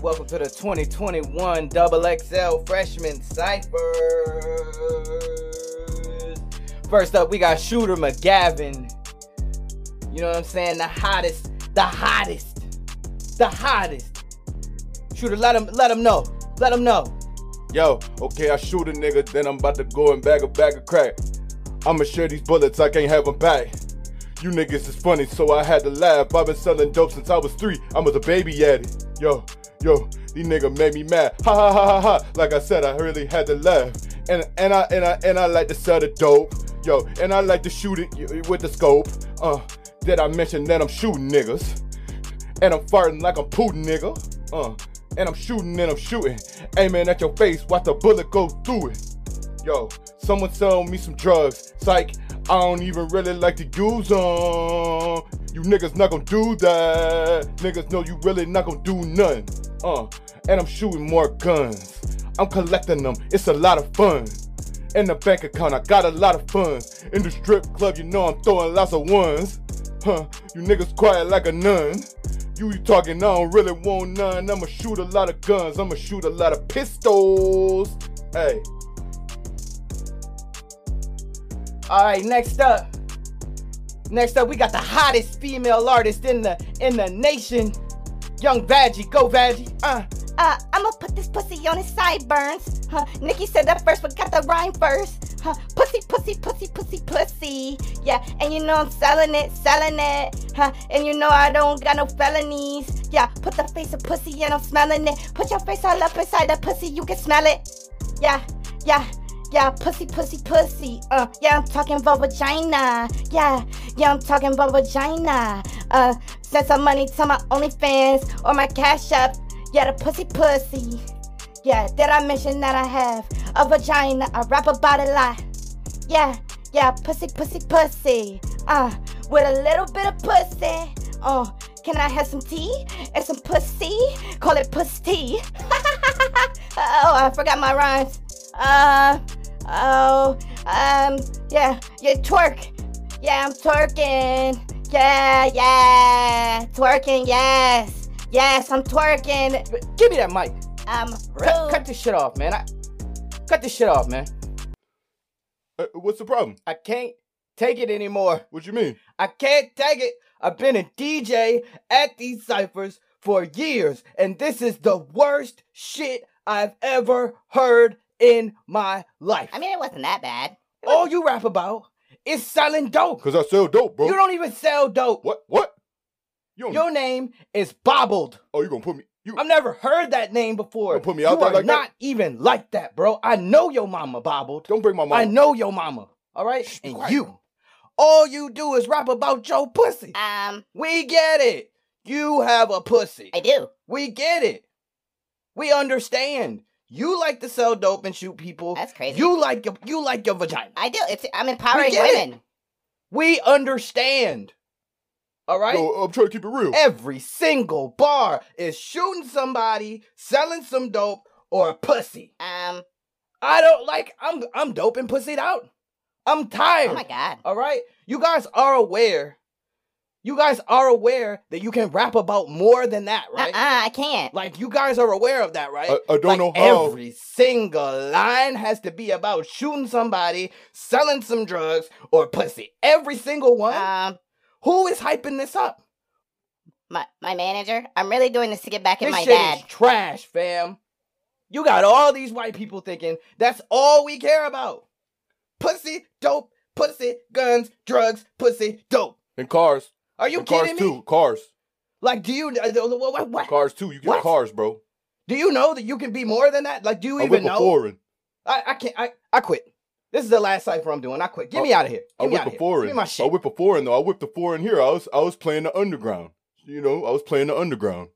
Welcome to the 2021 Double XL Freshman Cypher. First up, we got Shooter McGavin. You know what I'm saying? The hottest, the hottest, the hottest. Shooter, let him, let him know, let him know. Yo, okay, I shoot a nigga, then I'm about to go and bag a bag of crack. I'ma share these bullets, I can't have them back. You niggas is funny, so I had to laugh. I've been selling dope since I was three. I was a baby at it. Yo, yo, these niggas made me mad. Ha ha ha ha ha. Like I said, I really had to laugh. And and I and I and I like to sell the dope. Yo, and I like to shoot it with the scope. Uh, did I mention that I'm shooting niggas? And I'm farting like I'm Putin, nigga. Uh, and I'm shooting and I'm shooting. Aiming at your face, watch the bullet go through it. Yo, someone sell me some drugs. Psych, I don't even really like to use them. You niggas not gonna do that. Niggas know you really not gonna do nothing. Uh, and I'm shooting more guns. I'm collecting them. It's a lot of fun. In the bank account, I got a lot of funds. In the strip club, you know I'm throwing lots of ones. Huh, you niggas quiet like a nun. You talking, I don't really want none. I'ma shoot a lot of guns. I'ma shoot a lot of pistols. Hey. All right, next up. Next up, we got the hottest female artist in the in the nation. Young Vaggie, go Vaggie. Uh. Uh, I'ma put this pussy on his sideburns. Huh? Nikki said that first, but got the rhyme first. Huh? Pussy, pussy, pussy, pussy, pussy. Yeah, and you know I'm selling it, selling it. Huh? And you know I don't got no felonies. Yeah, put the face of pussy and I'm smelling it. Put your face all up inside the pussy, you can smell it. Yeah, yeah. Yeah, pussy, pussy, pussy. Uh, yeah, I'm talking about vagina. Yeah, yeah, I'm talking about vagina. Uh, send some money to my OnlyFans or my Cash App. Yeah, the pussy, pussy. Yeah, did I mention that I have a vagina? I rap about it a lot. Yeah, yeah, pussy, pussy, pussy. Uh, with a little bit of pussy. Oh, can I have some tea and some pussy? Call it pussy. oh, I forgot my rhymes. Uh. Oh, um, yeah, yeah, twerk. Yeah, I'm twerking. Yeah, yeah, twerking, yes. Yes, I'm twerking. Give me that mic. Um, cut, cut this shit off, man. I, cut this shit off, man. Uh, what's the problem? I can't take it anymore. What you mean? I can't take it. I've been a DJ at these ciphers for years, and this is the worst shit I've ever heard in my life. I mean, it wasn't that bad. All you rap about is selling dope. Cause I sell dope, bro. You don't even sell dope. What? What? You Your name is Bobbled. Oh, you gonna put me? You... I've never heard that name before. put me out you there are like not that? even like that, bro. I know your mama Bobbled. Don't bring my mama. I know your mama. All right, Shh, and quiet. you, all you do is rap about your pussy. Um, we get it. You have a pussy. I do. We get it. We understand. You like to sell dope and shoot people. That's crazy. You like your you like your vagina. I do. It's I'm empowering get it. women. We understand. All right? Yo, I'm trying to keep it real. Every single bar is shooting somebody, selling some dope, or a pussy. Um, I don't like I'm I'm dope and pussied out. I'm tired. oh my god. All right? You guys are aware. You guys are aware that you can rap about more than that, right? Uh-uh, I can't. Like you guys are aware of that, right? I- I don't Like, know how. Every single line has to be about shooting somebody, selling some drugs, or pussy. Every single one. Um, Who is hyping this up? my my manager. I'm really doing this to get back at This my shit dad. is trash, fam. You got all these white people thinking that's all we care about. Pussy, dope, pussy, guns, drugs, pussy, dope. And cars. Are you and cars kidding me? Cars too. Cars. Like, do you uh, what, what, what? Cars too. You get What? cars, bro. Do you know that you can be more than that? Like, do you I even a know? foreign. I, I can't. I, I quit. This is the last cipher I'm doing. I quit. Get me out of here. I Get me whip a of here. foreign. Give me my I shit. whip a foreign though. I whipped a foreign here. I was I was playing the underground. You know, I was playing the underground.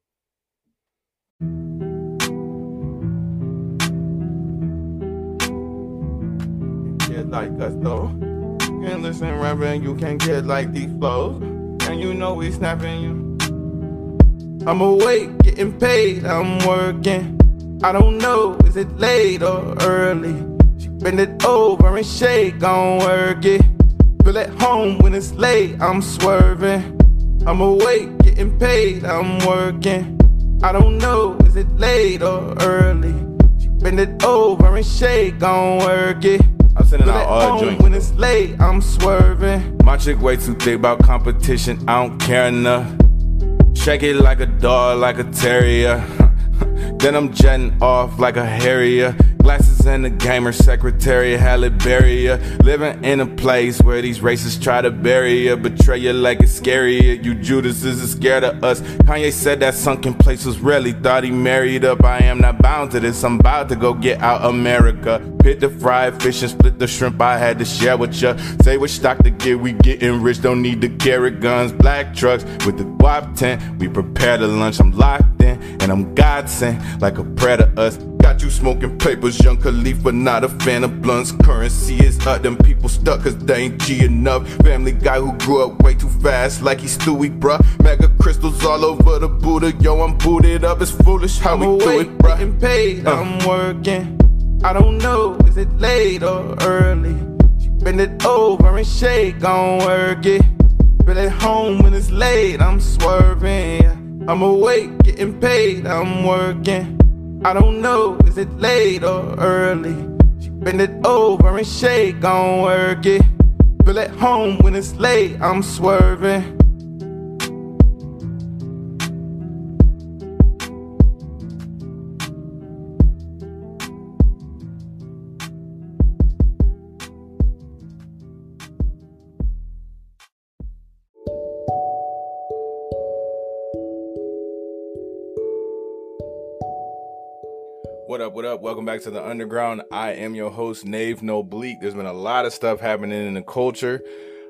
get like us though. You can listen rapping, you can get like these flows. And you know we snapping you. I'm awake, getting paid, I'm working. I don't know, is it late or early? She bend it over and shake, gon' work it. Feel at home when it's late, I'm swerving. I'm awake, getting paid, I'm working. I don't know, is it late or early? She bend it over and shake, gon' work it. I'm sending out all home joints. when it's late, I'm swerving. My chick way too thick about competition, I don't care enough. Check it like a dog, like a terrier. then I'm jetting off like a harrier. Glasses and a gamer secretary, Halle Berry. Living in a place where these racists try to bury you, betray you like it's scarier. You Judas is scared of us. Kanye said that sunken place was really thought he married up. I am not bound to this. I'm about to go get out America. Pit the fried fish and split the shrimp I had to share with ya. Say which stock to get, we getting rich. Don't need to carry guns. Black trucks with the guap tent. We prepare the lunch. I'm locked in and I'm God like a prayer to us. Got you smoking papers, young Khalifa, not a fan of blunts. Currency is up, them people stuck cause they ain't G enough. Family guy who grew up way too fast, like he's Stewie, bruh. Mega crystals all over the Buddha, yo, I'm booted up. It's foolish how I'm we do it, bruh. getting paid, Uh. I'm working. I don't know, is it late or early? She bend it over and shake, gon' work it. Feel at home when it's late, I'm swerving. I'm awake, getting paid, I'm working. I don't know, is it late or early? She bend it over and shake, gon' work it. Feel at home when it's late, I'm swerving. Back to the Underground. I am your host, Nave No Bleak. There's been a lot of stuff happening in the culture.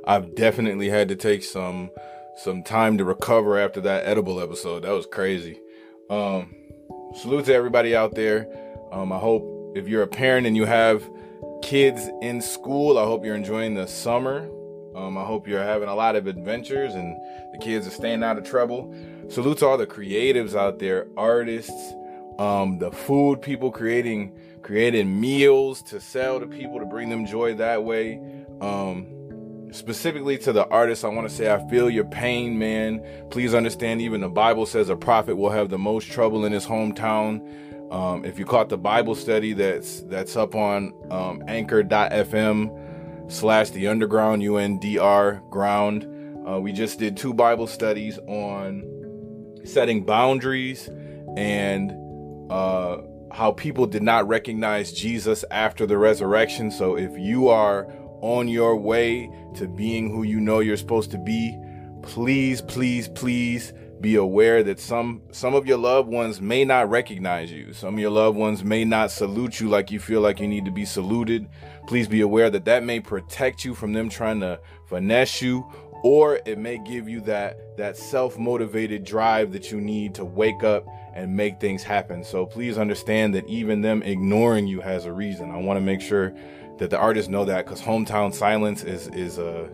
I've definitely had to take some some time to recover after that edible episode. That was crazy. Um salute to everybody out there. Um I hope if you're a parent and you have kids in school, I hope you're enjoying the summer. Um, I hope you're having a lot of adventures and the kids are staying out of trouble. Salute to all the creatives out there, artists, um, the food people creating creating meals to sell to people to bring them joy that way. Um, specifically to the artists, I want to say I feel your pain, man. Please understand, even the Bible says a prophet will have the most trouble in his hometown. Um, if you caught the Bible study that's that's up on um, anchor.fm slash the underground UNDR ground, uh, we just did two Bible studies on setting boundaries and uh, how people did not recognize Jesus after the resurrection. So if you are on your way to being who you know you're supposed to be, please, please, please be aware that some some of your loved ones may not recognize you. Some of your loved ones may not salute you like you feel like you need to be saluted. Please be aware that that may protect you from them trying to finesse you or it may give you that that self-motivated drive that you need to wake up and make things happen. So please understand that even them ignoring you has a reason. I want to make sure that the artists know that cuz hometown silence is is a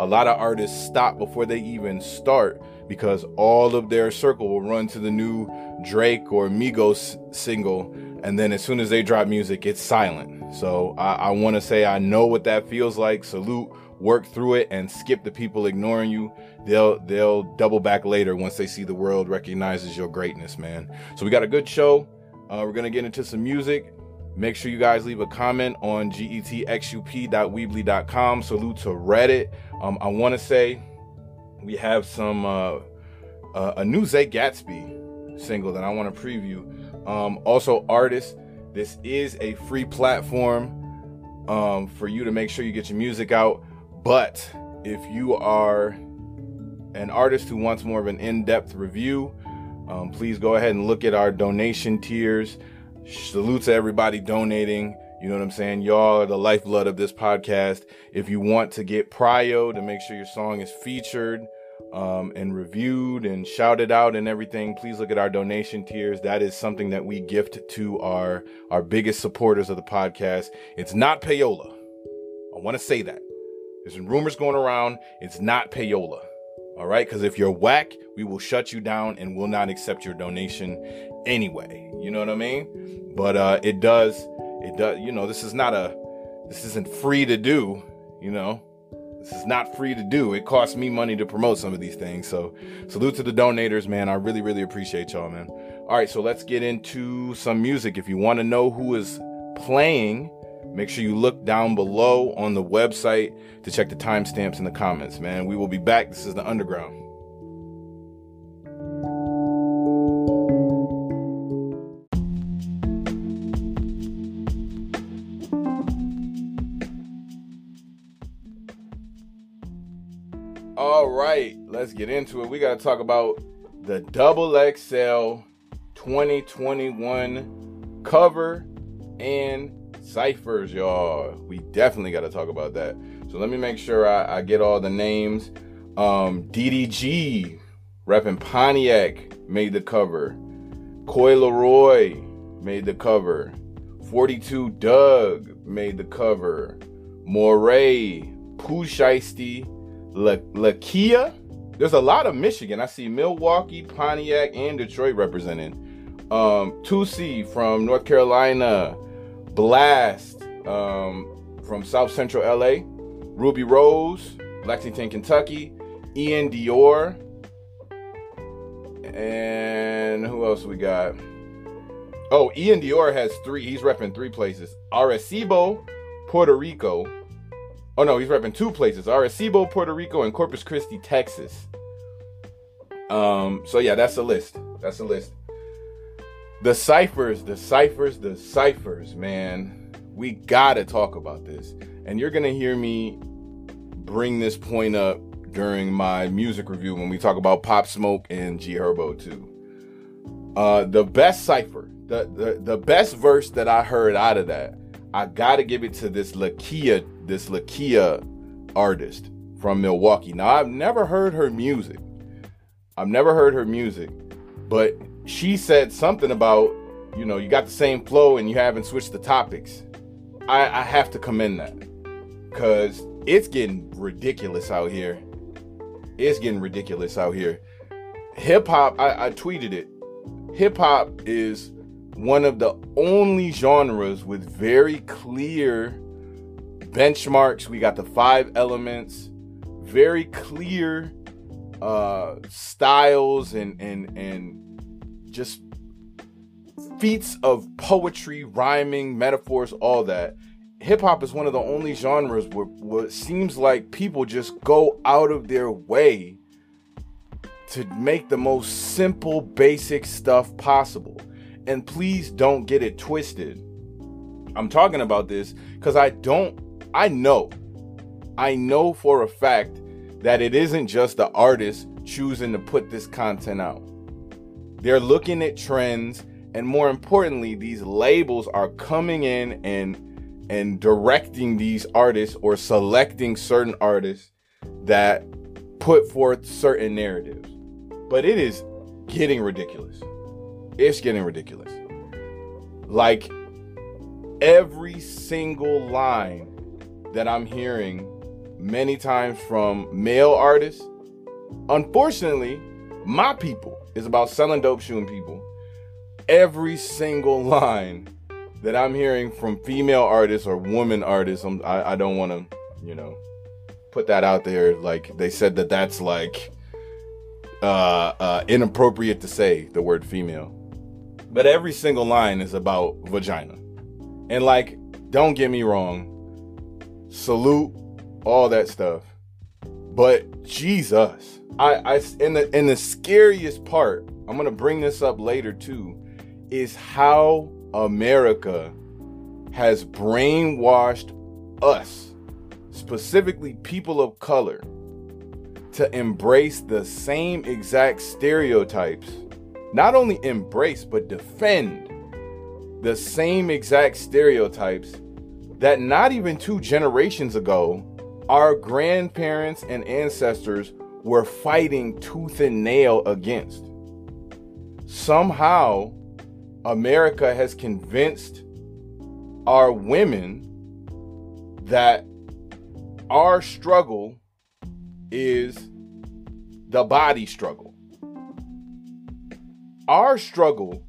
a lot of artists stop before they even start because all of their circle will run to the new Drake or Migos single and then as soon as they drop music it's silent. So I, I want to say I know what that feels like. Salute work through it and skip the people ignoring you they'll they'll double back later once they see the world recognizes your greatness man. So we got a good show. Uh, we're gonna get into some music. Make sure you guys leave a comment on getxup.weebly.com salute to reddit. Um, i want to say we have some uh, uh, a new zay gatsby single that i want to preview. Um, also artists this is a free platform um, for you to make sure you get your music out but if you are an artist who wants more of an in depth review, um, please go ahead and look at our donation tiers. Salute to everybody donating. You know what I'm saying? Y'all are the lifeblood of this podcast. If you want to get prio to make sure your song is featured um, and reviewed and shouted out and everything, please look at our donation tiers. That is something that we gift to our our biggest supporters of the podcast. It's not payola. I want to say that. There's been rumors going around. It's not payola. All right. Because if you're whack, we will shut you down and will not accept your donation anyway. You know what I mean? But uh, it does. It does. You know, this is not a. This isn't free to do. You know. This is not free to do. It costs me money to promote some of these things. So, salute to the donators, man. I really, really appreciate y'all, man. All right, so let's get into some music. If you want to know who is playing, make sure you look down below on the website to check the timestamps in the comments, man. We will be back. This is the underground. All right, let's get into it. We got to talk about the Double XL 2021 cover and ciphers, y'all. We definitely got to talk about that. So let me make sure I, I get all the names. Um, DDG, repping Pontiac, made the cover. Coi Leray made the cover. 42 Dugg made the cover. Morray, Pooh Shiesty, La- Lakeyah. There's a lot of Michigan. I see Milwaukee, Pontiac, and Detroit representing. Um, Toosii from North Carolina, Blxst um, from South Central LA, Rubi Rose, Lexington, Kentucky, iann dior, and who else we got? Oh, iann dior has three. He's repping three places: Arecibo, Puerto Rico. Oh no, he's repping two places: Arecibo, Puerto Rico, and Corpus Christi, Texas. Um. So yeah, that's the list. That's the list. The ciphers, the ciphers, the ciphers, man. We gotta talk about this. And you're gonna hear me bring this point up during my music review when we talk about Pop Smoke and G Herbo too. Uh, the best cipher, the, the the best verse that I heard out of that, I gotta give it to this Lakeyah, this Lakeyah artist from Milwaukee. Now I've never heard her music. I've never heard her music, but she said something about, you know, you got the same flow and you haven't switched the topics. I, I have to commend that because it's getting ridiculous out here. It's getting ridiculous out here. Hip hop, I, I tweeted it. Hip hop is one of the only genres with very clear benchmarks. We got the five elements, very clear uh styles and and and just feats of poetry, rhyming, metaphors, all that. Hip hop is one of the only genres where, where it seems like people just go out of their way to make the most simple, basic stuff possible. And please don't get it twisted. I'm talking about this because I don't, I know, I know for a fact that it isn't just the artist choosing to put this content out. They're looking at trends, and more importantly, these labels are coming in and and directing these artists or selecting certain artists that put forth certain narratives. But it is getting ridiculous. It's getting ridiculous. Like every single line that I'm hearing many times from male artists, unfortunately, my people is about selling dope, shooting people. Every single line that I'm hearing from female artists or woman artists, I'm, I, I don't want to, you know, put that out there. Like they said that that's like uh, uh, inappropriate to say the word female. But every single line is about vagina. And like, don't get me wrong, salute all that stuff. But Jesus, I, I in the in the scariest part, I'm gonna bring this up later too, is how America has brainwashed us, specifically people of color, to embrace the same exact stereotypes. Not only embrace, but defend the same exact stereotypes that not even two generations ago, our grandparents and ancestors were fighting tooth and nail against. Somehow, America has convinced our women that our struggle is the body struggle. Our struggle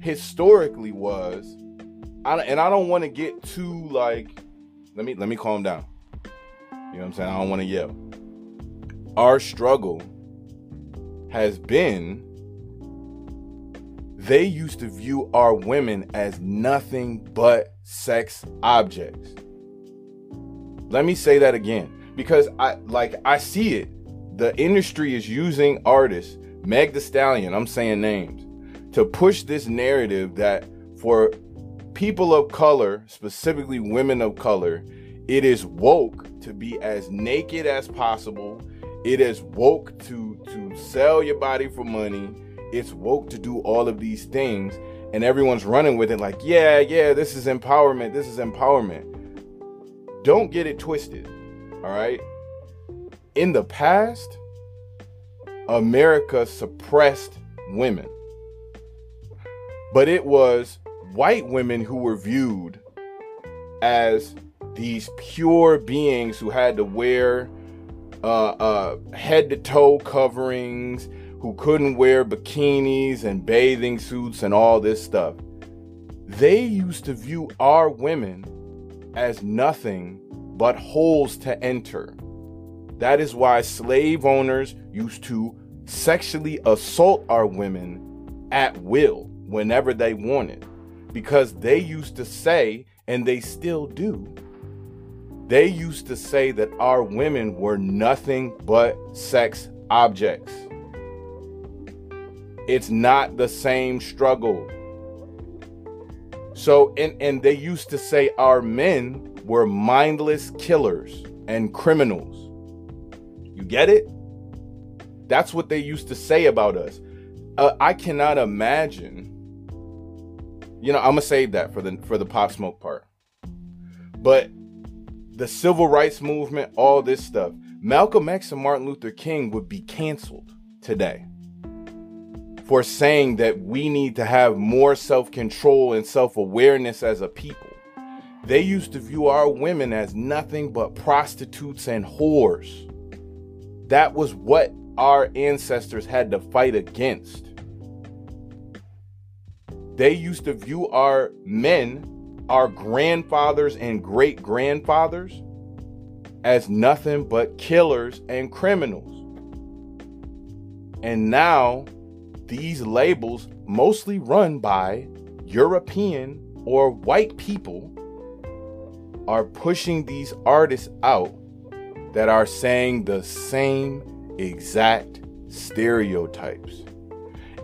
historically was and I don't want to get too like let me let me calm down. You know what I'm saying? I don't want to yell. Our struggle has been they used to view our women as nothing but sex objects. Let me say that again because I like I see it. The industry is using artists, Meg the Stallion, I'm saying names, to push this narrative that for people of color, specifically women of color, it is woke to be as naked as possible. It is woke to to sell your body for money. It's woke to do all of these things and everyone's running with it like, "Yeah, yeah, this is empowerment. This is empowerment." Don't get it twisted. All right? In the past, America suppressed women. But it was white women who were viewed as these pure beings who had to wear uh, head to toe coverings, who couldn't wear bikinis and bathing suits and all this stuff. They used to view our women as nothing but holes to enter. That is why slave owners used to sexually assault our women at will whenever they wanted because they used to say, and they still do, they used to say that our women were nothing but sex objects. It's not the same struggle. So, and, and they used to say our men were mindless killers and criminals. You get it? That's what they used to say about us. Uh, I cannot imagine. You know, I'm gonna save that for the for the pop smoke part. But the civil rights movement, all this stuff, Malcolm X and Martin Luther King would be canceled today for saying that we need to have more self control and self awareness as a people. They used to view our women as nothing but prostitutes and whores. That was what our ancestors had to fight against. They used to view our men, our grandfathers and great grandfathers, as nothing but killers and criminals. And now these labels, mostly run by European or white people, are pushing these artists out that are saying the same exact stereotypes.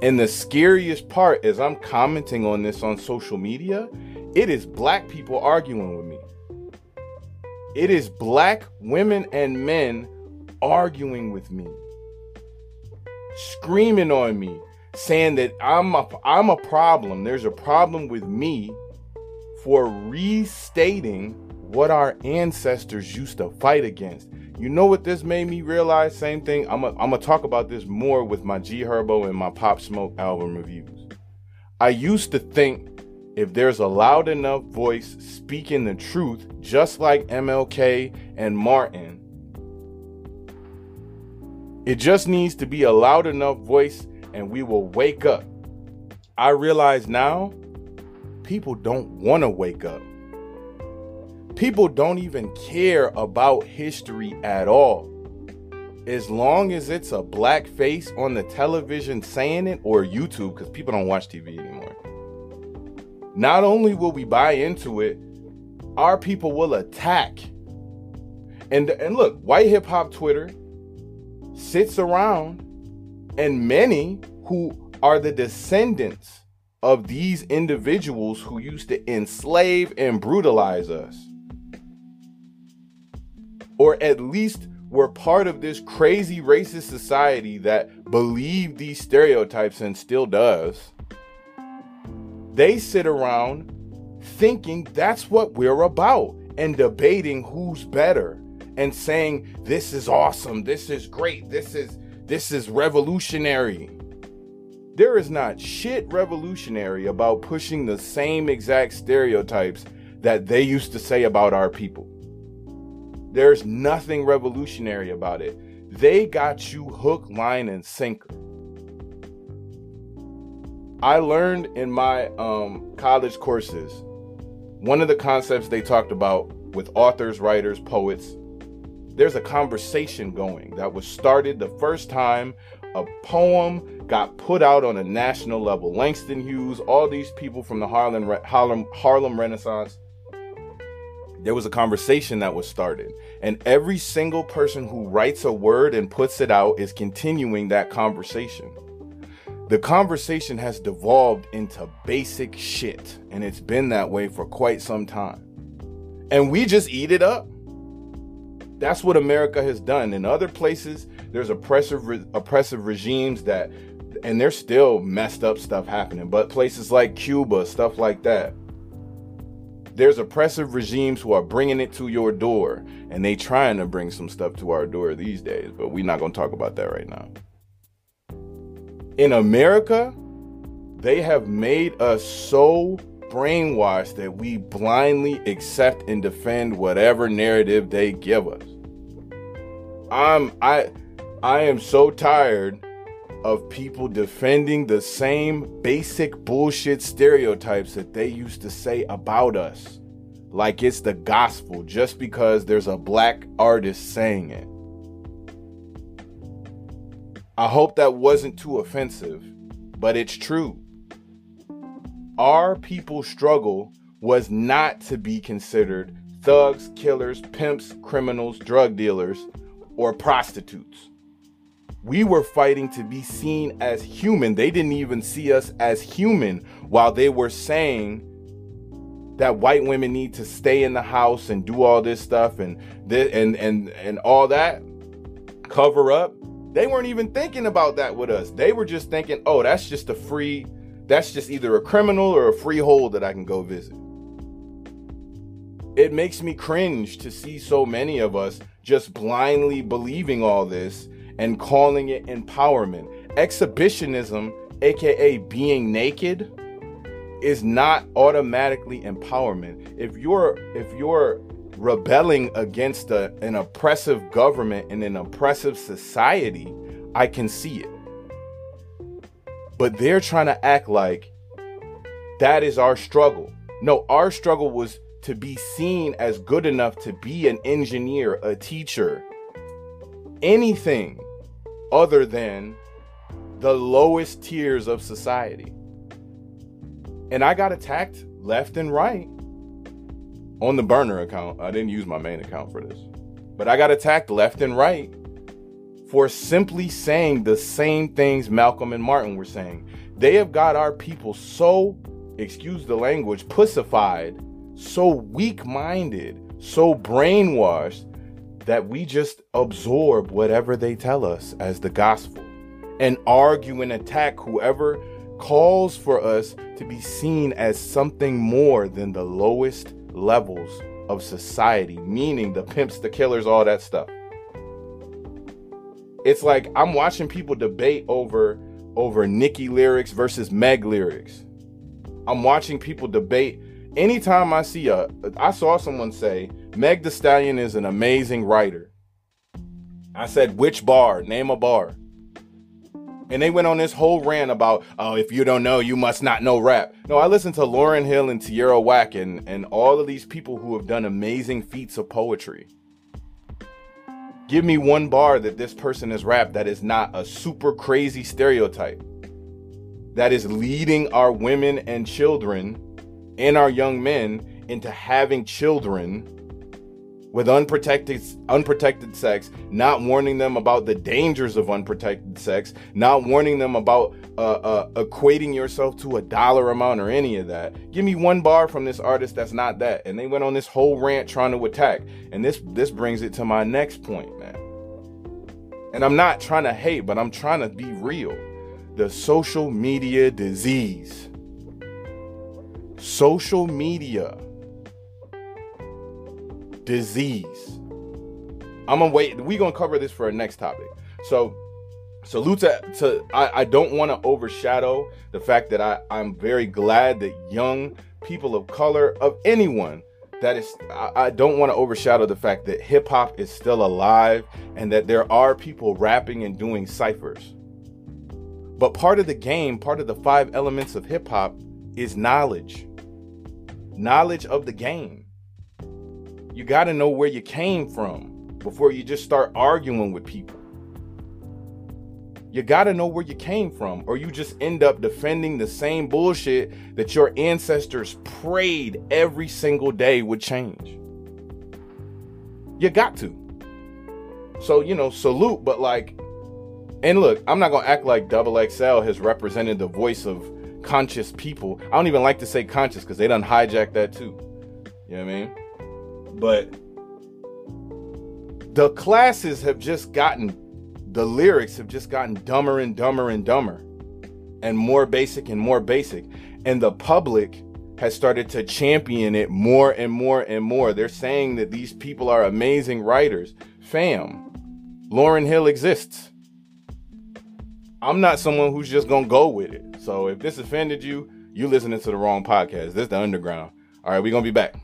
And the scariest part is I'm commenting on this on social media, it is black people arguing with me. It is black women and men arguing with me. Screaming on me, saying that I'm a, I'm a problem. There's a problem with me for restating what our ancestors used to fight against. You know what this made me realize? Same thing. I'm going to talk about this more with my G Herbo and my Pop Smoke album reviews. I used to think if there's a loud enough voice speaking the truth, just like MLK and Martin, it just needs to be a loud enough voice and we will wake up. I realize now people don't want to wake up. People don't even care about history at all. As long as it's a black face on the television saying it or YouTube, because people don't watch TV anymore. Not only will we buy into it, our people will attack. And, and look, white hip hop Twitter sits around and many who are the descendants of these individuals who used to enslave and brutalize us, or at least were part of this crazy racist society that believed these stereotypes and still does, they sit around thinking that's what we're about and debating who's better and saying this is awesome, this is great, this is this is revolutionary. There is not shit revolutionary about pushing the same exact stereotypes that they used to say about our people. There's nothing revolutionary about it. They got you hook, line, and sinker. I learned in my um, college courses one of the concepts they talked about with authors, writers, poets there's a conversation going that was started the first time a poem got put out on a national level. Langston Hughes, all these people from the Harlem Harlem Harlem Renaissance. There was a conversation that was started, and every single person who writes a word and puts it out is continuing that conversation. The conversation has devolved into basic shit, and it's been that way for quite some time. And we just eat it up. That's what America has done. In other places, there's oppressive re- oppressive regimes that and there's still messed up stuff happening, but places like Cuba, stuff like that. There's oppressive regimes who are bringing it to your door, and they trying to bring some stuff to our door these days, but we're not going to talk about that right now. In America, they have made us so brainwashed that we blindly accept and defend whatever narrative they give us. I'm I I am so tired of people defending the same basic bullshit stereotypes that they used to say about us. Like it's the gospel just because there's a black artist saying it. I hope that wasn't too offensive, but it's true. Our people's struggle was not to be considered thugs, killers, pimps, criminals, drug dealers, or prostitutes. We were fighting to be seen as human. They didn't even see us as human while they were saying that white women need to stay in the house and do all this stuff and and and and all that cover up. They weren't even thinking about that with us. They were just thinking, "Oh, that's just a free that's just either a criminal or a freehold that I can go visit." It makes me cringe to see so many of us just blindly believing all this and calling it empowerment. Exhibitionism, aka being naked, is not automatically empowerment. If you're if you're rebelling against a, an oppressive government and an oppressive society, I can see it. But they're trying to act like that is our struggle. No, our struggle was to be seen as good enough to be an engineer, a teacher, anything other than the lowest tiers of society. And I got attacked left and right on the burner account. I didn't use my main account for this, but I got attacked left and right for simply saying the same things Malcolm and Martin were saying. They have got our people so, excuse the language, pussified so weak minded, so brainwashed that we just absorb whatever they tell us as the gospel and argue and attack whoever calls for us to be seen as something more than the lowest levels of society, meaning the pimps, the killers, all that stuff. It's like I'm watching people debate over over Nicki lyrics versus Meg lyrics. I'm watching people debate anytime I see a, I saw someone say Meg The Stallion is an amazing writer. I said, which bar? Name a bar. And they went on this whole rant about, oh, if you don't know, you must not know rap. No, I listened to Lauryn Hill and Tierra Whack and, and all of these people who have done amazing feats of poetry. Give me one bar that this person has rapped that is not a super crazy stereotype, that is leading our women and children and our young men into having children with unprotected unprotected sex, not warning them about the dangers of unprotected sex, not warning them about uh, uh, equating yourself to a dollar amount or any of that. Give me one bar from this artist that's not that, and they went on this whole rant trying to attack. And this this brings it to my next point, man. And I'm not trying to hate, but I'm trying to be real. The social media disease social media disease. I'm gonna wait. We're gonna cover this for our next topic. So, salute to, to I, I don't want to overshadow the fact that I, I'm very glad that young people of color, of anyone, that is, I, I don't want to overshadow the fact that hip hop is still alive and that there are people rapping and doing ciphers. But part of the game, part of the five elements of hip hop is knowledge knowledge of the game. You got to know where you came from. before you just start arguing with people. You got to know where you came from, or you just end up defending the same bullshit that your ancestors prayed every single day would change. You got to. So, you know, salute, but like, and look, I'm not going to act like Double XL has represented the voice of conscious people. I don't even like to say conscious because they done hijack that too. You know what I mean? But the classes have just gotten the lyrics have just gotten dumber and dumber and dumber and more basic and more basic. And the public has started to champion it more and more and more. They're saying that these people are amazing writers. Fam, Lauryn Hill exists. I'm not someone who's just gonna go with it. So if this offended you, you listening to the wrong podcast. This is the underground. All right, we're gonna be back.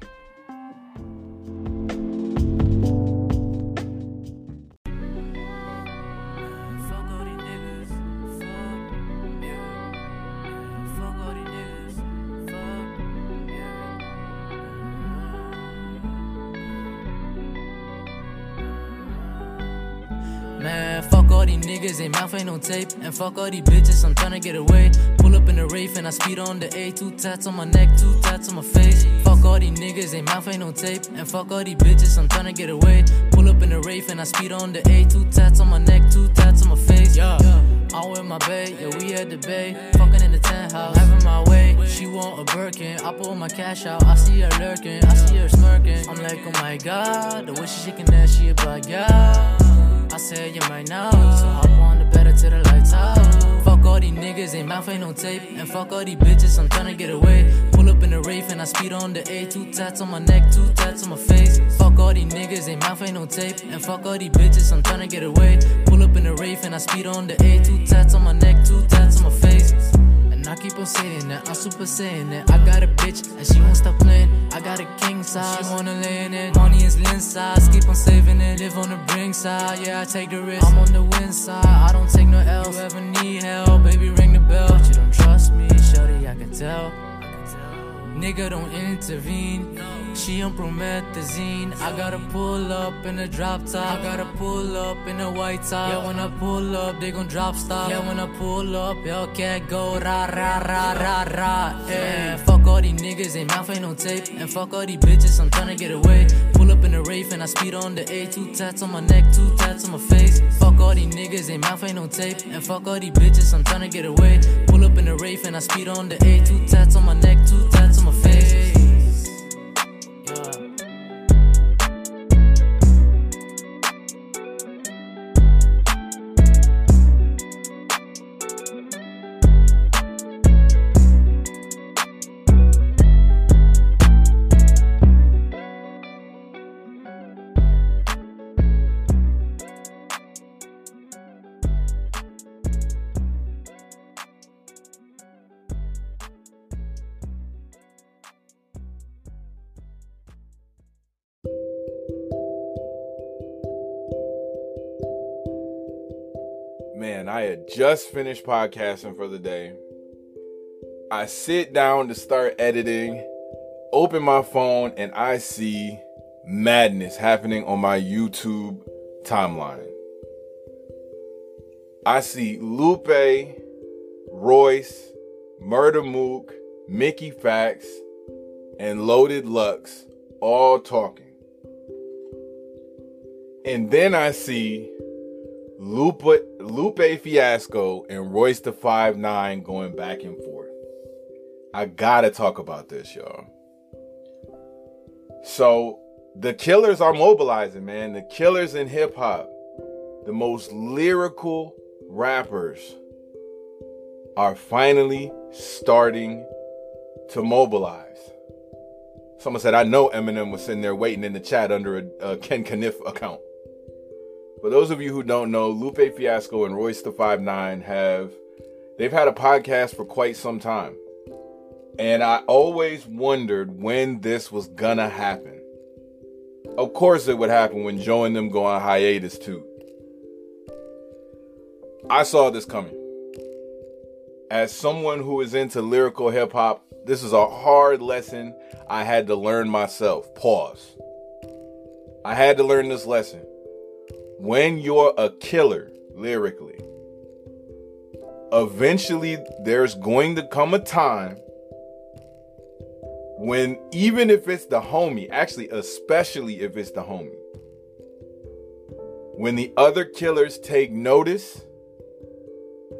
Tape. And fuck all these bitches, I'm tryna get away. Pull up in the Wraith and I speed on the A. Two tats on my neck, two tats on my face. Fuck all these niggas, they mouth ain't no tape. And fuck all these bitches, I'm tryna get away. Pull up in the Wraith and I speed on the A. Two tats on my neck, two tats on my face. Yeah. I'm with my bae, yeah, we at the bay. Fucking in the tent house, having my way. She want a Birkin, I pull my cash out. I see her lurking, I see her smirking. I'm like, oh my god, the way she shaking that shit, but yeah. I said you might know, so hop on the better to the lights out. Fuck all these niggas, they mouth ain't no tape. And fuck all these bitches, I'm tryna get away. Pull up in the Wraith and I speed on the A. Two tats on my neck, two tats on my face. Fuck all these niggas, they mouth ain't no tape. And fuck all these bitches, I'm tryna get away. Pull up in the Wraith and I speed on the A. Two tats on my neck, two tats on my face. And I keep on saying that, I'm super saying that. I got a bitch and she won't stop playing. I got a king size, she wanna lay in it. Money is lens size, keep on saving it. Live on the brink side, yeah, I take the risk. I'm on the win side, I don't take no L. You ever need help, baby, ring the bell. But you don't trust me, shorty, I can tell. Nigga don't intervene. She on promethazine. I gotta pull up in a drop top. I gotta pull up in a white top. Yeah, when I pull up, they gon' drop stop. Yeah, when I pull up, Hellcat go ra ra ra ra ra. Yeah, fuck all these niggas, they mouth ain't no tape. And fuck all these bitches, I'm tryna get away. Pull up in a Wraith and I speed on the A. Two tats on my neck, two tats on my face. Fuck all these niggas, they mouth ain't no tape. And fuck all these bitches, I'm tryna get away. Pull up in a Wraith and I speed on the A. Two tats on my neck, two tats on my face. Just finished podcasting for the day. I sit down to start editing, open my phone, and I see madness happening on my YouTube timeline. I see Lupe, Royce, Murder Mook, Mickey Factz, and Loaded Lux all talking. And then I see Lupe, Lupe Fiasco and Royce the Five Nine going back and forth. I gotta talk about this, y'all. So the killers are mobilizing, man. The killers in hip hop, the most lyrical rappers, are finally starting to mobilize. Someone said, I know Eminem was sitting there waiting in the chat under a, a Ken Kaniff account. For those of you who don't know, Lupe Fiasco and Royce the Five Nine have they've had a podcast for quite some time. And I always wondered when this was gonna happen. Of course it would happen when Joe and them go on hiatus too. I saw this coming. As someone who is into lyrical hip hop, this is a hard lesson I had to learn myself. Pause. I had to learn this lesson. When you're a killer lyrically, eventually there's going to come a time when even if it's the homie, actually, especially if it's the homie, when the other killers take notice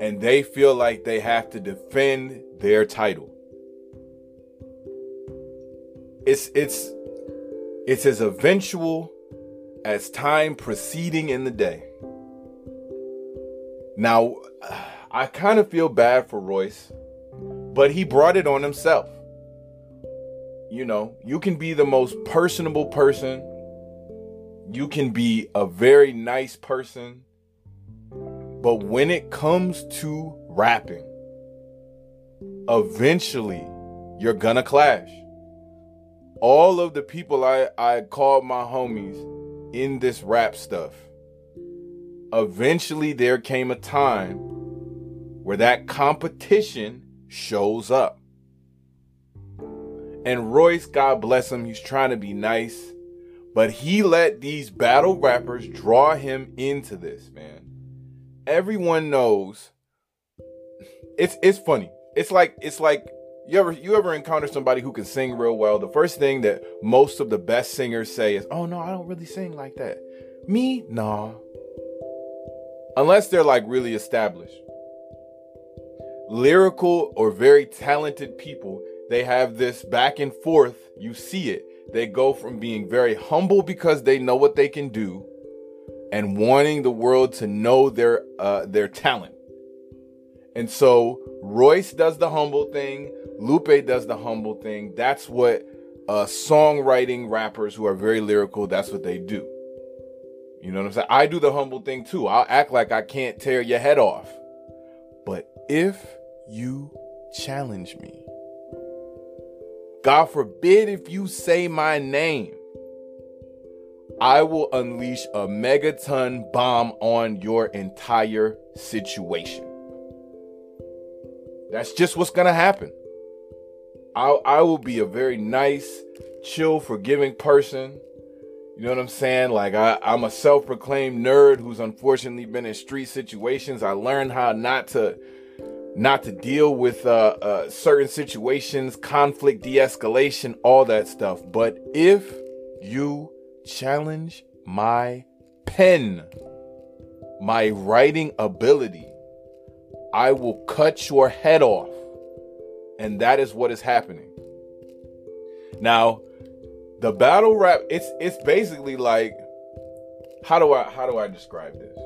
and they feel like they have to defend their title. It's it's it's as eventual as time proceeding in the day. Now, I kind of feel bad for Royce, but he brought it on himself. You know, you can be the most personable person. You can be a very nice person. But when it comes to rapping, eventually you're gonna clash. All of the people I, I called my homies in this rap stuff, eventually there came a time where that competition shows up. And Royce, God bless him, he's trying to be nice, but he let these battle rappers draw him into this, man. Everyone knows it's it's funny. It's like it's like you ever you ever encounter somebody who can sing real well? The first thing that most of the best singers say is, "Oh no, I don't really sing like that." Me, nah. Unless they're like really established. Lyrical or very talented people they have this back and forth. You see it. They go from being very humble because they know what they can do and wanting the world to know their uh, their talent. And so Royce does the humble thing, Lupe does the humble thing. That's what uh, songwriting rappers who are very lyrical, that's what they do. You know what I'm saying? I do the humble thing too. I'll act like I can't tear your head off. But if you challenge me, God forbid if you say my name, I will unleash a megaton bomb on your entire situation. That's just what's gonna happen. I, I will be a very nice, chill, forgiving person. You know what I'm saying? Like I, I'm a self-proclaimed nerd who's unfortunately been in street situations. I learned how not to not to deal with uh, uh, certain situations, conflict, de-escalation, all that stuff. But if you challenge my pen, my writing ability, I will cut your head off. And that is what is happening. Now, the battle rap, it's it's basically like how do I how do I describe this?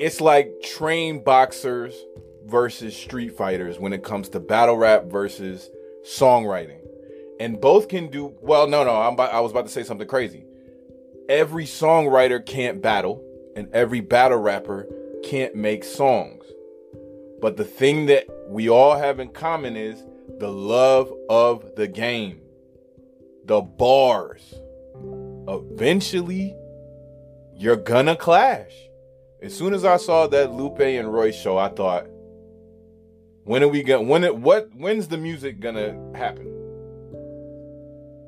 it's like trained boxers versus street fighters when it comes to battle rap versus songwriting. And both can do well. No, no, I'm about, I was about to say something crazy. Every songwriter can't battle, and every battle rapper can't make songs. But the thing that we all have in common is the love of the game, the bars. Eventually, you're gonna clash. As soon as I saw that Lupe and Roy show, I thought, when are we gonna When it what? When's the music gonna happen?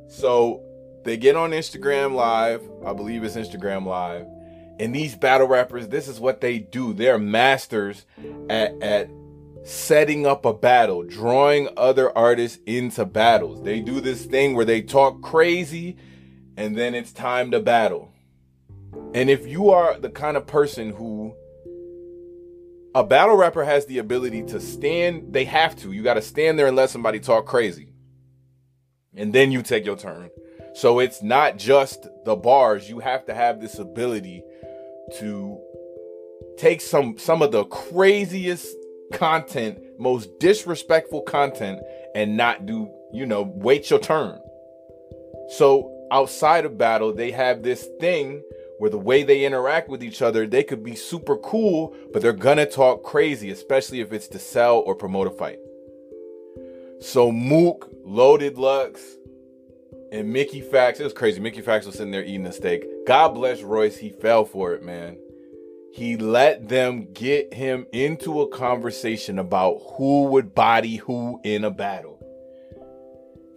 So they get on Instagram Live. I believe it's Instagram Live. And these battle rappers, this is what they do. They're masters at, at setting up a battle, drawing other artists into battles. They do this thing where they talk crazy and then it's time to battle. And if you are the kind of person who a battle rapper has the ability to stand, they have to. You got to stand there and let somebody talk crazy. And then you take your turn. So it's not just the bars. You have to have this ability to take some some of the craziest content, most disrespectful content and not do, you know, wait your turn. So outside of battle, they have this thing where the way they interact with each other, they could be super cool, but they're gonna talk crazy, especially if it's to sell or promote a fight. So Mook, Loaded Lux, and Mickey Factz, it was crazy. Mickey Factz was sitting there eating a steak. God bless Royce, he fell for it, man. He let them get him into a conversation about who would body who in a battle.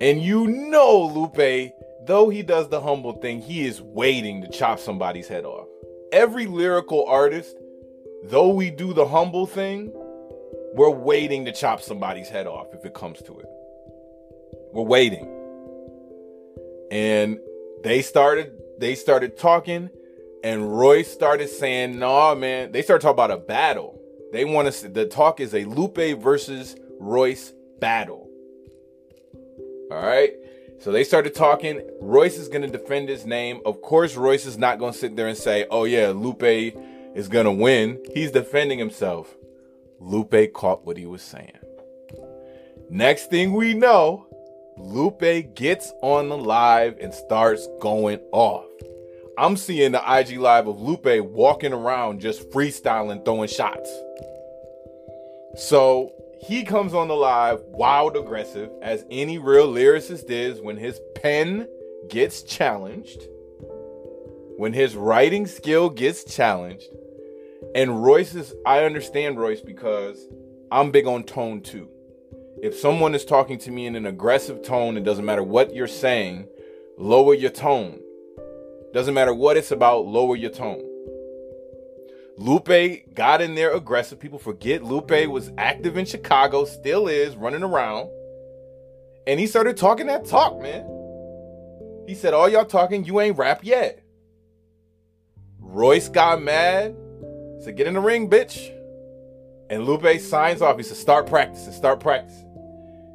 And you know, Lupe, though he does the humble thing, he is waiting to chop somebody's head off. Every lyrical artist, though we do the humble thing, we're waiting to chop somebody's head off if it comes to it. We're waiting. And they started they started talking and Royce started saying, "Nah, man." They started talking about a battle. They want to. The talk is a Lupe versus Royce battle. All right. So they started talking. Royce is going to defend his name. Of course, Royce is not going to sit there and say, "Oh yeah, Lupe is going to win." He's defending himself. Lupe caught what he was saying. Next thing we know, Lupe gets on the live and starts going off. I'm seeing the IG live of Lupe walking around just freestyling, throwing shots. So he comes on the live wild aggressive, as any real lyricist is when his pen gets challenged, when his writing skill gets challenged. And Royce is, I understand Royce because I'm big on tone too. If someone is talking to me in an aggressive tone, it doesn't matter what you're saying, lower your tone doesn't matter what it's about, lower your tone. Lupe got in there aggressive. People forget Lupe was active in Chicago, still is, running around. And he started talking that talk, man. He said, All y'all talking, you ain't rap yet. Royce got mad. Said, Get in the ring, bitch. And Lupe signs off. He said, Start practicing, start practicing.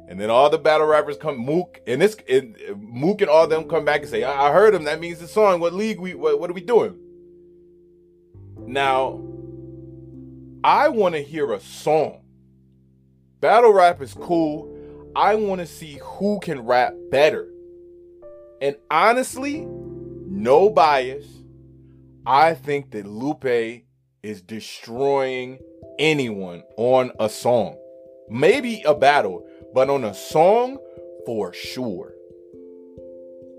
And then all the battle rappers come, Mook, and this, and Mook and all them come back and say, I, I heard him. That means the song. What league we, what, what are we doing? Now, I want to hear a song. Battle rap is cool. I want to see who can rap better. And honestly, no bias. I think that Lupe is destroying anyone on a song. Maybe a battle, but on a song, for sure.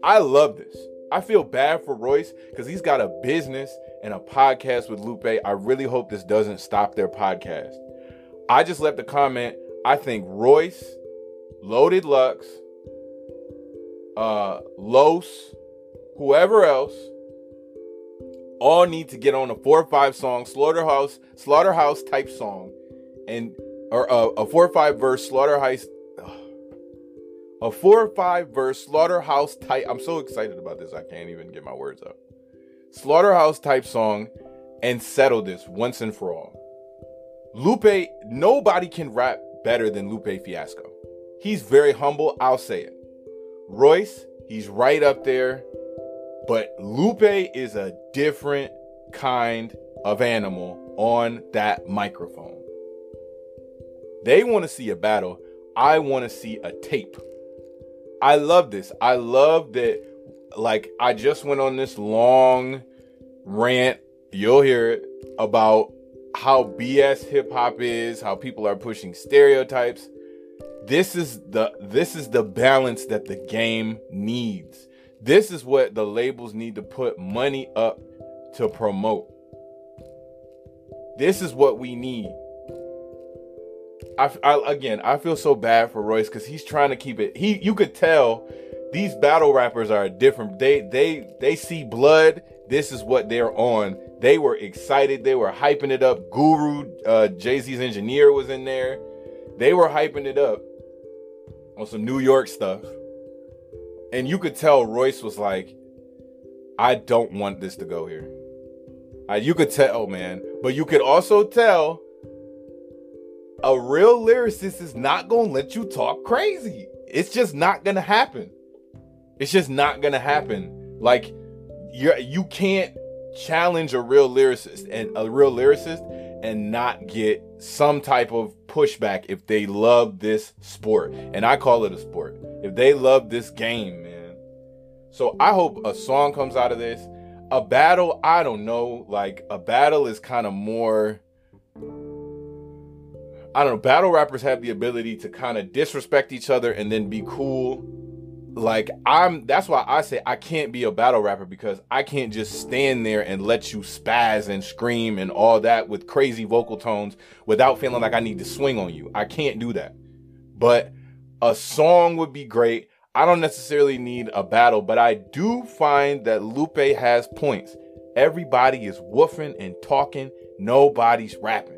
I love this. I feel bad for Royce because he's got a business and a podcast with Lupe. I really hope this doesn't stop their podcast. I just left a comment. I think Royce, Loaded Lux, uh, Los, whoever else, all need to get on a four or five song slaughterhouse slaughterhouse type song, and or uh, a four or five verse slaughterhouse a four or five verse slaughterhouse type. I'm so excited about this, I can't even get my words out. Slaughterhouse type song and settle this once and for all. Lupe, nobody can rap better than Lupe Fiasco. He's very humble, I'll say it. Royce, he's right up there, but Lupe is a different kind of animal on that microphone. They want to see a battle. I want to see a tape. I love this. I love that. Like, I just went on this long rant. You'll hear it about how BS hip hop is, how people are pushing stereotypes. This is the this is the balance that the game needs. This is what the labels need to put money up to promote. This is what we need. I, I, again, I feel so bad for Royce because he's trying to keep it. He, you could tell these battle rappers are different. They, they, they see blood. This is what they're on. They were excited. They were hyping it up. Guru, uh, Jay Z's engineer, was in there. They were hyping it up on some New York stuff, and you could tell Royce was like, "I don't want this to go here." Uh, you could tell, man, but you could also tell a real lyricist is not gonna let you talk crazy. It's just not gonna happen. It's just not gonna happen. Like you're you can't challenge a real lyricist and a real lyricist and not get some type of pushback if they love this sport. And I call it a sport. If they love this game, man. So I hope a song comes out of this. A battle, I don't know. Like a battle is kind of more I don't know, battle rappers have the ability to kind of disrespect each other and then be cool. Like I'm that's why I say I can't be a battle rapper because I can't just stand there and let you spaz and scream and all that with crazy vocal tones without feeling like I need to swing on you. I can't do that. But a song would be great. I don't necessarily need a battle, but I do find that Lupe has points. Everybody is woofing and talking. Nobody's rapping.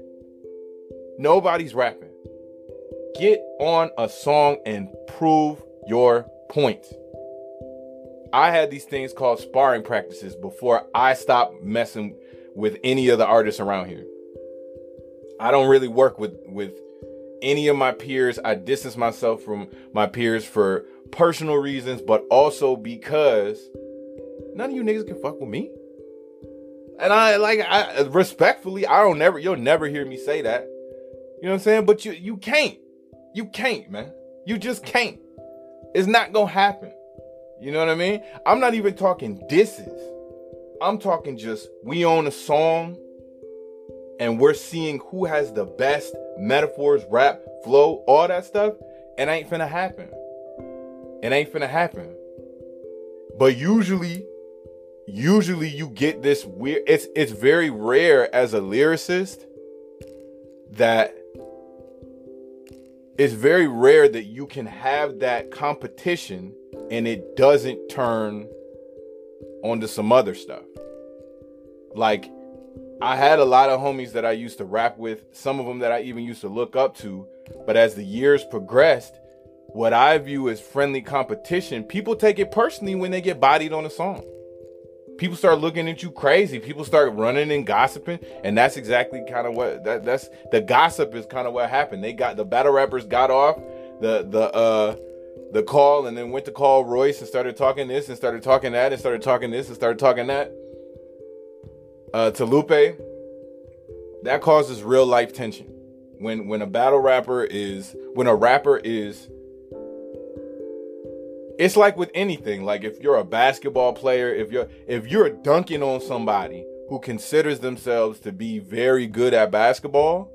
Nobody's rapping. Get on a song and prove your point. I had these things called sparring practices before I stopped messing with any of the artists around here. I don't really work with with any of my peers. I distance myself from my peers for personal reasons, but also because none of you niggas can fuck with me. And I like I respectfully, I don't never you'll never hear me say that. You know what I'm saying? But you you can't. You can't, man. You just can't. It's not gonna happen. You know what I mean? I'm not even talking disses. I'm talking just we own a song and we're seeing who has the best metaphors, rap, flow, all that stuff. It ain't finna happen. It ain't finna happen. But usually, usually you get this weird. It's it's very rare as a lyricist that it's very rare that you can have that competition and it doesn't turn onto some other stuff. Like I had a lot of homies that I used to rap with, some of them that I even used to look up to, but as the years progressed, what I view as friendly competition, people take it personally when they get bodied on a song. People start looking at you crazy. People start running and gossiping, and that's exactly kind of what that, that's the gossip is kind of what happened. They got the battle rappers got off the the uh the call and then went to call Royce and started talking this and started talking that and started talking this and started talking that uh, to Lupe, that causes real life tension. When when a battle rapper is when a rapper is it's like with anything like if you're a basketball player if you're if you're dunking on somebody who considers themselves to be very good at basketball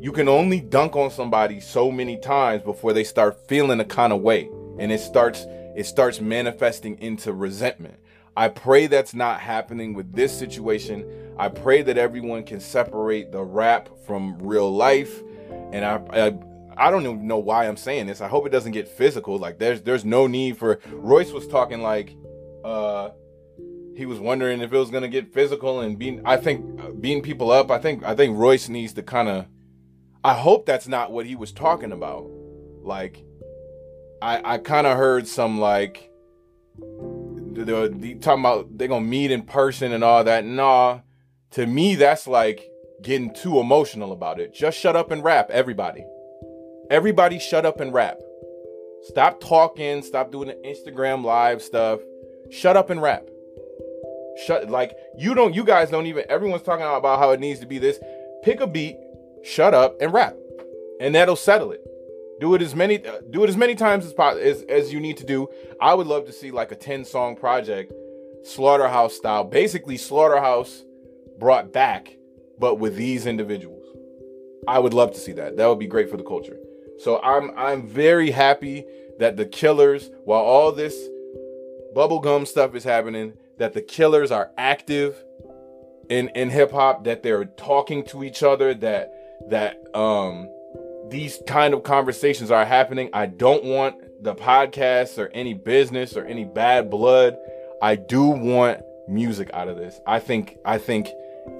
you can only dunk on somebody so many times before they start feeling a kind of way and it starts it starts manifesting into resentment I pray that's not happening with this situation. I pray that everyone can separate the rap from real life. And I, I, I don't even know why I'm saying this. I hope it doesn't get physical. Like there's there's no need for Royce was talking like uh he was wondering if it was gonna get physical and being I think uh, beating people up. I think I think Royce needs to kind of I hope that's not what he was talking about. Like I I kind of heard some like the, the talking about they're gonna meet in person and all that. Nah, to me that's like getting too emotional about it. Just shut up and rap, everybody. Everybody, shut up and rap. Stop talking. Stop doing the Instagram live stuff. Shut up and rap. Shut like you don't. You guys don't even. Everyone's talking about how it needs to be this. Pick a beat, shut up, and rap, and that'll settle it. Do it as many uh, do it as many times as, as as you need to do. I would love to see like a 10 song project, Slaughterhouse style. Basically Slaughterhouse brought back but with these individuals. I would love to see that. That would be great for the culture. So I'm I'm very happy that the killers while all this bubblegum stuff is happening that the killers are active in in hip hop that they're talking to each other that that um these kind of conversations are happening. I don't want the podcast or any business or any bad blood. I do want music out of this. I think I think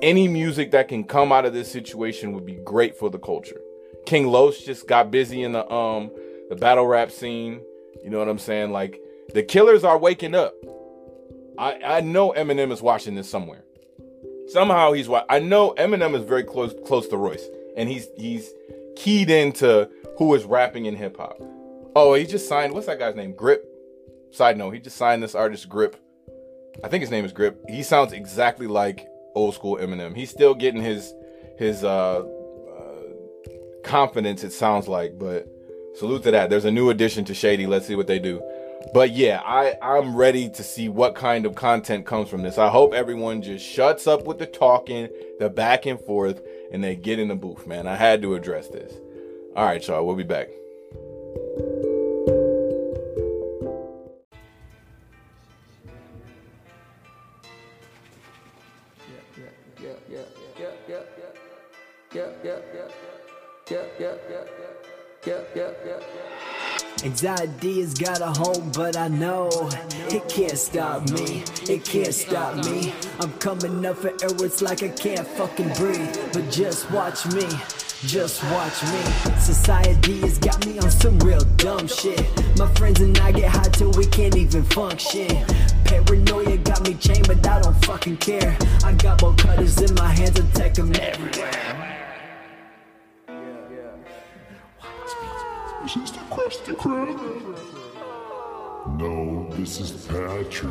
any music that can come out of this situation would be great for the culture. King Los just got busy in the um the battle rap scene. You know what I'm saying? Like the killers are waking up. I I know Eminem is watching this somewhere. Somehow he's I know Eminem is very close close to Royce and he's he's keyed into who is rapping in hip hop. Oh, he just signed. What's that guy's name? Grip. Side note: He just signed this artist Grip. I think his name is Grip. He sounds exactly like old school Eminem. He's still getting his his uh, confidence. It sounds like, but salute to that. There's a new addition to Shady. Let's see what they do. But yeah, I I'm ready to see what kind of content comes from this. I hope everyone just shuts up with the talking, the back and forth, and they get in the booth, man. I had to address this. All right, y'all, we'll be back. Anxiety has got a hold, but I know it can't stop me. It can't stop me. I'm coming up for air, it's like I can't fucking breathe. But just watch me. Just watch me. Society has got me on some real dumb shit. My friends and I get high till we can't even function. Paranoia got me chained, but I don't fucking care. I got bolt cutters in my hands, I take them everywhere. This is the Krusty Krab. No, this is Patrick.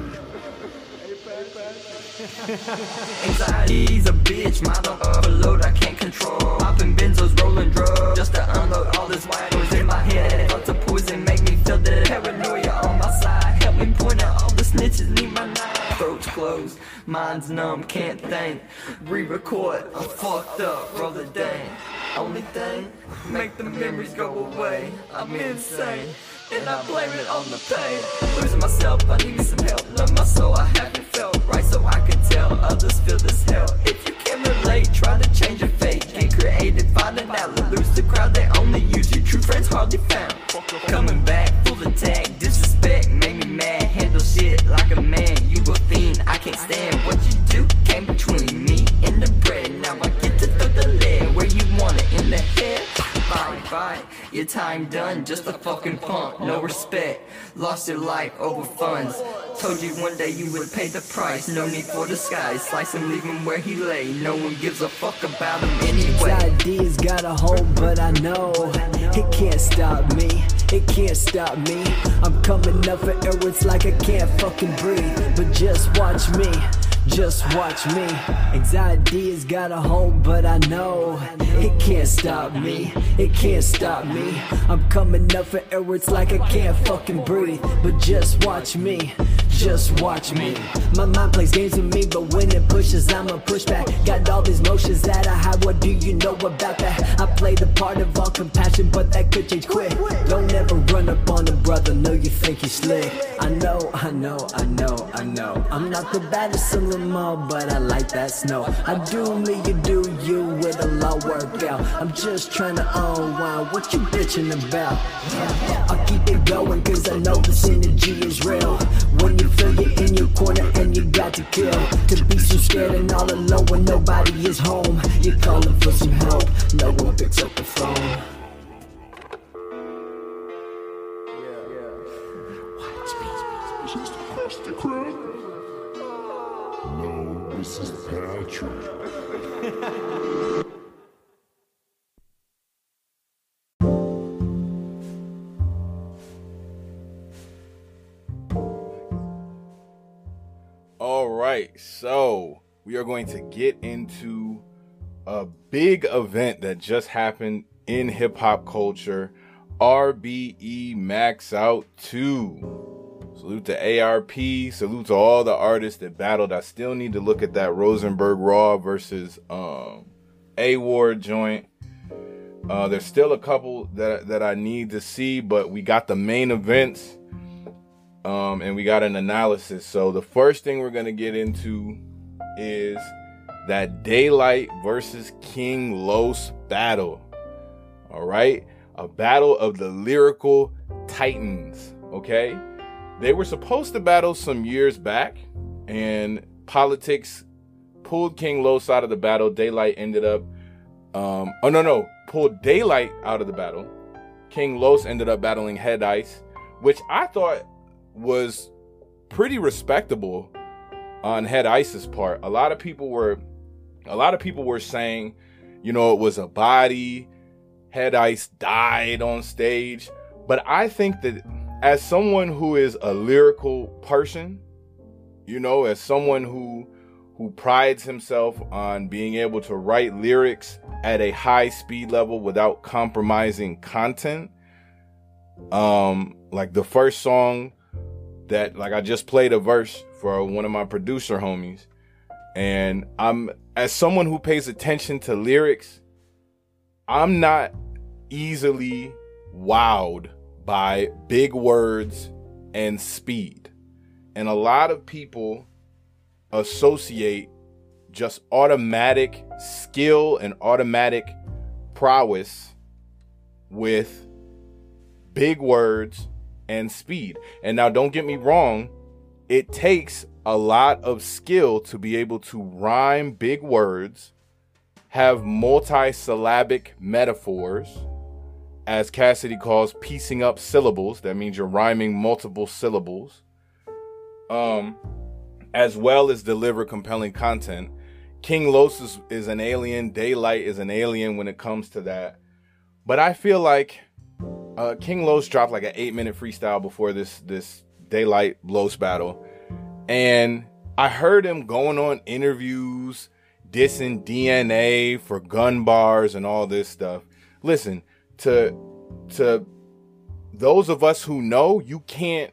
Anxiety's a bitch, mind on overload, I can't control. Popping benzos, rolling drugs, just to unload all this white noise in my head. Thoughts of poison make me feel the paranoia on my side. Help me point out all the snitches, need my knife. Throats closed, mind's numb, can't think. Re-record, I'm fucked up, brother, the dang. Only thing, make the memories go away. I'm insane. And I blame it on the pain. Losing myself, I need me some help. Love my soul, I haven't felt right, so I can tell others feel this hell. If you can relate, try to change your fate. Get creative, find an outlet. Lose the crowd, they only use you. True friends hardly found. Coming back, full attack, disrespect, make me mad. Handle shit like a man. I can't stand what you do. Came between me and the bread. Now I get to throw the lead where you want it in the head. Bye bye, your time done, just a fucking punk, no respect. Lost your life over funds. Told you one day you would pay the price. No need for disguise. Slice him, leave him where he lay. No one gives a fuck about him anyway. Has got a hold, but I know it can't stop me. It can't stop me. I'm coming up for air, it's like I can't fucking breathe. But just watch me. Just watch me. Anxiety has got a hold, but I know it can't stop me. It can't stop me. I'm coming up for air, it's like I can't fucking breathe. But just watch me. Just watch me. My mind plays games with me, but when it pushes, I'ma push back. Got all these motions that I hide. What do you know about that? I play the part of all compassion, but that could change quick. Don't ever run up on a brother, know you think he's slick. I know, I know, I know, I know. I'm not the baddest in the mall, but I like that snow. I do me, you do you with a low workout. I'm just trying to unwind. What you bitching about? I'll keep it going, cause I know this energy is real. When you feel you're in your corner and you got to kill. To be so scared and all alone when nobody is home. You're calling for some help, no one picks up the phone. This is the Krusty Krab. No, this is Patrick. Right, so we are going to get into a big event that just happened in hip hop culture. RBE Max Out 2. Salute to ARP. Salute to all the artists that battled. I still need to look at that Rosenberg Raw versus um, A Ward joint. Uh, there's still a couple that that I need to see, but we got the main events um, and we got an analysis. So the first thing we're gonna get into is that Daylyt versus King Los battle. All right, a battle of the lyrical titans. Okay, they were supposed to battle some years back, and politics pulled King Los out of the battle. Daylyt ended up, um, oh no no, pulled Daylyt out of the battle. King Los ended up battling Head Ice, which I thought was pretty respectable on Head Ice's part. A lot of people were a lot of people were saying, you know, it was a body. Head Ice died on stage. But I think that as someone who is a lyrical person, you know, as someone who who prides himself on being able to write lyrics at a high speed level without compromising content, um, like the first song that like I just played a verse for one of my producer homies and I'm as someone who pays attention to lyrics I'm not easily wowed by big words and speed. And a lot of people associate just automatic skill and automatic prowess with big words and speed. And now don't get me wrong, it takes a lot of skill to be able to rhyme big words, have multi-syllabic metaphors, as Cassidy calls piecing up syllables. That means you're rhyming multiple syllables. Um, as well as deliver compelling content. King Los is, is an alien. Daylyt is an alien when it comes to that. But I feel like uh, King Los dropped like an eight minute freestyle before this this Daylyt Los battle, and I heard him going on interviews, dissing DNA for gun bars and all this stuff. Listen to to those of us who know, you can't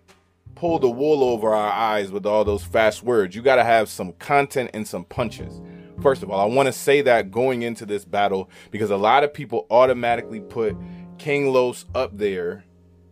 pull the wool over our eyes with all those fast words. You got to have some content and some punches. First of all, I want to say that going into this battle because a lot of people automatically put King Los up there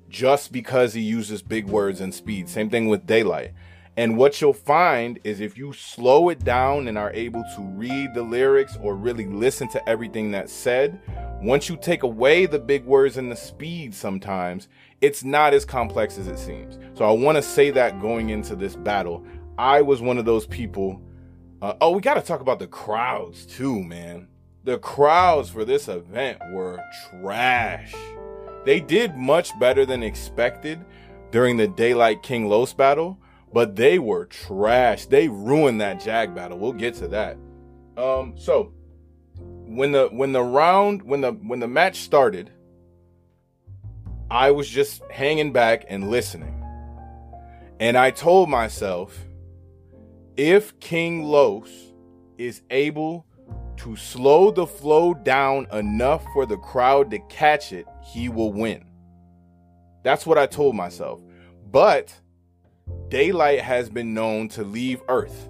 just because he uses big words and speed. Same thing with Daylyt. And what you'll find is if you slow it down and are able to read the lyrics or really listen to everything that's said, once you take away the big words and the speed sometimes, it's not as complex as it seems. So I want to say that going into this battle, I was one of those people. Uh, oh, we got to talk about the crowds too, man. The crowds for this event were trash. They did much better than expected during the Daylyt King Los battle, but they were trash. They ruined that Jag battle. We'll get to that. Um, so when the when the round when the when the match started, I was just hanging back and listening. And I told myself, if King Los is able to slow the flow down enough for the crowd to catch it, he will win. That's what I told myself. But Daylyt has been known to leave Earth,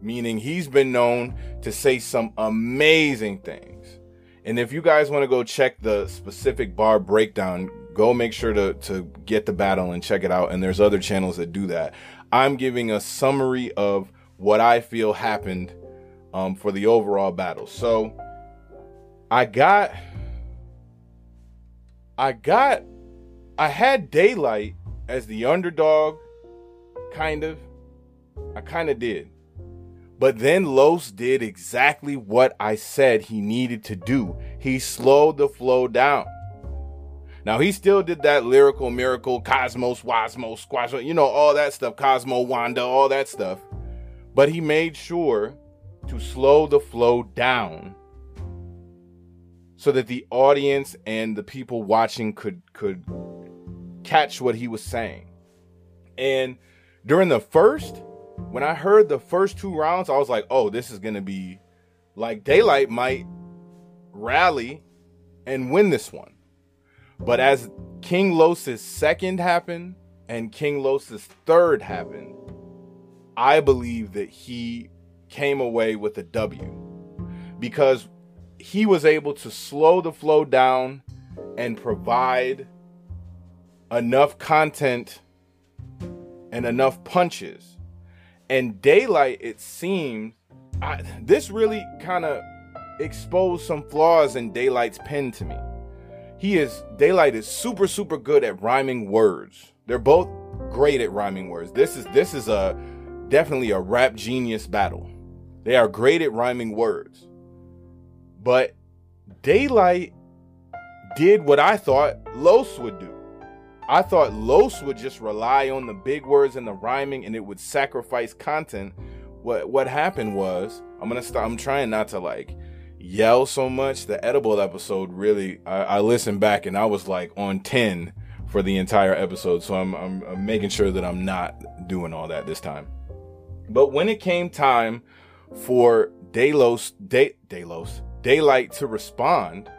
meaning he's been known to say some amazing things. And if you guys want to go check the specific bar breakdown, go make sure to, to get the battle and check it out. And there's other channels that do that. I'm giving a summary of what I feel happened um, for the overall battle. So I got, I got, I had Daylyt as the underdog, kind of. I kind of did. But then Los did exactly what I said he needed to do. He slowed the flow down. Now he still did that lyrical miracle, Cosmos, Wasmo, Squash, you know, all that stuff, Cosmo, Wanda, all that stuff. But he made sure to slow the flow down so that the audience and the people watching could could catch what he was saying. And during the first, when I heard the first two rounds, I was like, "Oh, this is going to be like Daylyt might rally and win this one." But as King Los's second happened and King Los's third happened, I believe that he came away with a W because he was able to slow the flow down and provide enough content and enough punches. And Daylyt, it seems, I, this really kind of exposed some flaws in Daylyt's pen to me he is Daylyt is super super good at rhyming words. They're both great at rhyming words. This is this is a definitely a rap genius battle. They are great at rhyming words. But Daylyt did what I thought Los would do. I thought Los would just rely on the big words and the rhyming and it would sacrifice content. What what happened was I'm gonna stop I'm trying not to like yell so much. The edible episode really, I, I listened back and I was like on 10 for the entire episode. So I'm, I'm, I'm making sure that I'm not doing all that this time. But when it came time for Delos, De, Delos, Daylyt to respond,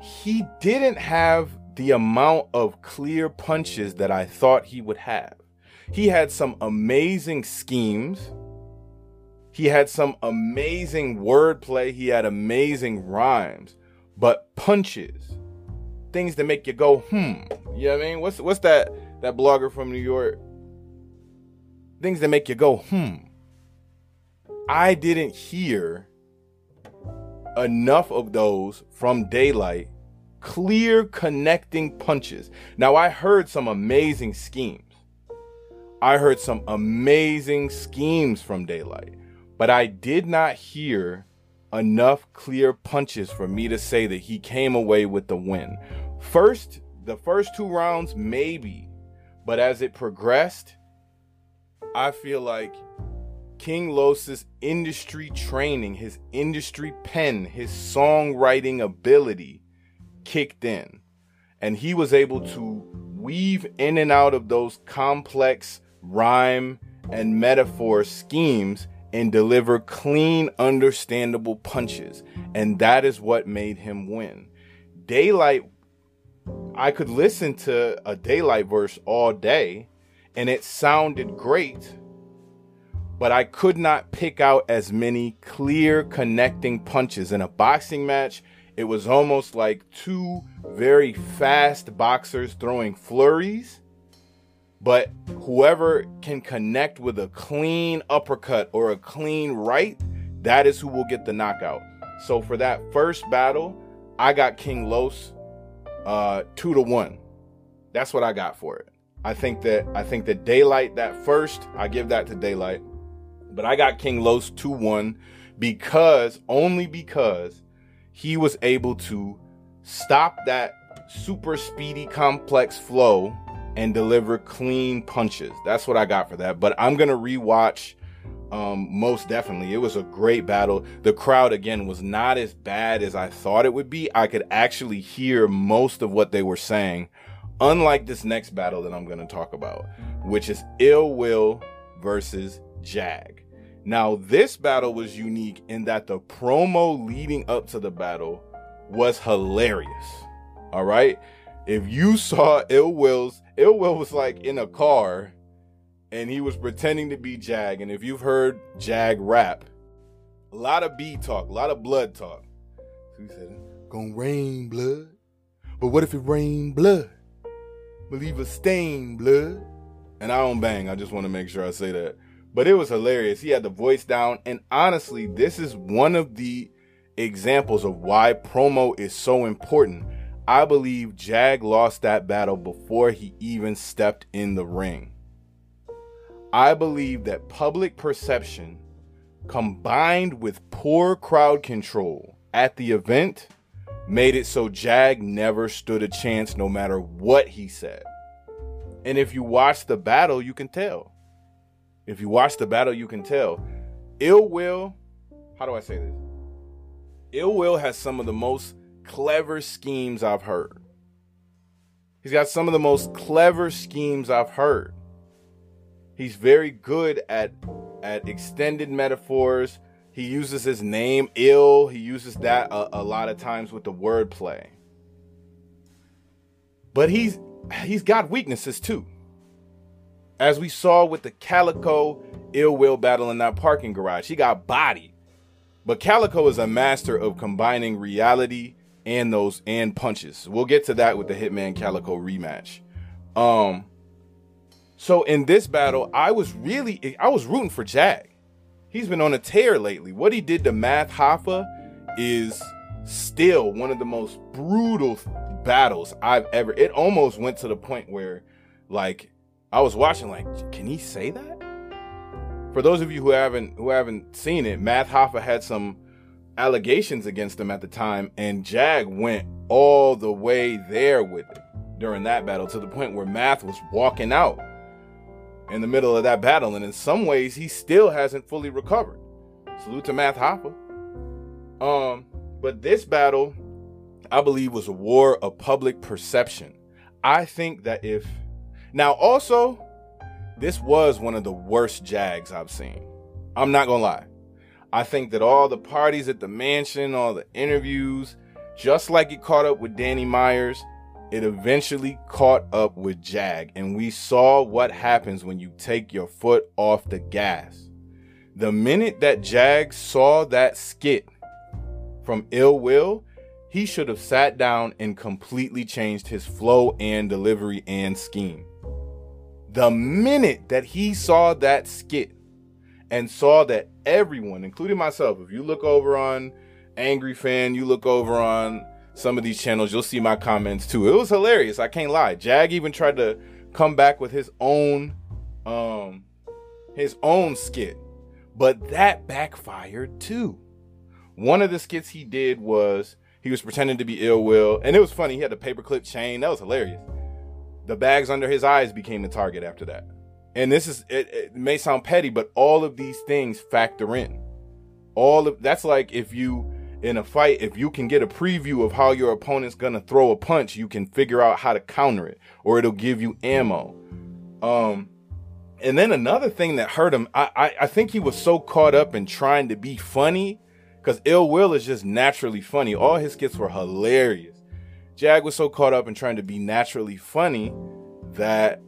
he didn't have the amount of clear punches that I thought he would have. He had some amazing schemes he had some amazing wordplay. He had amazing rhymes, but punches, things that make you go, hmm. You know what I mean? What's what's that that blogger from New York? Things that make you go, hmm. I didn't hear enough of those from Daylyt clear connecting punches. Now, I heard some amazing schemes. I heard some amazing schemes from Daylyt, but I did not hear enough clear punches for me to say that he came away with the win. First, the first two rounds, maybe, but as it progressed, I feel like King Los's industry training, his industry pen, his songwriting ability kicked in. And he was able to weave in and out of those complex rhyme and metaphor schemes and deliver clean, understandable punches. And that is what made him win. Daylyt, I could listen to a Daylyt verse all day and it sounded great, but I could not pick out as many clear connecting punches. In a boxing match, it was almost like two very fast boxers throwing flurries but whoever can connect with a clean uppercut or a clean right, that is who will get the knockout. So for that first battle, I got King Los uh 2 to 1. That's what I got for it. I think that I think that Daylyt that first, I give that to Daylyt. But I got King Los 2-1 because only because he was able to stop that super speedy complex flow and deliver clean punches. That's what I got for that. But I'm gonna rewatch. Um, most definitely, it was a great battle. The crowd again was not as bad as I thought it would be. I could actually hear most of what they were saying. Unlike this next battle that I'm gonna talk about, which is Ill Will versus Jag. Now, this battle was unique in that the promo leading up to the battle was hilarious. All right. If you saw Ill Will's Ill Will was like in a car and he was pretending to be Jag. And if you've heard Jag rap, a lot of B talk, a lot of blood talk. He said, Gonna rain blood. But what if it rain blood? Believe a stain blood. And I don't bang. I just want to make sure I say that. But it was hilarious. He had the voice down. And honestly, this is one of the examples of why promo is so important I believe Jag lost that battle before he even stepped in the ring. I believe that public perception combined with poor crowd control at the event made it so Jag never stood a chance no matter what he said. And if you watch the battle, you can tell. If you watch the battle, you can tell. Ill Will, how do I say this? Ill Will has some of the most clever schemes I've heard. He's got some of the most clever schemes I've heard. He's very good at at extended metaphors. He uses his name ill. He uses that a, a lot of times with the wordplay. But he's he's got weaknesses too. As we saw with the Calicoe ill will battle in that parking garage, he got bodied. But Calicoe is a master of combining reality and those and punches. We'll get to that with the Hitman Calicoe rematch. Um so in this battle, I was really I was rooting for Jag. He's been on a tear lately. What he did to Math Hoffa is still one of the most brutal battles I've ever. It almost went to the point where like I was watching like can he say that? For those of you who haven't who haven't seen it, Math Hoffa had some allegations against him at the time, and Jag went all the way there with it during that battle to the point where Math was walking out in the middle of that battle, and in some ways, he still hasn't fully recovered. Salute to Math Hoffa. Um, but this battle, I believe, was a war of public perception. I think that if now also, this was one of the worst Jags I've seen. I'm not gonna lie. I think that all the parties at the mansion, all the interviews, just like it caught up with Danny Myers, it eventually caught up with Jag. And we saw what happens when you take your foot off the gas. The minute that Jag saw that skit from Ill Will, he should have sat down and completely changed his flow and delivery and scheme. The minute that he saw that skit, and saw that everyone, including myself, if you look over on Angry Fan, you look over on some of these channels, you'll see my comments too. It was hilarious. I can't lie. Jag even tried to come back with his own um his own skit. But that backfired too. One of the skits he did was he was pretending to be ill will, and it was funny. He had a paperclip chain. That was hilarious. The bags under his eyes became the target after that. And this is it, it may sound petty, but all of these things factor in. All of that's like if you in a fight, if you can get a preview of how your opponent's gonna throw a punch, you can figure out how to counter it, or it'll give you ammo. Um, and then another thing that hurt him, I, I, I think he was so caught up in trying to be funny, because Ill Will is just naturally funny. All his skits were hilarious. Jag was so caught up in trying to be naturally funny that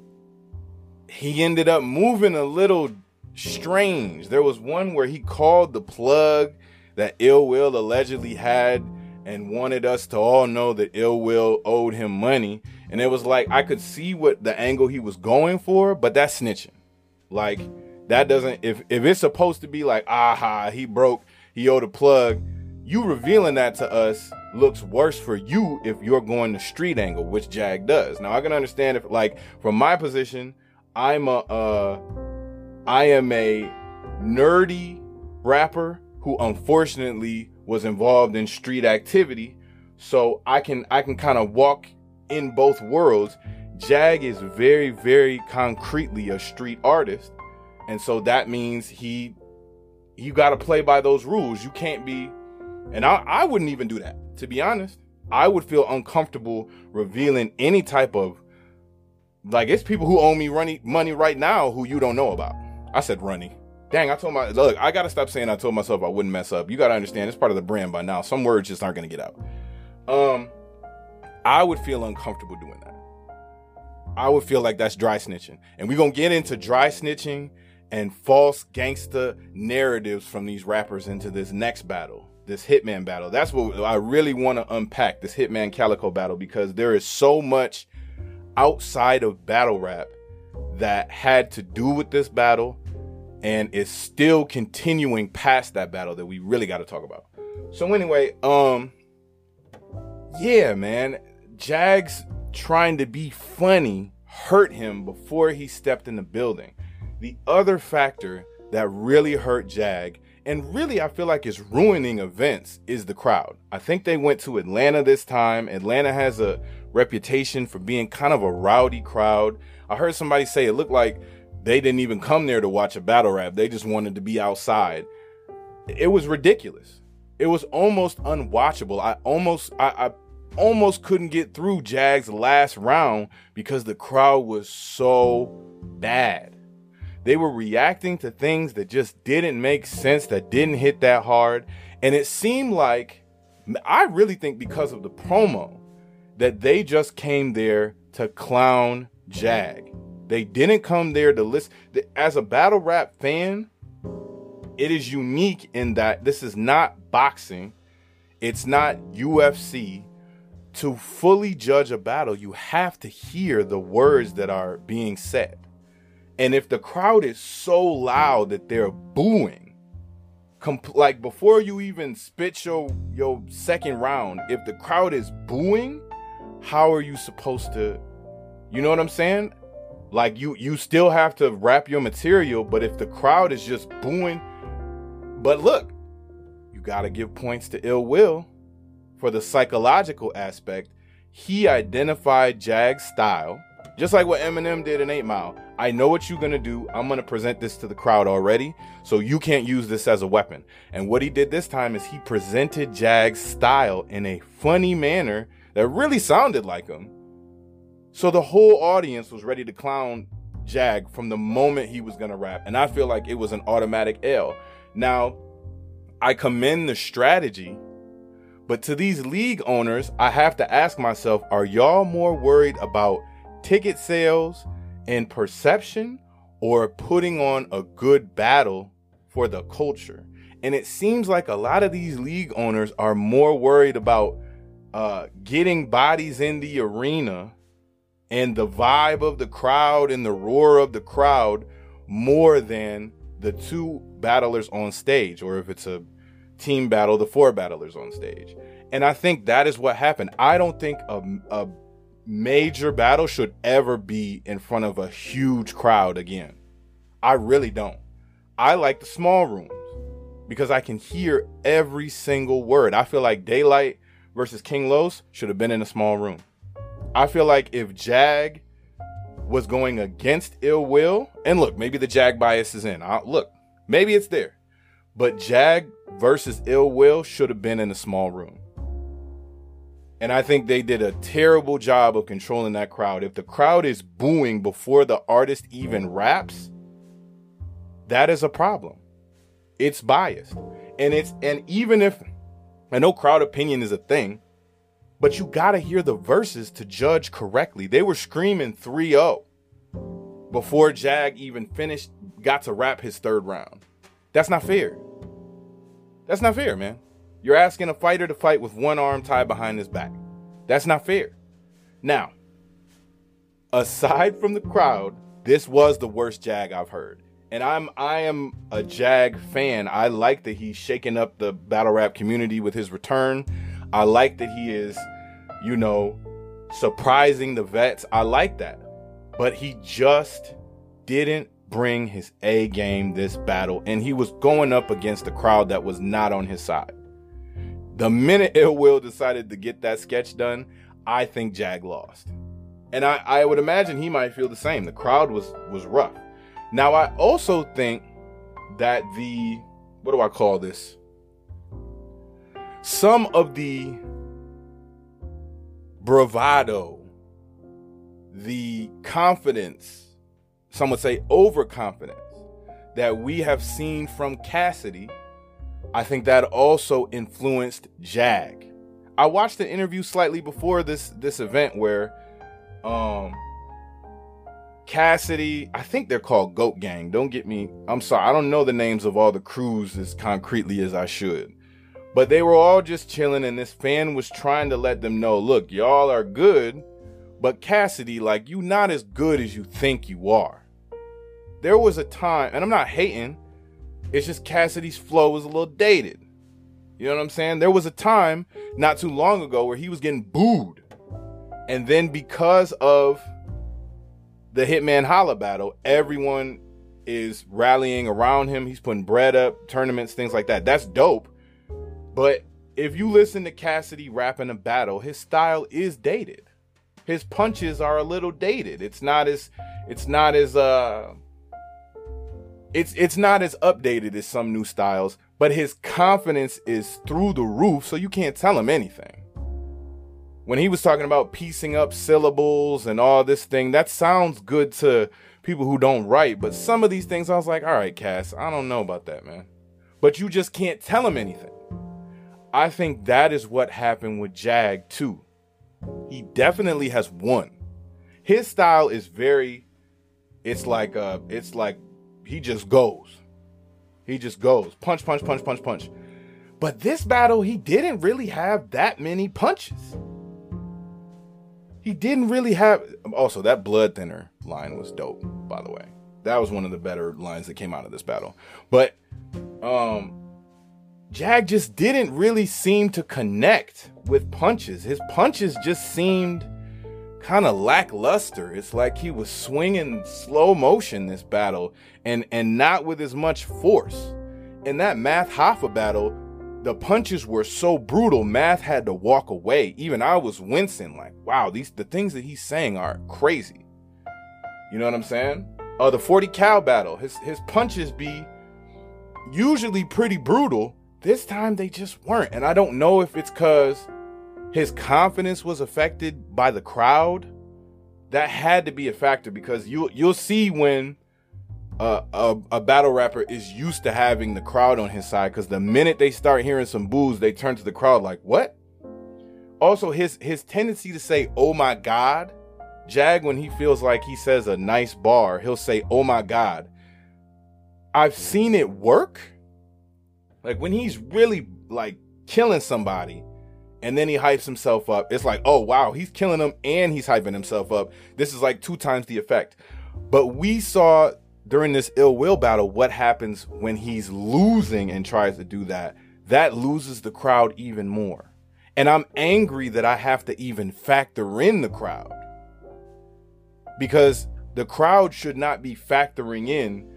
he ended up moving a little strange. There was one where he called the plug that Ill Will allegedly had and wanted us to all know that Ill Will owed him money. And it was like I could see what the angle he was going for, but that's snitching. Like that doesn't if if it's supposed to be like, aha, he broke, he owed a plug, you revealing that to us looks worse for you if you're going the street angle, which Jag does. Now I can understand if like from my position, I'm a uh I am a nerdy rapper who unfortunately was involved in street activity. So I can I can kind of walk in both worlds. Jag is very, very concretely a street artist. And so that means he you gotta play by those rules. You can't be and I, I wouldn't even do that, to be honest. I would feel uncomfortable revealing any type of like it's people who owe me runny, money right now who you don't know about. I said runny. Dang, I told my look, I gotta stop saying I told myself I wouldn't mess up. You gotta understand it's part of the brand by now. Some words just aren't gonna get out. Um, I would feel uncomfortable doing that. I would feel like that's dry snitching. And we're gonna get into dry snitching and false gangster narratives from these rappers into this next battle, this Hitman battle. That's what I really want to unpack this Hitman Calicoe battle because there is so much outside of battle rap that had to do with this battle and is still continuing past that battle that we really got to talk about. So anyway, um yeah, man, Jags trying to be funny hurt him before he stepped in the building. The other factor that really hurt Jag and really I feel like it's ruining events is the crowd. I think they went to Atlanta this time. Atlanta has a reputation for being kind of a rowdy crowd. I heard somebody say it looked like they didn't even come there to watch a battle rap. They just wanted to be outside. It was ridiculous. It was almost unwatchable. I almost I, I almost couldn't get through Jag's last round because the crowd was so bad. They were reacting to things that just didn't make sense, that didn't hit that hard. And it seemed like, I really think because of the promo, that they just came there to clown Jag. They didn't come there to listen. As a battle rap fan, it is unique in that this is not boxing, it's not UFC. To fully judge a battle, you have to hear the words that are being said. And if the crowd is so loud that they're booing, like before you even spit your your second round, if the crowd is booing, how are you supposed to you know what I'm saying? Like you you still have to wrap your material, but if the crowd is just booing, but look, you got to give points to Ill Will for the psychological aspect. He identified Jag's style, just like what Eminem did in 8 Mile. I know what you're going to do. I'm going to present this to the crowd already, so you can't use this as a weapon. And what he did this time is he presented Jag's style in a funny manner that really sounded like him. So the whole audience was ready to clown Jag from the moment he was going to rap. And I feel like it was an automatic L. Now, I commend the strategy, but to these league owners, I have to ask myself are y'all more worried about ticket sales and perception or putting on a good battle for the culture? And it seems like a lot of these league owners are more worried about uh, getting bodies in the arena and the vibe of the crowd and the roar of the crowd more than the two battlers on stage, or if it's a team battle, the four battlers on stage. And I think that is what happened. I don't think a, a major battle should ever be in front of a huge crowd again. I really don't. I like the small rooms because I can hear every single word. I feel like Daylyt versus King Los should have been in a small room. I feel like if Jag was going against Ill Will, and look, maybe the Jag bias is in. i look, maybe it's there. But Jag versus Ill Will should have been in a small room. And I think they did a terrible job of controlling that crowd. If the crowd is booing before the artist even raps, that is a problem. It's biased. And it's and even if I know crowd opinion is a thing, but you got to hear the verses to judge correctly. They were screaming 3-0 before Jag even finished got to rap his third round. That's not fair. That's not fair, man. You're asking a fighter to fight with one arm tied behind his back. That's not fair. Now, aside from the crowd, this was the worst Jag I've heard. And I'm I am a Jag fan. I like that he's shaking up the battle rap community with his return. I like that he is, you know, surprising the vets. I like that. But he just didn't bring his A game this battle and he was going up against a crowd that was not on his side. The minute Ill Will decided to get that sketch done, I think Jag lost. And I, I would imagine he might feel the same. The crowd was was rough. Now I also think that the what do I call this? Some of the bravado, the confidence, some would say overconfidence that we have seen from Cassidy I think that also influenced Jag. I watched the interview slightly before this this event where um Cassidy, I think they're called Goat Gang. Don't get me. I'm sorry. I don't know the names of all the crews as concretely as I should. But they were all just chilling and this fan was trying to let them know, look, y'all are good, but Cassidy, like you not as good as you think you are. There was a time, and I'm not hating, it's just Cassidy's flow is a little dated. You know what I'm saying? There was a time not too long ago where he was getting booed. And then because of the Hitman Holla battle, everyone is rallying around him. He's putting bread up, tournaments, things like that. That's dope. But if you listen to Cassidy rapping a battle, his style is dated. His punches are a little dated. It's not as it's not as uh it's it's not as updated as some new styles, but his confidence is through the roof, so you can't tell him anything. When he was talking about piecing up syllables and all this thing, that sounds good to people who don't write, but some of these things I was like, all right, Cass, I don't know about that, man. But you just can't tell him anything. I think that is what happened with Jag too. He definitely has won. His style is very it's like uh it's like he just goes. He just goes. Punch, punch, punch, punch, punch. But this battle, he didn't really have that many punches. He didn't really have. Also, that blood thinner line was dope, by the way. That was one of the better lines that came out of this battle. But, um, Jag just didn't really seem to connect with punches. His punches just seemed kind of lackluster. It's like he was swinging slow motion this battle and and not with as much force. In that Math Hoffa battle, the punches were so brutal, Math had to walk away. Even I was wincing like, wow, these the things that he's saying are crazy. You know what I'm saying? Uh the 40 cow battle, his his punches be usually pretty brutal. This time they just weren't. And I don't know if it's cuz his confidence was affected by the crowd. That had to be a factor because you you'll see when a, a, battle rapper is used to having the crowd on his side because the minute they start hearing some boos, they turn to the crowd like, "What?" Also, his his tendency to say "Oh my God," Jag when he feels like he says a nice bar, he'll say "Oh my God." I've seen it work. Like when he's really like killing somebody, and then he hypes himself up. It's like, oh wow, he's killing them and he's hyping himself up. This is like two times the effect. But we saw during this ill will battle what happens when he's losing and tries to do that. That loses the crowd even more. And I'm angry that I have to even factor in the crowd. Because the crowd should not be factoring in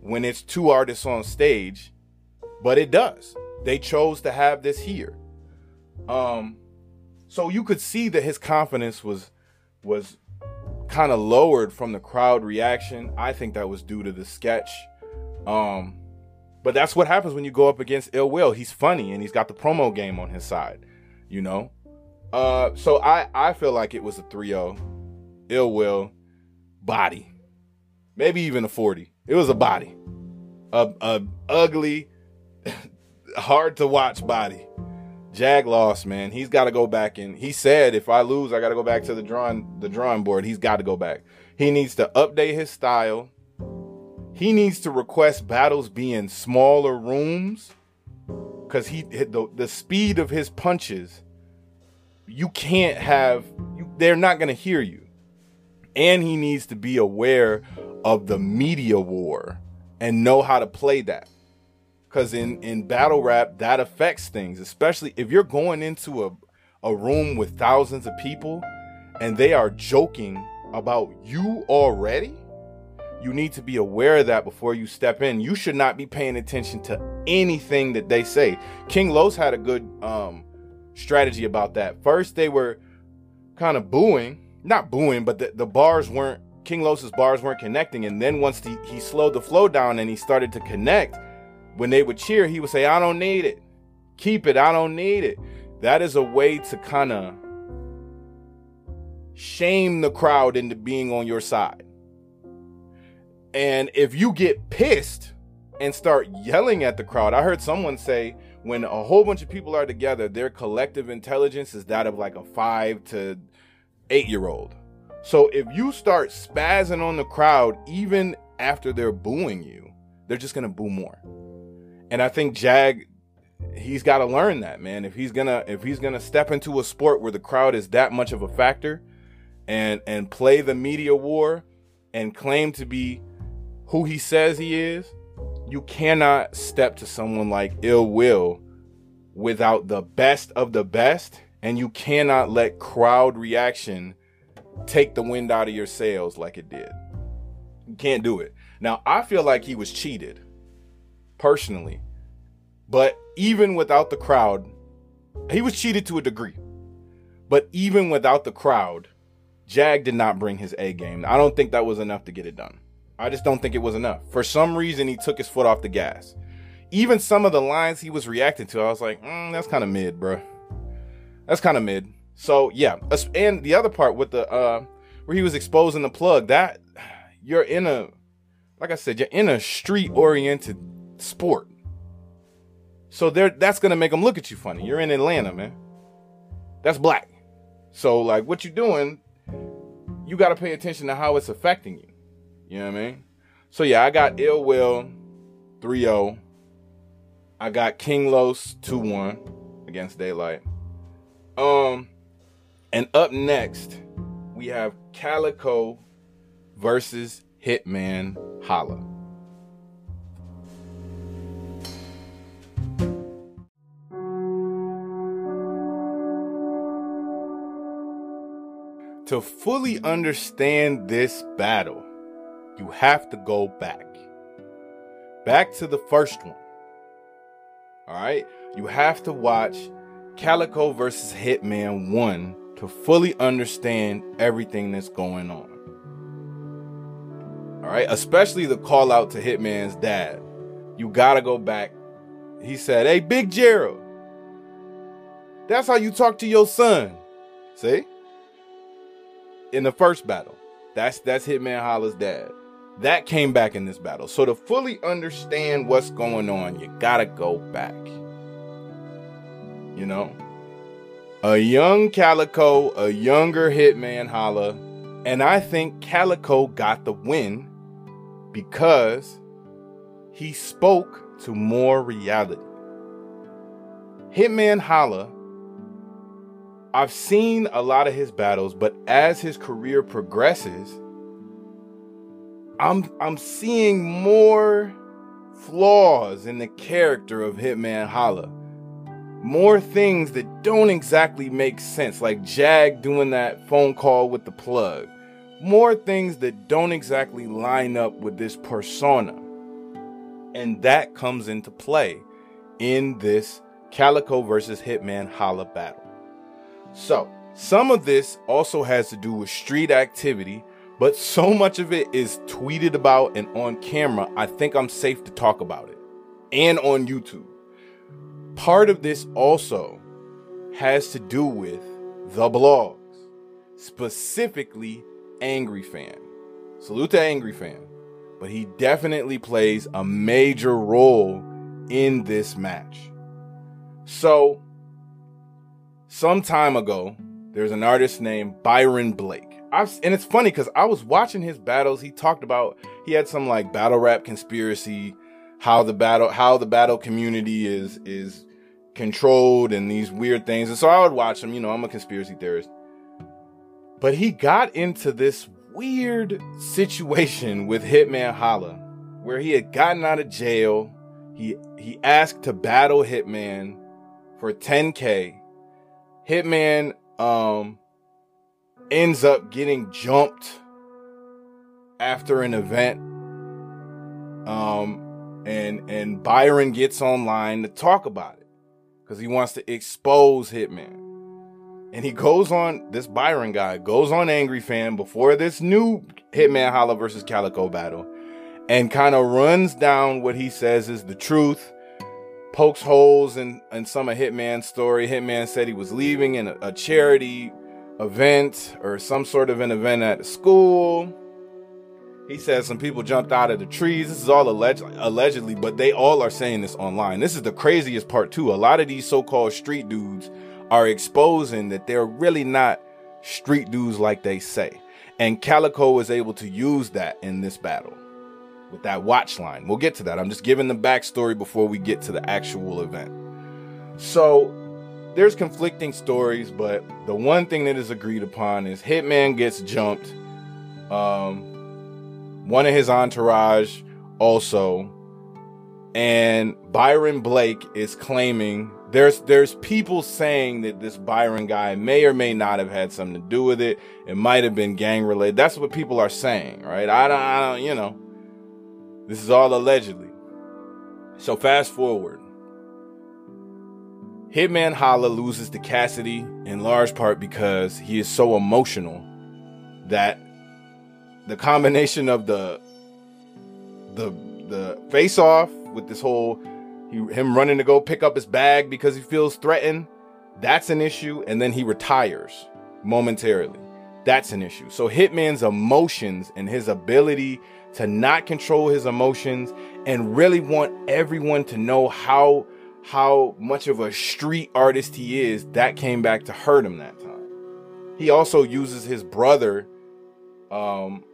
when it's two artists on stage, but it does. They chose to have this here. Um so you could see that his confidence was was kind of lowered from the crowd reaction. I think that was due to the sketch. Um but that's what happens when you go up against Ill Will. He's funny and he's got the promo game on his side, you know? Uh so I I feel like it was a 3-0. Ill Will body. Maybe even a 40. It was a body. A, a ugly hard to watch body. Jag lost, man. He's got to go back and he said if I lose, I got to go back to the drawing the drawing board. He's got to go back. He needs to update his style. He needs to request battles be in smaller rooms cuz he the, the speed of his punches you can't have you, they're not going to hear you. And he needs to be aware of the media war and know how to play that because in in battle rap that affects things especially if you're going into a, a room with thousands of people and they are joking about you already you need to be aware of that before you step in. You should not be paying attention to anything that they say. King los had a good um strategy about that. First they were kind of booing not booing but the, the bars weren't king los's bars weren't connecting. And then once the, he slowed the flow down and he started to connect when they would cheer, he would say, I don't need it. Keep it. I don't need it. That is a way to kind of shame the crowd into being on your side. And if you get pissed and start yelling at the crowd, I heard someone say when a whole bunch of people are together, their collective intelligence is that of like a five to eight year old. So if you start spazzing on the crowd, even after they're booing you, they're just gonna boo more. And I think Jag he's got to learn that, man. If he's going to if he's going to step into a sport where the crowd is that much of a factor and and play the media war and claim to be who he says he is, you cannot step to someone like Ill Will without the best of the best and you cannot let crowd reaction take the wind out of your sails like it did. You can't do it. Now, I feel like he was cheated personally. But even without the crowd, he was cheated to a degree. But even without the crowd, Jag did not bring his A game. I don't think that was enough to get it done. I just don't think it was enough. For some reason, he took his foot off the gas. Even some of the lines he was reacting to, I was like, mm, that's kind of mid, bro. That's kind of mid. So yeah, and the other part with the uh where he was exposing the plug, that you're in a like I said, you're in a street oriented sport. So there that's gonna make them look at you funny. You're in Atlanta, man. That's black. So like what you doing, you gotta pay attention to how it's affecting you. You know what I mean? So yeah, I got Ill Will 3-0. I got King Los 2-1 against Daylyt. Um and up next, we have Calicoe versus Hitman Holla. To fully understand this battle, you have to go back. Back to the first one. All right? You have to watch Calicoe versus Hitman 1 to fully understand everything that's going on. All right? Especially the call out to Hitman's dad. You got to go back. He said, Hey, Big Gerald, that's how you talk to your son. See? In the first battle. That's that's Hitman Holla's dad. That came back in this battle. So to fully understand what's going on, you gotta go back. You know? A young Calicoe, a younger Hitman Holla, and I think Calicoe got the win because he spoke to more reality. Hitman Holla I've seen a lot of his battles, but as his career progresses, I'm I'm seeing more flaws in the character of Hitman Holla. more things that don't exactly make sense, like Jag doing that phone call with the plug. More things that don't exactly line up with this persona. And that comes into play in this Calicoe versus Hitman Holla battle. So, some of this also has to do with street activity, but so much of it is tweeted about and on camera, I think I'm safe to talk about it. And on YouTube. Part of this also has to do with the blogs, specifically Angry Fan. Salute to Angry Fan. But he definitely plays a major role in this match. So, some time ago, there's an artist named Byron Blake. I've, and it's funny because I was watching his battles. He talked about he had some like battle rap conspiracy, how the battle how the battle community is is controlled and these weird things. And so I would watch him. You know, I'm a conspiracy theorist. But he got into this weird situation with Hitman Holla, where he had gotten out of jail. He he asked to battle Hitman for 10k. Hitman um ends up getting jumped after an event. Um and and Byron gets online to talk about it cuz he wants to expose Hitman. And he goes on this Byron guy goes on Angry Fan before this new Hitman Holla versus Calicoe battle and kind of runs down what he says is the truth pokes holes in, in some of Hitman's story. Hitman said he was leaving in a, a charity event or some sort of an event at school. He says some people jumped out of the trees. This is all alleged, allegedly, but they all are saying this online. This is the craziest part, too. A lot of these so called street dudes are exposing that they're really not street dudes like they say. And Calicoe was able to use that in this battle with that watch line. We'll get to that. I'm just giving the backstory before we get to the actual event. So there's conflicting stories, but the one thing that is agreed upon is Hitman gets jumped. Um, one of his entourage also, and Byron Blake is claiming there's there's people saying that this Byron guy may or may not have had something to do with it. It might have been gang related. That's what people are saying, right? I don't, I don't, you know. This is all allegedly. So fast forward. Hitman Holla loses to Cassidy in large part because he is so emotional that the combination of the the the face off with this whole he, him running to go pick up his bag because he feels threatened that's an issue and then he retires momentarily that's an issue so hitman's emotions and his ability to not control his emotions and really want everyone to know how how much of a street artist he is that came back to hurt him that time. He also uses his brother um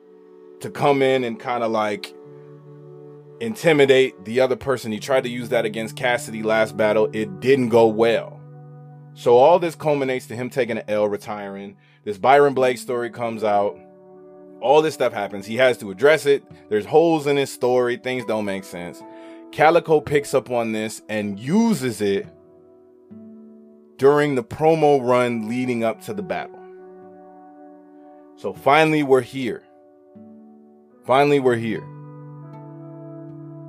to come in and kind of like intimidate the other person. He tried to use that against cassidy last battle. It didn't go well. So all this culminates to him taking an l retiring. This byron blake story comes out all this stuff happens. He has to address it. There's holes in his story. Things don't make sense. Calicoe picks up on this and uses it during the promo run leading up to the battle. So finally, we're here. Finally, we're here.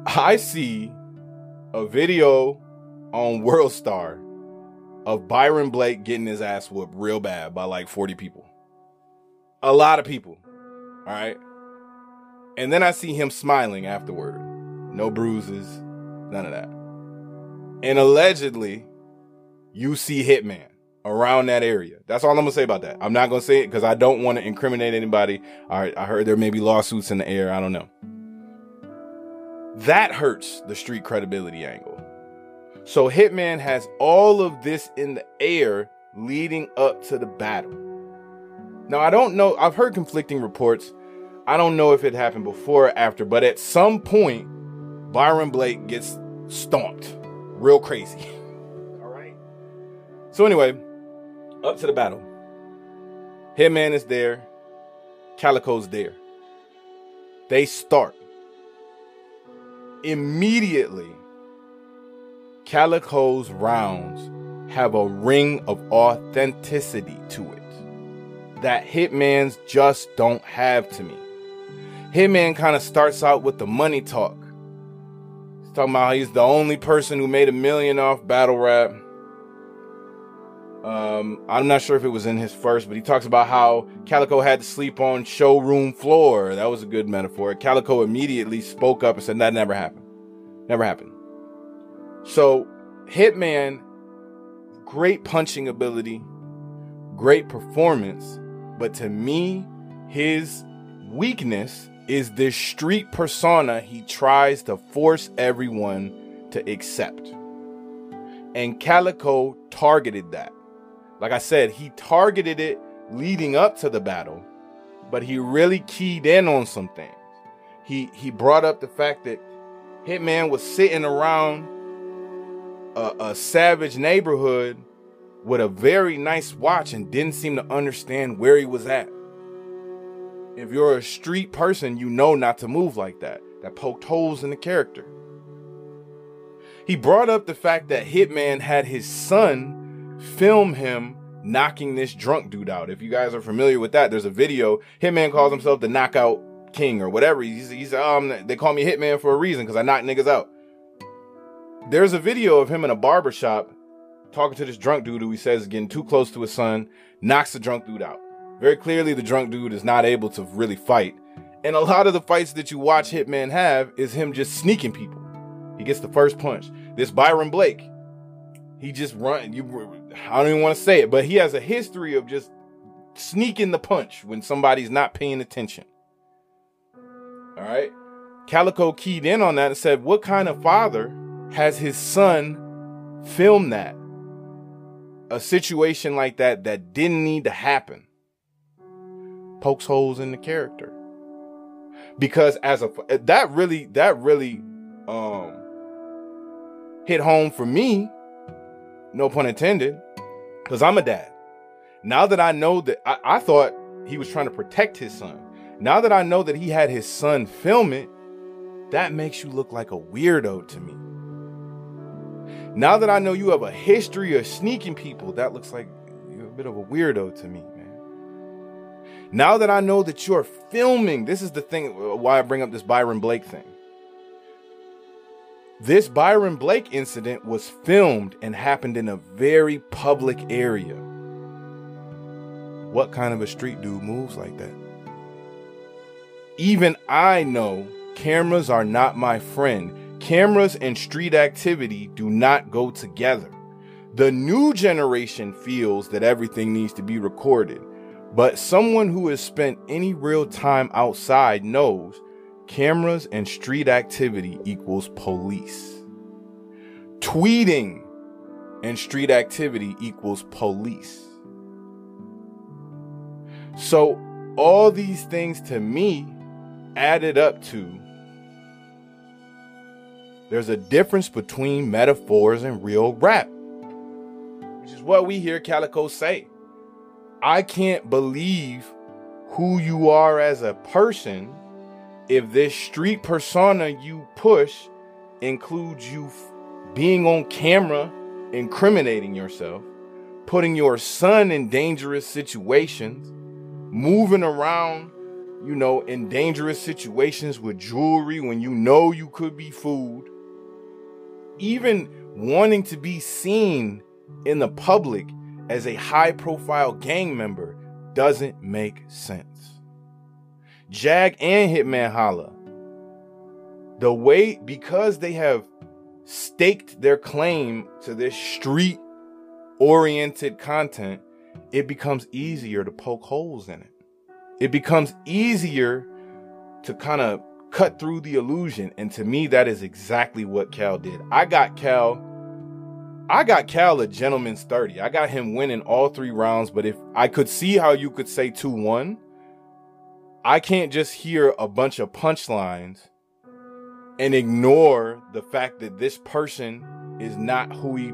I see a video on Worldstar of Byron Blake getting his ass whooped real bad by like 40 people. A lot of people. All right. And then I see him smiling afterward. No bruises, none of that. And allegedly, you see Hitman around that area. That's all I'm gonna say about that. I'm not gonna say it because I don't want to incriminate anybody. All right, I heard there may be lawsuits in the air. I don't know. That hurts the street credibility angle. So Hitman has all of this in the air leading up to the battle. Now, I don't know. I've heard conflicting reports. I don't know if it happened before or after, but at some point, Byron Blake gets stomped real crazy. All right. So, anyway, up to the battle. Hitman is there, Calicoe's there. They start. Immediately, Calicoe's rounds have a ring of authenticity to it that Hitman's just don't have to me. Hitman kind of starts out with the money talk. He's talking about how he's the only person who made a million off battle rap. Um, I'm not sure if it was in his first, but he talks about how Calicoe had to sleep on showroom floor. That was a good metaphor. Calicoe immediately spoke up and said that never happened. Never happened. So, Hitman, great punching ability, great performance, but to me, his weakness is this street persona he tries to force everyone to accept. And Calicoe targeted that. Like I said, he targeted it leading up to the battle, but he really keyed in on some things. He he brought up the fact that Hitman was sitting around a, a savage neighborhood with a very nice watch and didn't seem to understand where he was at. If you're a street person, you know not to move like that. That poked holes in the character. He brought up the fact that Hitman had his son film him knocking this drunk dude out. If you guys are familiar with that, there's a video. Hitman calls himself the knockout king or whatever. He's, he's um they call me Hitman for a reason because I knock niggas out. There's a video of him in a barber shop talking to this drunk dude who he says is getting too close to his son, knocks the drunk dude out. Very clearly, the drunk dude is not able to really fight. And a lot of the fights that you watch Hitman have is him just sneaking people. He gets the first punch. This Byron Blake, he just run. You, I don't even want to say it, but he has a history of just sneaking the punch when somebody's not paying attention. All right. Calicoe keyed in on that and said, What kind of father has his son film that? A situation like that that didn't need to happen. Pokes holes in the character. Because as a that really that really um hit home for me, no pun intended, because I'm a dad. Now that I know that I, I thought he was trying to protect his son. Now that I know that he had his son film it, that makes you look like a weirdo to me. Now that I know you have a history of sneaking people, that looks like you're a bit of a weirdo to me, man. Now that I know that you're filming, this is the thing uh, why I bring up this Byron Blake thing. This Byron Blake incident was filmed and happened in a very public area. What kind of a street dude moves like that? Even I know cameras are not my friend. Cameras and street activity do not go together. The new generation feels that everything needs to be recorded, but someone who has spent any real time outside knows cameras and street activity equals police. Tweeting and street activity equals police. So, all these things to me added up to there's a difference between metaphors and real rap, which is what we hear Calicoe say. I can't believe who you are as a person if this street persona you push includes you f- being on camera, incriminating yourself, putting your son in dangerous situations, moving around, you know, in dangerous situations with jewelry when you know you could be fooled, even wanting to be seen in the public as a high profile gang member doesn't make sense. Jag and Hitman Holla, the way, because they have staked their claim to this street oriented content, it becomes easier to poke holes in it. It becomes easier to kind of cut through the illusion. And to me, that is exactly what Cal did. I got Cal. I got Cal a gentleman's 30. I got him winning all three rounds, but if I could see how you could say 2 1, I can't just hear a bunch of punchlines and ignore the fact that this person is not who he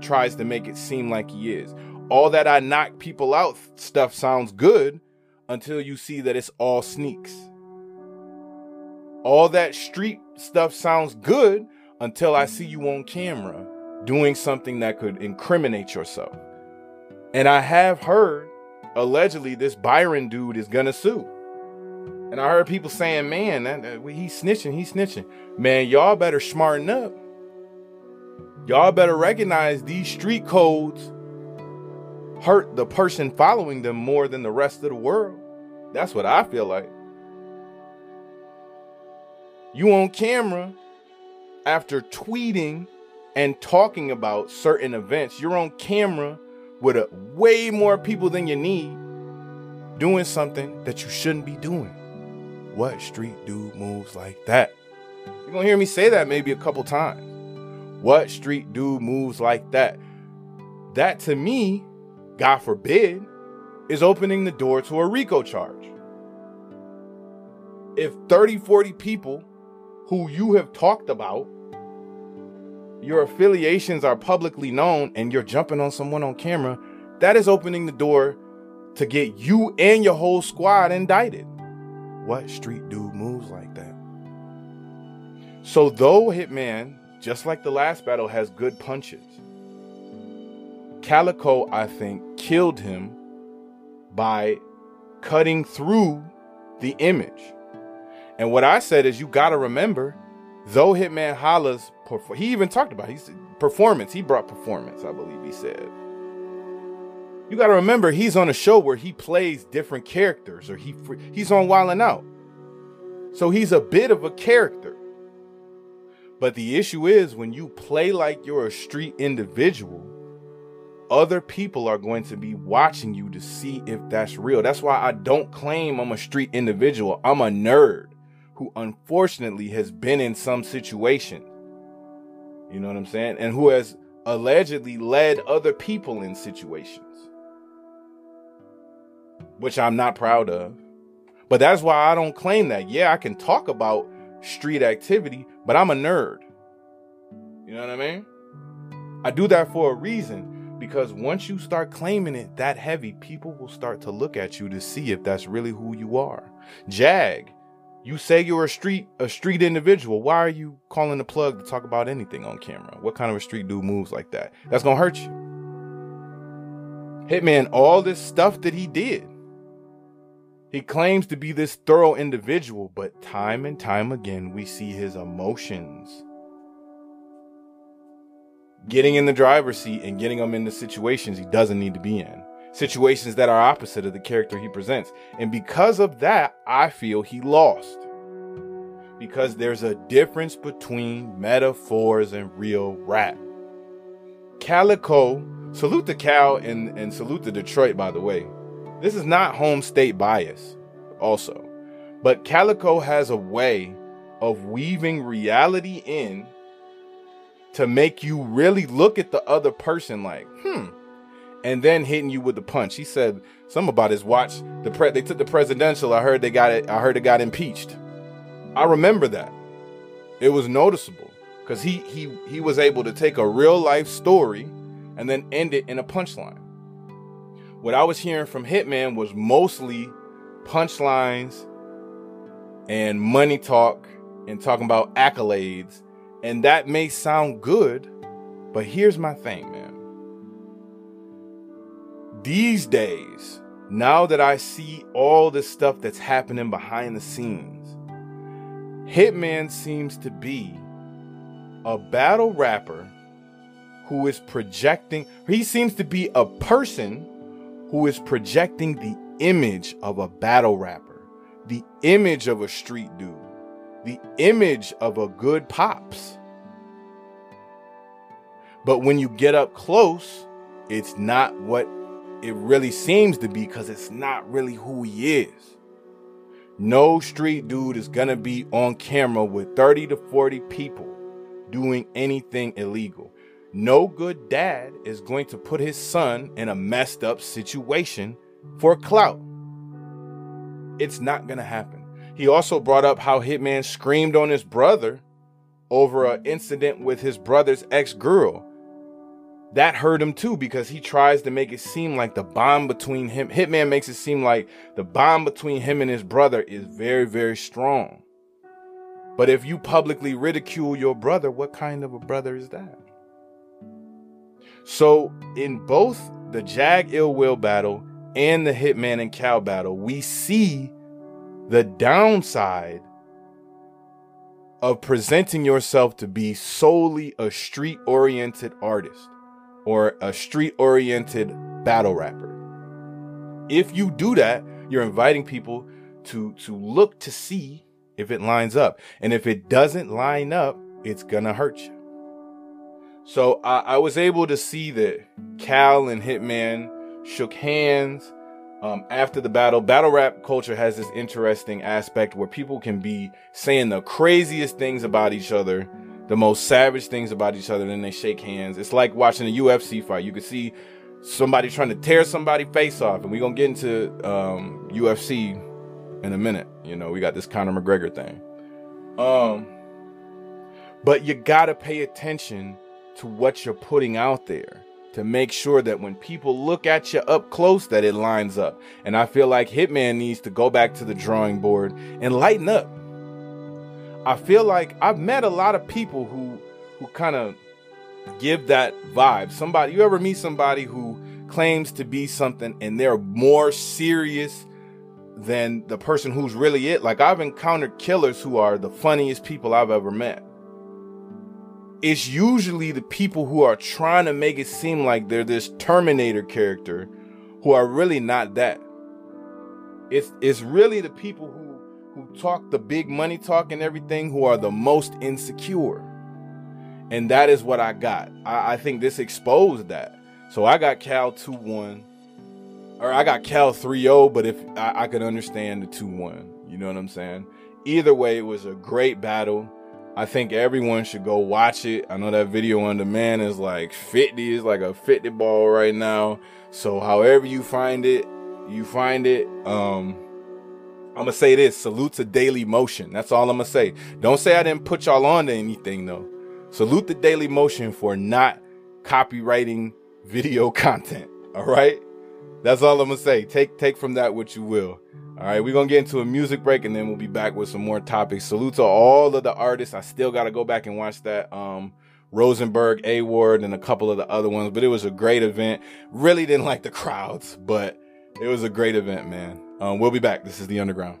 tries to make it seem like he is. All that I knock people out stuff sounds good until you see that it's all sneaks. All that street stuff sounds good until I see you on camera doing something that could incriminate yourself. And I have heard allegedly this Byron dude is gonna sue. And I heard people saying, man, that, that, he's snitching, he's snitching. Man, y'all better smarten up. Y'all better recognize these street codes hurt the person following them more than the rest of the world. That's what I feel like. You on camera after tweeting and talking about certain events. You're on camera with a, way more people than you need doing something that you shouldn't be doing. What street dude moves like that? You're gonna hear me say that maybe a couple times. What street dude moves like that? That to me, God forbid, is opening the door to a RICO charge. If 30, 40 people who you have talked about your affiliations are publicly known and you're jumping on someone on camera, that is opening the door to get you and your whole squad indicted. What street dude moves like that? So, though Hitman, just like the last battle, has good punches, Calicoe, I think, killed him by cutting through the image. And what I said is, you got to remember though Hitman Holla's he even talked about said performance. He brought performance, I believe he said. You got to remember he's on a show where he plays different characters or he he's on Wild 'N Out. So he's a bit of a character. But the issue is when you play like you're a street individual, other people are going to be watching you to see if that's real. That's why I don't claim I'm a street individual. I'm a nerd who unfortunately has been in some situation. You know what I'm saying? And who has allegedly led other people in situations. Which I'm not proud of. But that's why I don't claim that. Yeah, I can talk about street activity, but I'm a nerd. You know what I mean? I do that for a reason because once you start claiming it that heavy, people will start to look at you to see if that's really who you are. Jag you say you're a street a street individual. Why are you calling the plug to talk about anything on camera? What kind of a street dude moves like that? That's gonna hurt you. Hitman, all this stuff that he did. He claims to be this thorough individual, but time and time again we see his emotions getting in the driver's seat and getting him into situations he doesn't need to be in situations that are opposite of the character he presents. And because of that, I feel he lost. Because there's a difference between metaphors and real rap. Calicoe, salute to Cal and, and salute to Detroit, by the way. This is not home state bias, also. But Calicoe has a way of weaving reality in to make you really look at the other person like, hmm, and then hitting you with the punch. He said something about his watch. The pre- they took the presidential. I heard they got it. I heard it got impeached. I remember that. It was noticeable because he he he was able to take a real life story and then end it in a punchline. What I was hearing from Hitman was mostly punchlines and money talk and talking about accolades. And that may sound good, but here's my thing, man these days, now that I see all the stuff that's happening behind the scenes, Hitman seems to be a battle rapper who is projecting, he seems to be a person who is projecting the image of a battle rapper, the image of a street dude, the image of a good pops. But when you get up close, it's not what it really seems to be because it's not really who he is. No street dude is gonna be on camera with 30 to 40 people doing anything illegal. No good dad is going to put his son in a messed up situation for clout. It's not gonna happen. He also brought up how Hitman screamed on his brother over an incident with his brother's ex girl that hurt him too because he tries to make it seem like the bond between him hitman makes it seem like the bond between him and his brother is very very strong. But if you publicly ridicule your brother what kind of a brother is that? So in both the Jag Ill Will battle and the Hitman and Cal battle, we see the downside of presenting yourself to be solely a street oriented artist or a street oriented battle rapper. If you do that, you're inviting people to to look to see if it lines up. And if it doesn't line up, it's gonna hurt you. So I, I was able to see that Cal and Hitman shook hands um, after the battle. Battle rap culture has this interesting aspect where people can be saying the craziest things about each other, the most savage things about each other, then they shake hands. It's like watching a UFC fight. You can see somebody trying to tear somebody face off, and we're gonna get into um, UFC in a minute. You know, we got this Conor McGregor thing. Um, but you gotta pay attention to what you're putting out there to make sure that when people look at you up close that it lines up. And I feel like Hitman needs to go back to the drawing board and lighten up. I feel like I've met a lot of people who who kind of give that vibe. Somebody you ever meet somebody who claims to be something and they're more serious than the person who's really it? Like I've encountered killers who are the funniest people I've ever met it's usually the people who are trying to make it seem like they're this Terminator character who are really not that. It's it's really the people who who talk the big money talk and everything who are the most insecure. And that is what I got. I, I think this exposed that. So I got Cal 2-1. Or I got Cal 3-0, but if I, I could understand the 2-1. You know what I'm saying? Either way, it was a great battle. I think everyone should go watch it. I know that video on demand is like 50, is like a 50 ball right now. So however you find it, you find it. Um I'm gonna say this: salute to Daily Motion. That's all I'm gonna say. Don't say I didn't put y'all on to anything though. Salute the Daily Motion for not copywriting video content. All right, that's all I'm gonna say. Take take from that what you will. All right, we're gonna get into a music break and then we'll be back with some more topics. Salute to all of the artists. I still gotta go back and watch that. Um, Rosenberg, A Ward, and a couple of the other ones, but it was a great event. Really didn't like the crowds, but it was a great event, man. Um, we'll be back. This is the Underground.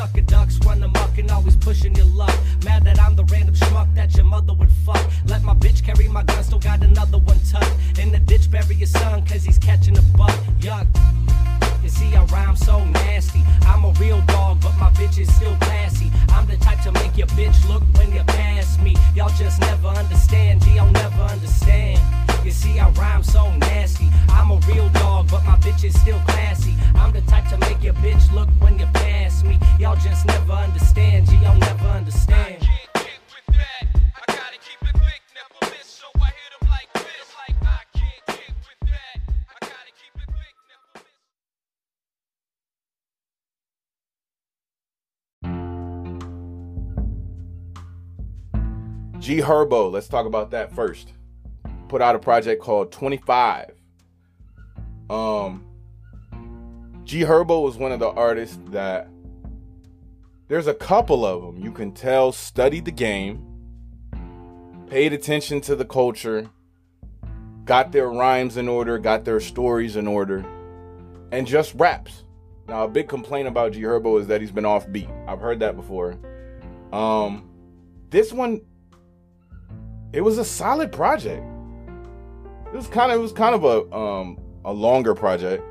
Sucker ducks run amok and always pushing your luck. Mad that I'm the random schmuck that your mother would fuck. Let my bitch carry my gun, still got another one tucked. In the ditch, bury your son, cause he's catching a buck. Yuck. You see, I rhyme so nasty. I'm a real dog, but my bitch is still classy. I'm the type to make your bitch look when you pass me. Y'all just never understand, G, I'll never understand. You see, I rhyme so nasty. I'm a real dog, but my bitch is still classy. I'm the type to make your bitch look when you pass me. Y'all just never understand, G, y'all never understand. G Herbo, let's talk about that first. Put out a project called 25. Um G Herbo was one of the artists that there's a couple of them you can tell studied the game, paid attention to the culture, got their rhymes in order, got their stories in order, and just raps. Now, a big complaint about G Herbo is that he's been offbeat. I've heard that before. Um, this one, it was a solid project. It was kind of, it was kind of a um a longer project.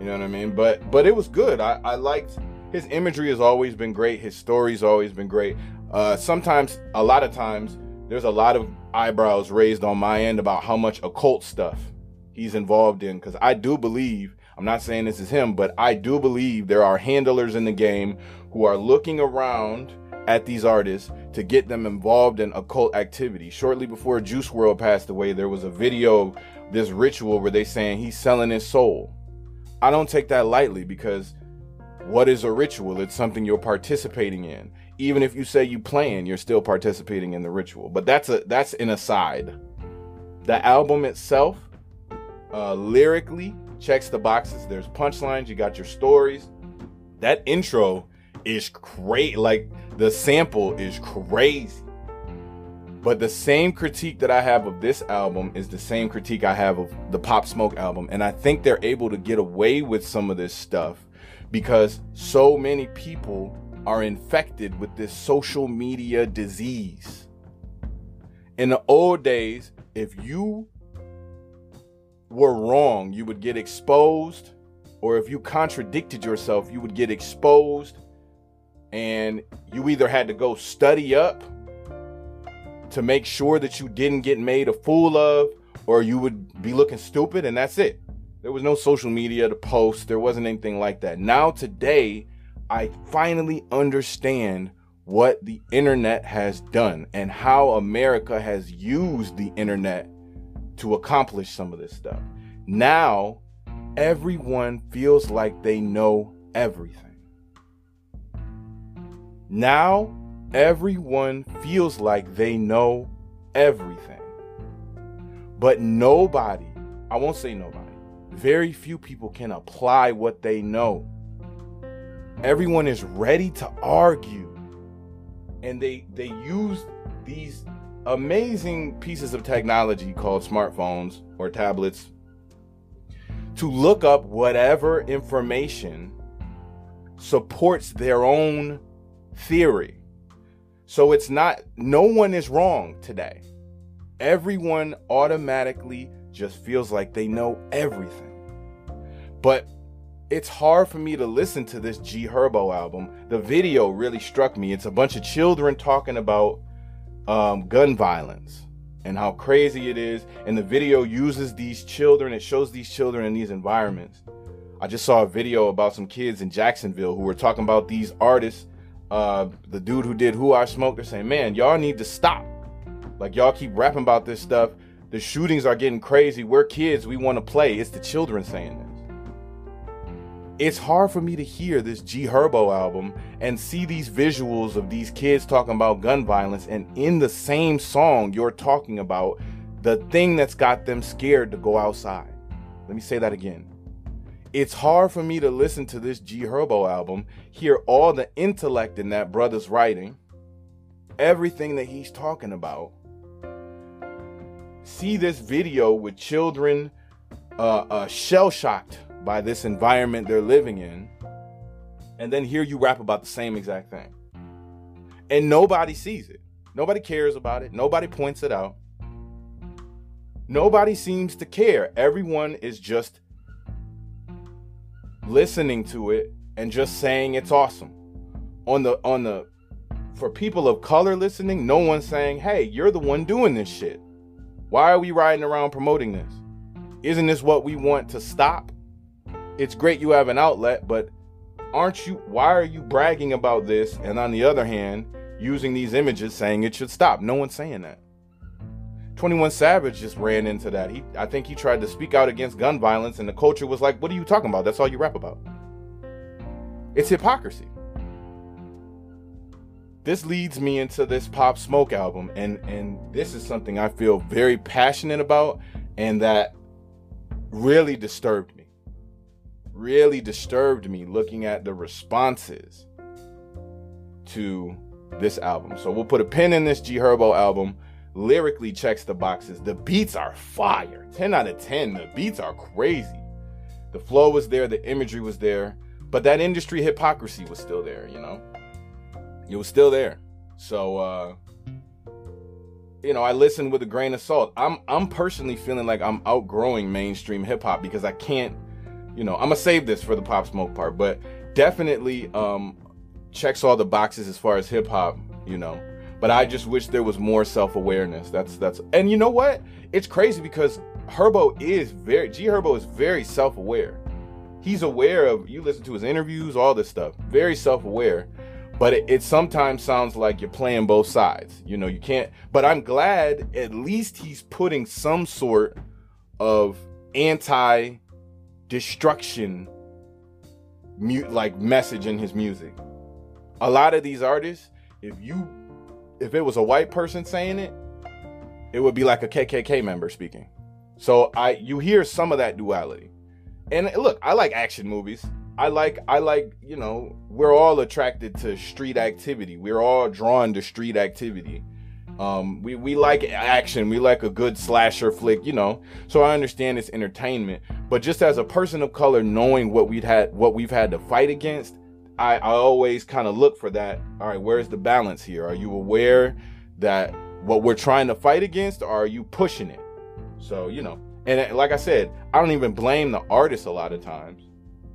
You know what I mean? But but it was good. I, I liked his imagery has always been great. His story's always been great. Uh, sometimes, a lot of times, there's a lot of eyebrows raised on my end about how much occult stuff he's involved in because I do believe I'm not saying this is him, but I do believe there are handlers in the game who are looking around at these artists to get them involved in occult activity. Shortly before Juice WRLD passed away, there was a video, this ritual where they saying he's selling his soul. I don't take that lightly because what is a ritual? It's something you're participating in. Even if you say you playing, you're still participating in the ritual. But that's a that's an aside. The album itself, uh, lyrically, checks the boxes. There's punchlines, you got your stories. That intro is great. Like the sample is crazy. But the same critique that I have of this album is the same critique I have of the Pop Smoke album. And I think they're able to get away with some of this stuff because so many people are infected with this social media disease. In the old days, if you were wrong, you would get exposed, or if you contradicted yourself, you would get exposed, and you either had to go study up to make sure that you didn't get made a fool of, or you would be looking stupid, and that's it. There was no social media to post, there wasn't anything like that. Now, today, I finally understand what the internet has done and how America has used the internet to accomplish some of this stuff. Now, everyone feels like they know everything. Now, everyone feels like they know everything. But nobody, I won't say nobody, very few people can apply what they know. Everyone is ready to argue. And they they use these amazing pieces of technology called smartphones or tablets to look up whatever information supports their own theory. So it's not, no one is wrong today. Everyone automatically just feels like they know everything. But it's hard for me to listen to this G Herbo album. The video really struck me. It's a bunch of children talking about um, gun violence and how crazy it is. And the video uses these children, it shows these children in these environments. I just saw a video about some kids in Jacksonville who were talking about these artists. Uh, the dude who did Who I Smoke, they're saying, man, y'all need to stop. Like, y'all keep rapping about this stuff. The shootings are getting crazy. We're kids. We want to play. It's the children saying this it's hard for me to hear this G Herbo album and see these visuals of these kids talking about gun violence, and in the same song, you're talking about the thing that's got them scared to go outside. Let me say that again. It's hard for me to listen to this G Herbo album, hear all the intellect in that brother's writing, everything that he's talking about, see this video with children uh, uh, shell shocked by this environment they're living in, and then hear you rap about the same exact thing. And nobody sees it. Nobody cares about it. Nobody points it out. Nobody seems to care. Everyone is just listening to it and just saying it's awesome. On the on the for people of color listening, no one's saying, "Hey, you're the one doing this shit. Why are we riding around promoting this? Isn't this what we want to stop?" it's great you have an outlet, but aren't you why are you bragging about this and on the other hand using these images saying it should stop? No one's saying that. 21 Savage just ran into that. He I think he tried to speak out against gun violence and the culture was like, "What are you talking about? That's all you rap about." It's hypocrisy. This leads me into this Pop Smoke album and and this is something I feel very passionate about and that really disturbed me really disturbed me looking at the responses to this album. So we'll put a pin in this G Herbo album. Lyrically checks the boxes. The beats are fire. 10 out of 10. The beats are crazy. The flow was there, the imagery was there, but that industry hypocrisy was still there, you know? It was still there. So uh you know, I listen with a grain of salt. I'm I'm personally feeling like I'm outgrowing mainstream hip hop because I can't you know, I'm gonna save this for the pop smoke part, but definitely um checks all the boxes as far as hip hop, you know. But I just wish there was more self-awareness. That's that's and you know what? It's crazy because Herbo is very G Herbo is very self-aware. He's aware of you listen to his interviews, all this stuff. Very self-aware. But it, it sometimes sounds like you're playing both sides. You know, you can't but I'm glad at least he's putting some sort of anti destruction mu- like message in his music. A lot of these artists, if you if it was a white person saying it, it would be like a KKK member speaking. So I you hear some of that duality. And look, I like action movies. I like I like, you know, we're all attracted to street activity. We're all drawn to street activity. Um, we, we like action. We like a good slasher flick, you know. So I understand it's entertainment, but just as a person of color, knowing what we'd had, what we've had to fight against, I, I always kind of look for that. All right, where's the balance here? Are you aware that what we're trying to fight against, or are you pushing it? So you know, and like I said, I don't even blame the artists a lot of times.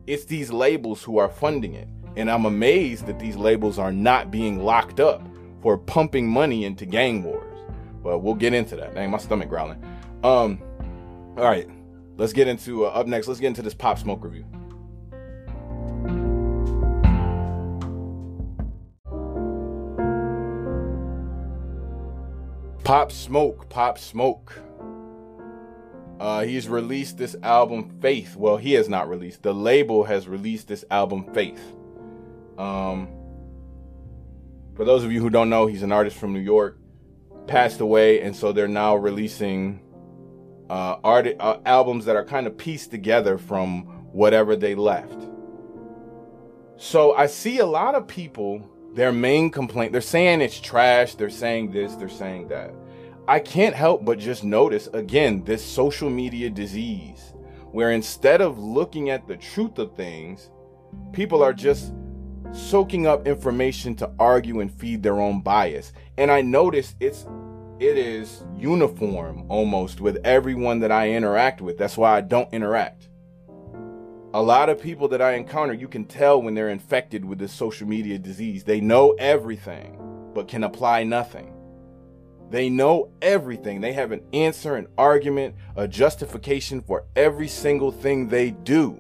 It's these labels who are funding it, and I'm amazed that these labels are not being locked up for pumping money into gang wars. But we'll get into that. Dang, my stomach growling. Um, all right, let's get into uh, up next. Let's get into this Pop Smoke review. Pop Smoke, Pop Smoke. Uh, he's released this album Faith. Well, he has not released. The label has released this album Faith. Um, for those of you who don't know, he's an artist from New York. Passed away, and so they're now releasing uh, art uh, albums that are kind of pieced together from whatever they left. So I see a lot of people. Their main complaint, they're saying it's trash. They're saying this. They're saying that. I can't help but just notice again this social media disease where instead of looking at the truth of things, people are just soaking up information to argue and feed their own bias. And I notice it's it is uniform almost with everyone that I interact with. That's why I don't interact. A lot of people that I encounter, you can tell when they're infected with this social media disease. They know everything, but can apply nothing. They know everything. They have an answer, an argument, a justification for every single thing they do.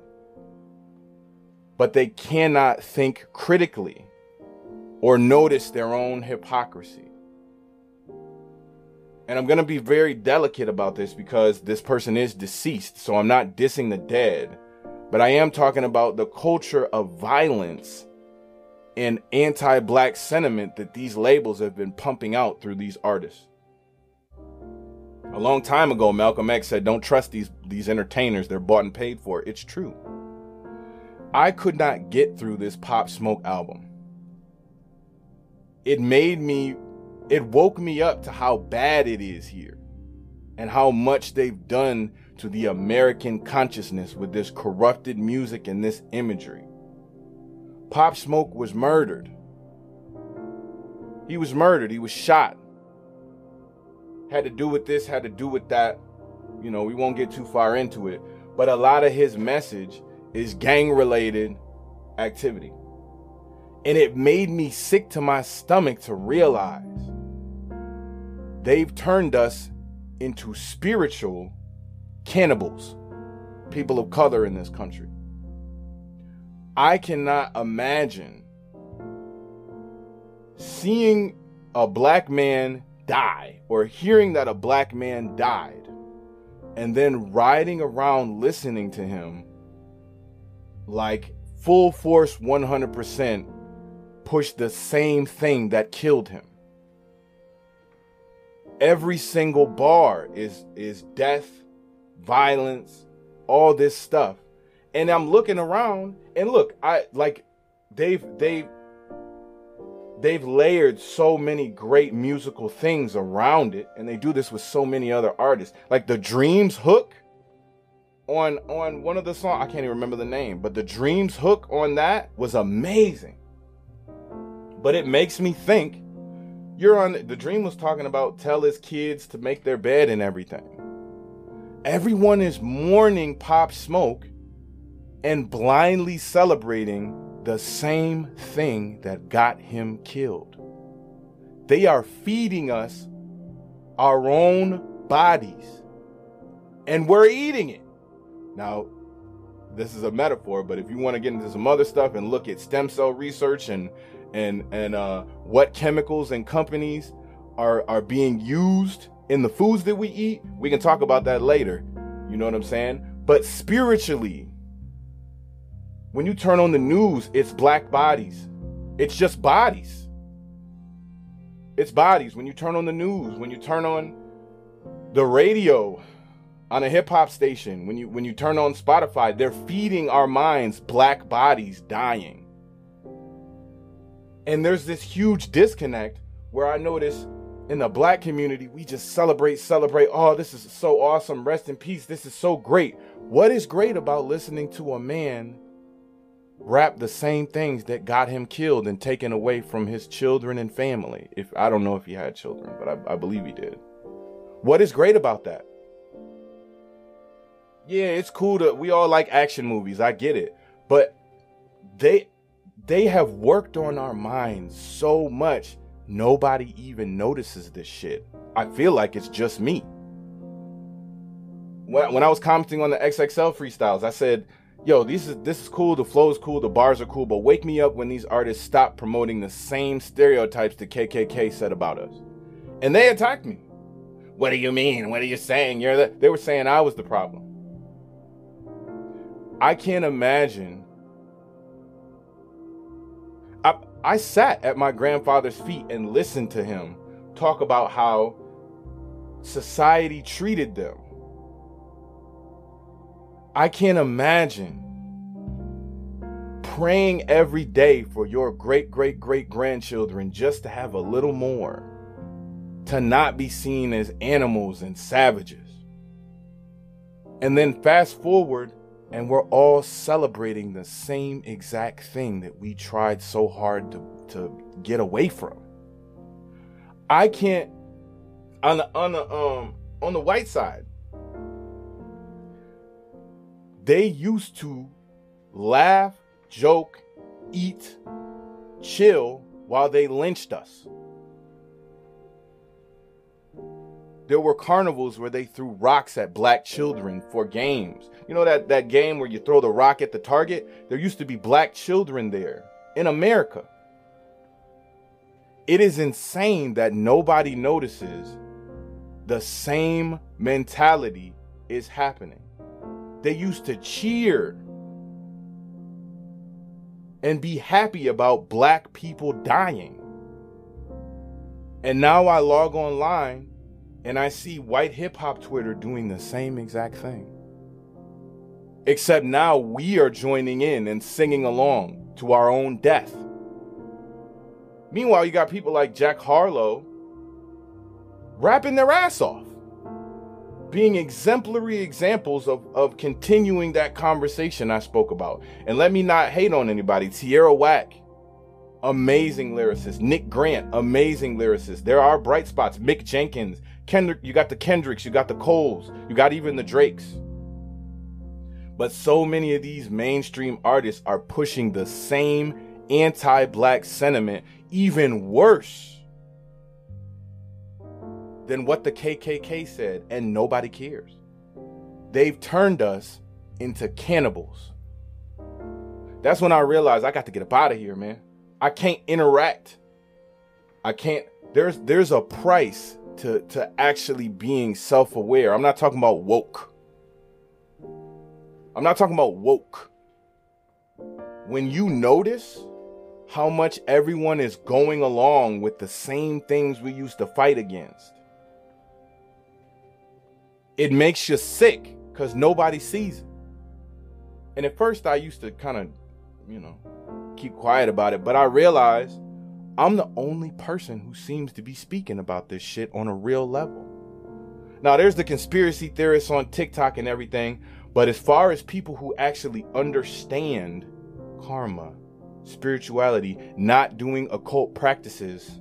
But they cannot think critically or notice their own hypocrisy. And I'm going to be very delicate about this because this person is deceased. So I'm not dissing the dead, but I am talking about the culture of violence and anti black sentiment that these labels have been pumping out through these artists. A long time ago, Malcolm X said, Don't trust these, these entertainers, they're bought and paid for. It's true. I could not get through this Pop Smoke album. It made me, it woke me up to how bad it is here and how much they've done to the American consciousness with this corrupted music and this imagery. Pop Smoke was murdered. He was murdered. He was shot. Had to do with this, had to do with that. You know, we won't get too far into it. But a lot of his message is gang related activity. And it made me sick to my stomach to realize they've turned us into spiritual cannibals, people of color in this country. I cannot imagine seeing a black man die or hearing that a black man died and then riding around listening to him like full force 100% push the same thing that killed him every single bar is is death violence all this stuff. And i'm looking around and look i like they've they've they've layered so many great musical things around it and they do this with so many other artists. Like the dreams hook on on one of the songs i can't even remember the name but the dreams hook on that was amazing. But it makes me think you're on the dream was talking about tell his kids to make their bed and everything everyone is mourning pop smoke and blindly celebrating the same thing that got him killed they are feeding us our own bodies and we're eating it. Now, this is a metaphor, but if you want to get into some other stuff and look at stem cell research and and and uh, what chemicals and companies are are being used in the foods that we eat, we can talk about that later. You know what I'm saying? But spiritually, when you turn on the news, it's black bodies. It's just bodies. It's bodies. When you turn on the news, when you turn on the radio, on a hip hop station, when you when you turn on Spotify, they're feeding our minds black bodies dying. And there's this huge disconnect where I notice in the black community, we just celebrate, celebrate. Oh, this is so awesome. Rest in peace. This is so great. What is great about listening to a man rap the same things that got him killed and taken away from his children and family? If I don't know if he had children, but I, I believe he did. What is great about that? Yeah, it's cool to we all like action movies. I get it. But they they have worked on our minds so much nobody even notices this shit. I feel like it's just me. When, when I was commenting on the XXL freestyles, I said, "Yo, this is this is cool. The flow is cool. The bars are cool. But wake me up when these artists stop promoting the same stereotypes the KKK said about us." And they attacked me. What do you mean? What are you saying? You're the. They were saying I was the problem. I can't imagine. I, sat at my grandfather's feet and listened to him talk about how society treated them. I can't imagine praying every day for your great great great grandchildren just to have a little more, to not be seen as animals and savages. And then fast forward and we're all celebrating the same exact thing that we tried so hard to, to get away from. I can't on the on the um on the white side. They used to laugh, joke, eat, chill while they lynched us. There were carnivals where they threw rocks at black children for games. You know that, that game where you throw the rock at the target? There used to be black children there in America. It is insane that nobody notices the same mentality is happening. They used to cheer and be happy about black people dying. And now I log online and I see white hip hop Twitter doing the same exact thing. Except now we are joining in and singing along to our own death. Meanwhile, you got people like Jack Harlow rapping their ass off, being exemplary examples of, of continuing that conversation I spoke about. And let me not hate on anybody. Tierra Whack, amazing lyricist. Nick Grant, amazing lyricist. There are bright spots. Mick Jenkins, Kendrick, you got the Kendricks, you got the Coles, you got even the Drakes. But so many of these mainstream artists are pushing the same anti black sentiment, even worse than what the KKK said, and nobody cares. They've turned us into cannibals. That's when I realized I got to get up out of here, man. I can't interact. I can't there's there's a price to to actually being self-aware. I'm not talking about woke. I'm not talking about woke. When you notice how much everyone is going along with the same things we used to fight against, it makes you sick because nobody sees it. And at first, I used to kind of, you know, keep quiet about it, but I realized I'm the only person who seems to be speaking about this shit on a real level. Now, there's the conspiracy theorists on TikTok and everything, but as far as people who actually understand karma, spirituality, not doing occult practices,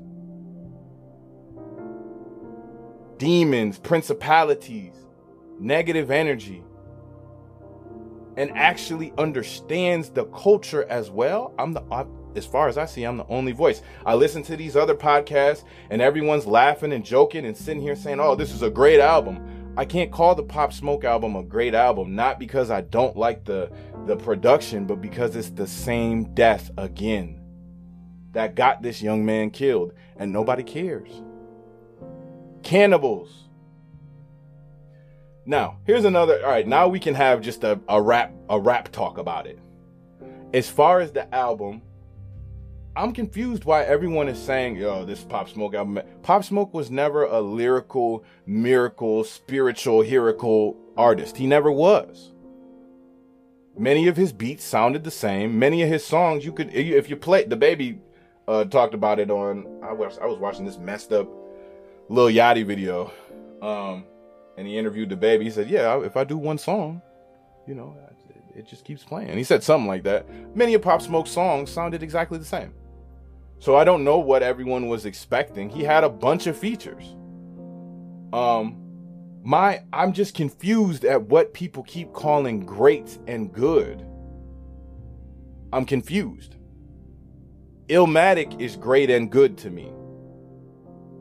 demons, principalities, negative energy, and actually understands the culture as well, I'm the as far as I see, I'm the only voice. I listen to these other podcasts and everyone's laughing and joking and sitting here saying, "Oh, this is a great album." I can't call the Pop Smoke album a great album not because I don't like the the production, but because it's the same death again that got this young man killed and nobody cares. Cannibals. Now, here's another. All right, now we can have just a, a rap a rap talk about it. As far as the album, I'm confused why everyone is saying, "Yo, this Pop Smoke album." Pop Smoke was never a lyrical, miracle, spiritual, heroical artist. He never was. Many of his beats sounded the same. Many of his songs, you could, if you play, DaBaby uh, talked about it on. I was I was watching this messed up Lil Yachty video, um, and he interviewed DaBaby. He said, "Yeah, if I do one song, you know, it just keeps playing." He said something like that. Many of Pop Smoke's songs sounded exactly the same. So I don't know what everyone was expecting. He had a bunch of features. Um my I'm just confused at what people keep calling great and good. I'm confused. Illmatic is great and good to me.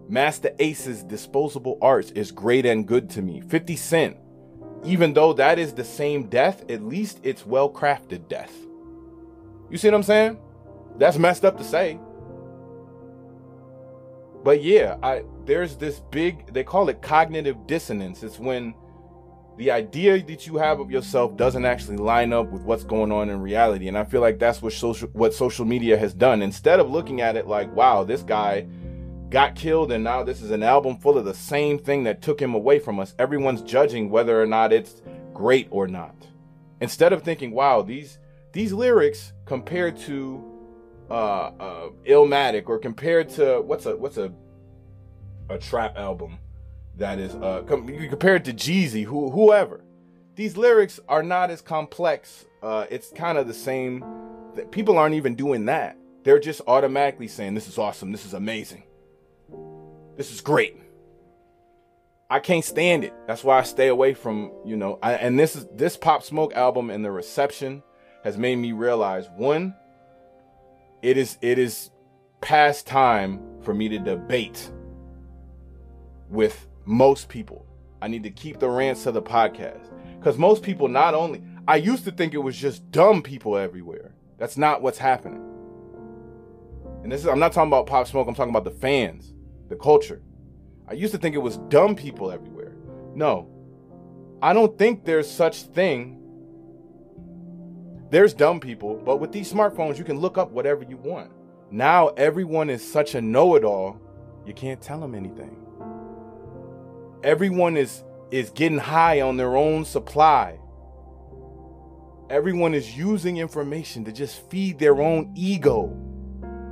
Masta Ace's Disposable Arts is great and good to me. 50 Cent, even though that is the same death, at least it's well crafted death. You see what I'm saying? That's messed up to say. But yeah, I there's this big they call it cognitive dissonance. It's when the idea that you have of yourself doesn't actually line up with what's going on in reality. And I feel like that's what social what social media has done. Instead of looking at it like, wow, this guy got killed and now this is an album full of the same thing that took him away from us. Everyone's judging whether or not it's great or not. Instead of thinking, wow, these these lyrics compared to uh, uh, Illmatic or compared to what's a what's a a trap album that is uh com- to Jeezy, who whoever. These lyrics are not as complex. Uh, it's kind of the same. That people aren't even doing that. They're just automatically saying, "This is awesome. This is amazing. This is great." I can't stand it. That's why I stay away from, you know, I, and this is this Pop Smoke album and the reception has made me realize one, it is it is past time for me to debate with most people. I need to keep the rants to the podcast because most people not only I used to think it was just dumb people everywhere. That's not what's happening. And this is I'm not talking about Pop Smoke. I'm talking about the fans, the culture. I used to think it was dumb people everywhere. No, I don't think there's such thing. There's dumb people, but with these smartphones, you can look up whatever you want. Now everyone is such a know-it-all, you can't tell them anything. Everyone is is getting high on their own supply. Everyone is using information to just feed their own ego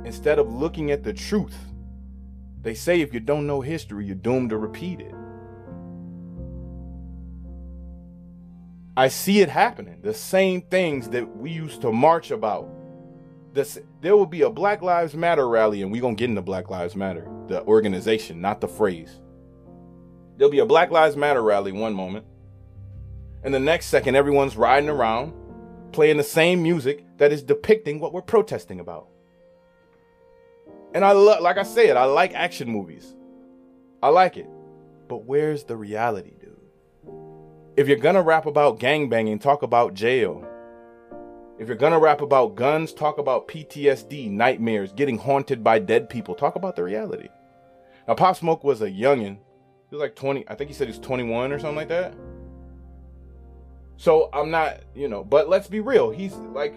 instead of looking at the truth. They say if you don't know history, you're doomed to repeat it. I see it happening. The same things that we used to march about. This, there will be a Black Lives Matter rally, and we're going to get into Black Lives Matter, the organization, not the phrase. There'll be a Black Lives Matter rally one moment, and the next second, everyone's riding around playing the same music that is depicting what we're protesting about. And I love, like I said, I like action movies. I like it. But where's the reality? If you're gonna rap about gangbanging, talk about jail. If you're gonna rap about guns, talk about PTSD, nightmares, getting haunted by dead people. Talk about the reality. Now, Pop Smoke was a youngin'. He was like 20. I think he said he's 21 or something like that. So I'm not, you know, but let's be real. He's like,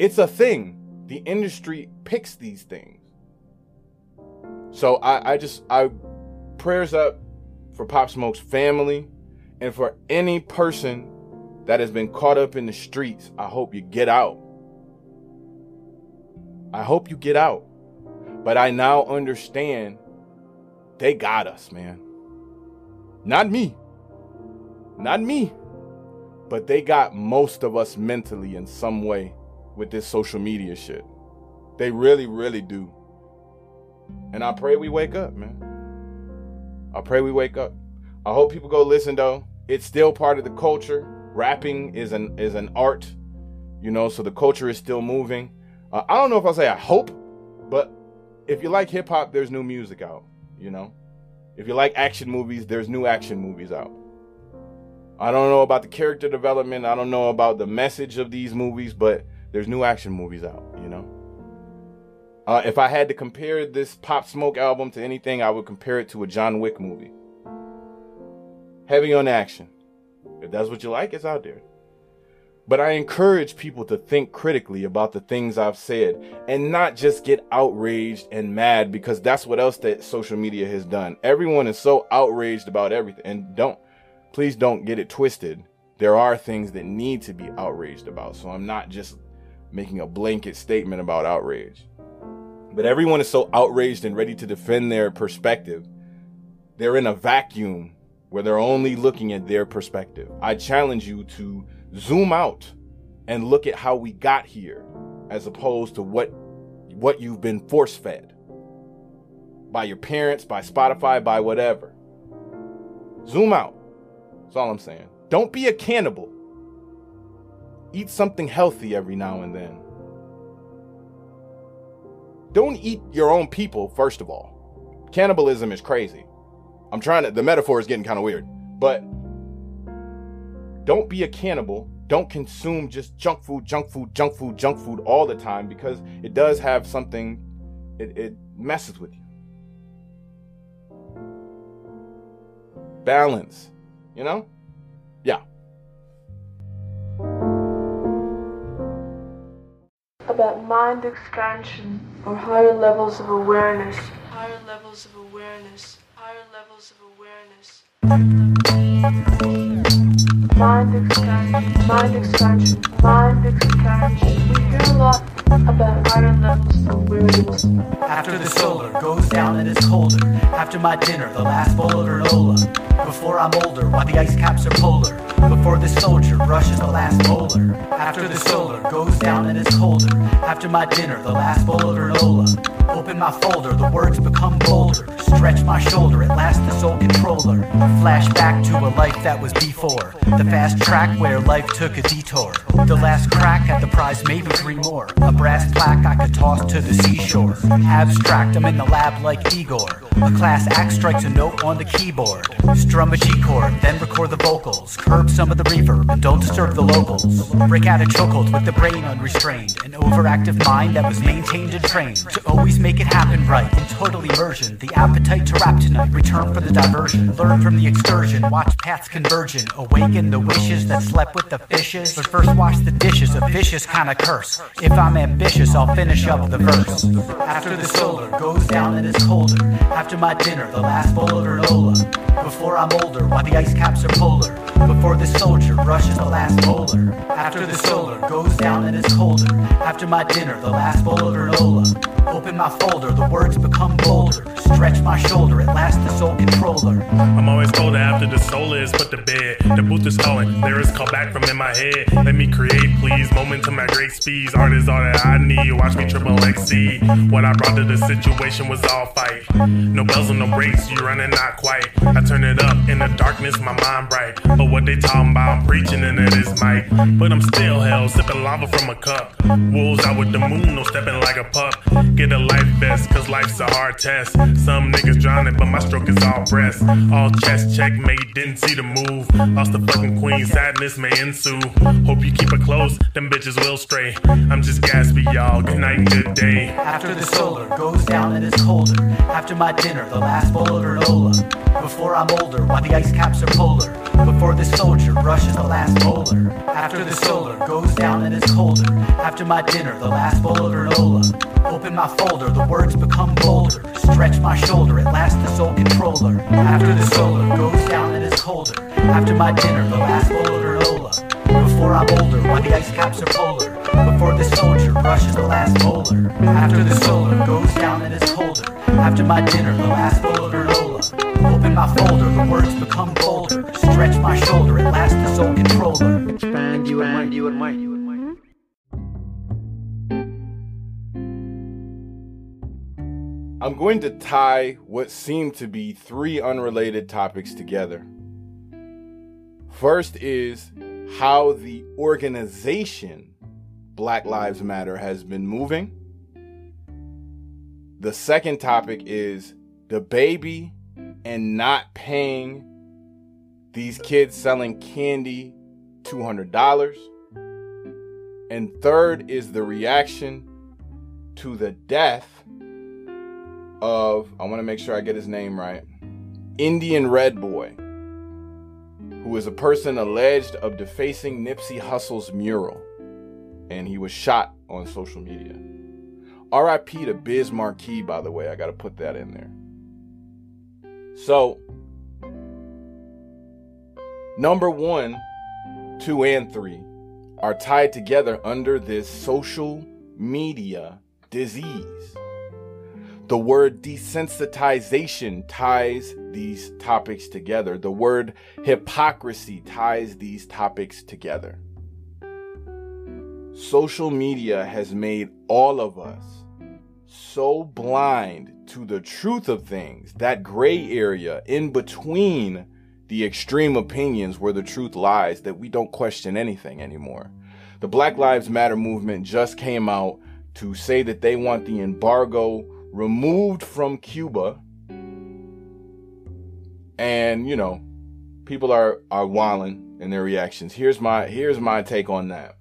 it's a thing. The industry picks these things. So I, I just, I prayers up for Pop Smoke's family and for any person that has been caught up in the streets. I hope you get out. I hope you get out. But I now understand they got us, man. Not me. Not me. But they got most of us mentally in some way with this social media shit. They really, really do. And I pray we wake up, man. I pray we wake up. I hope people go listen though. It's still part of the culture. rapping is an is an art, you know. So the culture is still moving. Uh, I don't know if I'll say I hope, but if you like hip hop, there's new music out. You know, if you like action movies, there's new action movies out. I don't know about the character development. I don't know about the message of these movies, but there's new action movies out. You know. Uh, if I had to compare this Pop Smoke album to anything, I would compare it to a John Wick movie. Heavy on action. If that's what you like, it's out there. But I encourage people to think critically about the things I've said and not just get outraged and mad because that's what else that social media has done. Everyone is so outraged about everything. And don't, please don't get it twisted. There are things that need to be outraged about. So I'm not just making a blanket statement about outrage. But everyone is so outraged and ready to defend their perspective. They're in a vacuum where they're only looking at their perspective. I challenge you to zoom out and look at how we got here as opposed to what what you've been force fed by your parents, by Spotify, by whatever. Zoom out. That's all I'm saying. Don't be a cannibal. Eat something healthy every now and then. Don't eat your own people, first of all. Cannibalism is crazy. I'm trying to, the metaphor is getting kind of weird, but don't be a cannibal. Don't consume just junk food, junk food, junk food, junk food all the time because it does have something, it, it messes with you. Balance, you know? Yeah. about mind expansion or higher levels of awareness. Higher levels of awareness. Higher levels of awareness. Mind expansion. Mind expansion. Mind expansion. We hear a lot After the solar goes down and it's colder. After my dinner, the last bowl of granola. Before I'm older, while the ice caps are polar. Before the soldier brushes the last bowler. After the solar goes down and it's colder. After my dinner, the last bowl of granola. Open my folder, the words become bolder. Stretch my shoulder, at last the sole controller. Flash back to a life that was before. The fast track where life took a detour. The last crack at the prize, maybe three more. A brass plaque I could toss to the seashore. Abstract, I'm in the lab like Igor. A class act strikes a note on the keyboard. Strum a G chord, then record the vocals. Curb some of the reverb and don't disturb the locals. Break out a chokehold with the brain unrestrained. An overactive mind that was maintained and trained to always make it happen right. In total immersion, the appetite to rap tonight. Return for the diversion. Learn from the excursion. Watch paths converging. Awaken the wishes that slept with the fishes. But first wash the dishes, a vicious kind of curse. If I'm ambitious, I'll finish up the verse. After the solar goes down and it's colder. After my dinner, the last bowl of granola. Before I'm older, while the ice caps are polar. Before the soldier brushes the last bowler. After the solar goes down and it's colder. After my dinner, the last bowl of granola. Open my folder, the words become bolder. Stretch my shoulder, at last the soul controller. I'm always colder after the soul is put to bed. The booth is calling, lyrics call back from in my head. Let me create, please. Moment to my great speeds. Art is all that I need. Watch me triple XC. What I brought to the situation was all fight. No bells and no brakes, you running not quite. I turn it up in the darkness, my mind bright. But what they talking about, I'm preaching into this mic. But I'm still hell, sipping lava from a cup. Wolves out with the moon, no stepping like a pup. Get a life vest, cause life's a hard test. Some niggas drowning, but my stroke is all breast. All chest checkmate, didn't see the move. Lost the fucking queen, sadness may ensue. Hope you keep it close, them bitches will stray. I'm just Y'all. Good night good day. After the solar goes down and it's colder. After my dinner, the last bowl of granola. Before I'm older, while the ice caps are polar. Before the soldier brushes the last bowler. After the solar goes down and it's colder. After my dinner, the last bowl of granola. Open my folder, the words become bolder. Stretch my shoulder, at last the soul controller. After the solar goes down and it's colder. After my dinner, the last bowl of granola. Before I'm older, while the ice caps are polar. Before the soldier brushes the last bowler. After the solar goes down and it's colder. After my dinner, the last bowl of granola. Open my folder, the words become bolder. Stretch my shoulder, at last the soul controller. Expand you and might, you and might, you and might. I'm going to tie what seem to be three unrelated topics together. First is how the organization Black Lives Matter has been moving. The second topic is DaBaby and not paying these kids selling candy $200. And third is the reaction to the death of, I want to make sure I get his name right, Indian Red Boy, who is a person alleged of defacing Nipsey Hussle's mural. And he was shot on social media. RIP to Biz Markie, by the way. I got to put that in there. So, number one, two, and three are tied together under this social media disease. The word desensitization ties these topics together. The word hypocrisy ties these topics together. Social media has made all of us so blind to the truth of things, that gray area in between the extreme opinions where the truth lies, that we don't question anything anymore. The Black Lives Matter movement just came out to say that they want the embargo removed from Cuba. And, you know, people are are walling in their reactions. Here's my here's my take on that.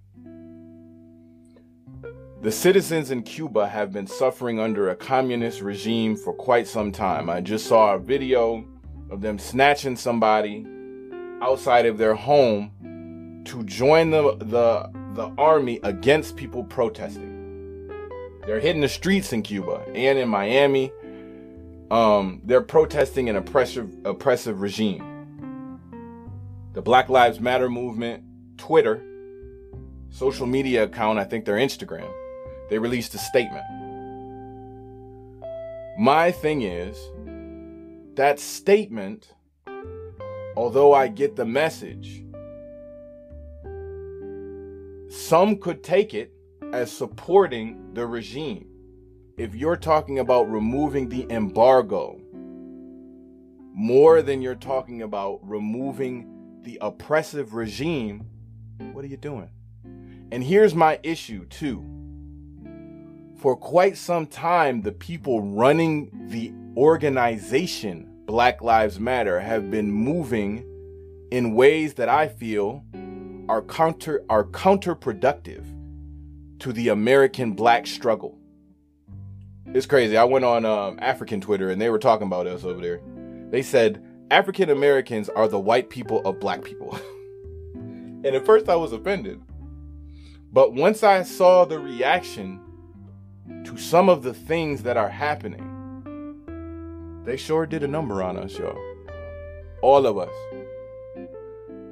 The citizens in Cuba have been suffering under a communist regime for quite some time. I just saw a video of them snatching somebody outside of their home to join the the the army against people protesting. They're hitting the streets in Cuba and in Miami. Um, they're protesting an oppressive oppressive regime. The Black Lives Matter movement, Twitter, social media account, I think their Instagram, they released a statement. My thing is that statement, although I get the message, some could take it as supporting the regime. If you're talking about removing the embargo more than you're talking about removing the oppressive regime, what are you doing? And here's my issue, too. For quite some time, the people running the organization Black Lives Matter have been moving in ways that I feel are counter are counterproductive to the American black struggle. It's crazy. I went on um, African Twitter and they were talking about us over there. They said African Americans are the white people of black people. and at first I was offended. But once I saw the reaction to some of the things that are happening, they sure did a number on us, y'all. All of us.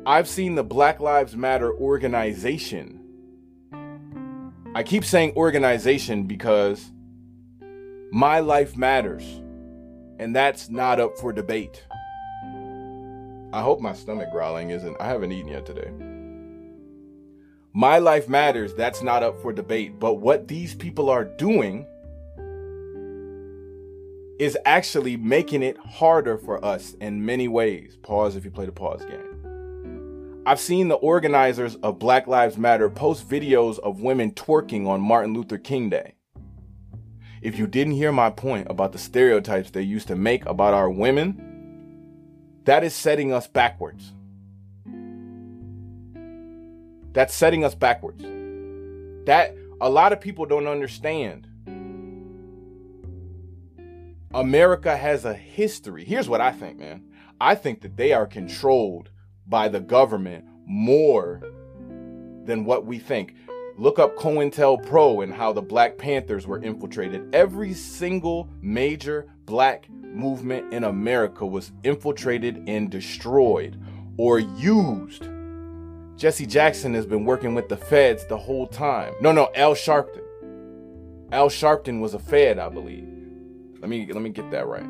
I've seen the Black Lives Matter organization I keep saying organization because my life matters, and that's not up for debate. I hope my stomach growling isn't. I haven't eaten yet today. My life matters, that's not up for debate. But what these people are doing is actually making it harder for us in many ways. Pause if you play the pause game. I've seen the organizers of Black Lives Matter post videos of women twerking on Martin Luther King Day. If you didn't hear my point about the stereotypes they used to make about our women, that is setting us backwards. That's setting us backwards. That a lot of people don't understand. America has a history. Here's what I think, man. I think that they are controlled by the government more than what we think. Look up COINTELPRO and how the Black Panthers were infiltrated. Every single major black movement in America was infiltrated and destroyed or used. Jesse Jackson has been working with the feds the whole time. No, no, Al Sharpton. Al Sharpton was a Fed, I believe. Let me let me get that right.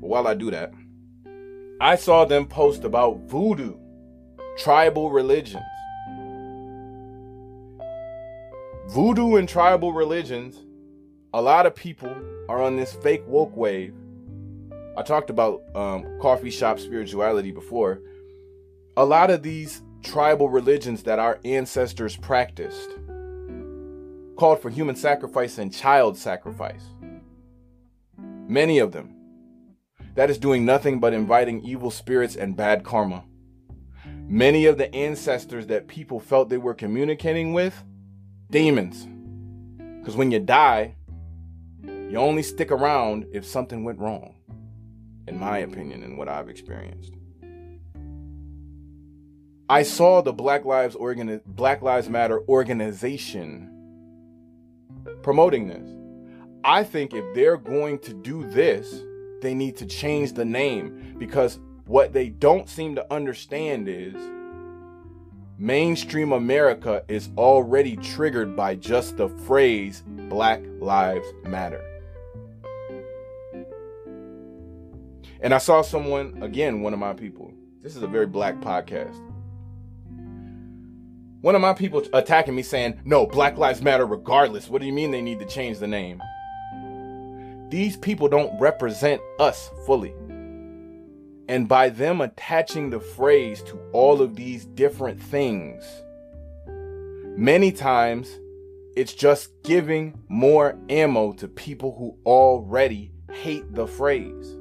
But while I do that, I saw them post about voodoo, tribal religions. Voodoo and tribal religions, a lot of people are on this fake woke wave. I talked about um, coffee shop spirituality before. A lot of these tribal religions that our ancestors practiced called for human sacrifice and child sacrifice. Many of them. That is doing nothing but inviting evil spirits and bad karma. Many of the ancestors that people felt they were communicating with, demons. Because when you die, you only stick around if something went wrong, in my opinion, and what I've experienced. I saw the Black Lives Organi- Black Lives Matter organization promoting this. I think if they're going to do this, they need to change the name because what they don't seem to understand is mainstream America is already triggered by just the phrase Black Lives Matter. And I saw someone, again, one of my people. This is a very black podcast. One of my people attacking me saying, no, Black Lives Matter regardless. What do you mean they need to change the name? These people don't represent us fully. And by them attaching the phrase to all of these different things, many times it's just giving more ammo to people who already hate the phrase.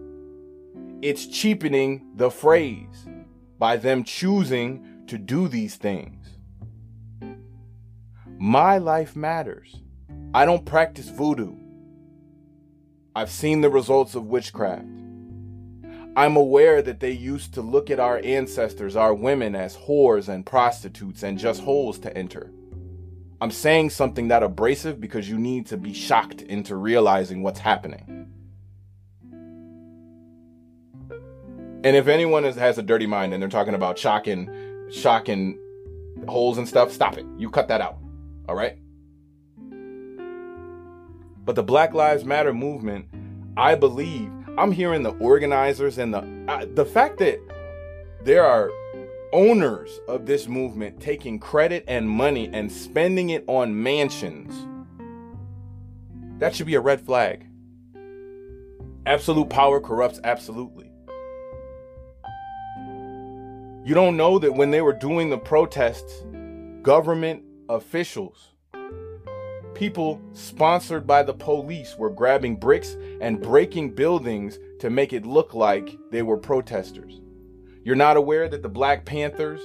It's cheapening the phrase by them choosing to do these things. My life matters. I don't practice voodoo. I've seen the results of witchcraft. I'm aware that they used to look at our ancestors, our women, as whores and prostitutes and just holes to enter. I'm saying something that abrasive because you need to be shocked into realizing what's happening. And if anyone is, has a dirty mind and they're talking about shocking, shocking holes and stuff, stop it. You cut that out. All right? But the Black Lives Matter movement, I believe, I'm hearing the organizers and the uh, the fact that there are owners of this movement taking credit and money and spending it on mansions. That should be a red flag. Absolute power corrupts absolutely. You don't know that when they were doing the protests, government officials, people sponsored by the police were grabbing bricks and breaking buildings to make it look like they were protesters. You're not aware that the Black Panthers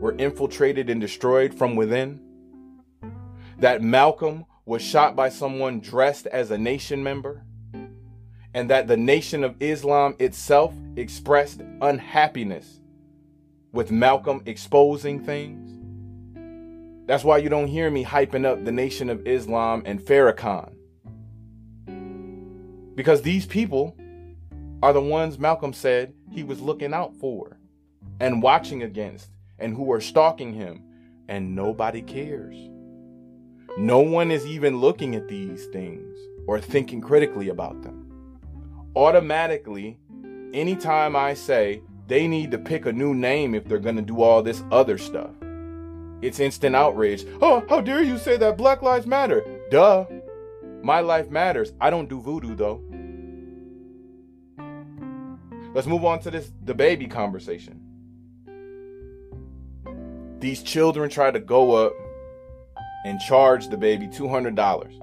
were infiltrated and destroyed from within? That Malcolm was shot by someone dressed as a nation member? And that the Nation of Islam itself expressed unhappiness with Malcolm exposing things? That's why you don't hear me hyping up the Nation of Islam and Farrakhan. Because these people are the ones Malcolm said he was looking out for and watching against and who are stalking him, and nobody cares. No one is even looking at these things or thinking critically about them. Automatically, anytime I say they need to pick a new name if they're going to do all this other stuff, it's instant outrage. Oh, how dare you say that Black Lives Matter? Duh. My life matters. I don't do voodoo though. Let's move on to this DaBaby conversation. These children tried to go up and charge DaBaby $200.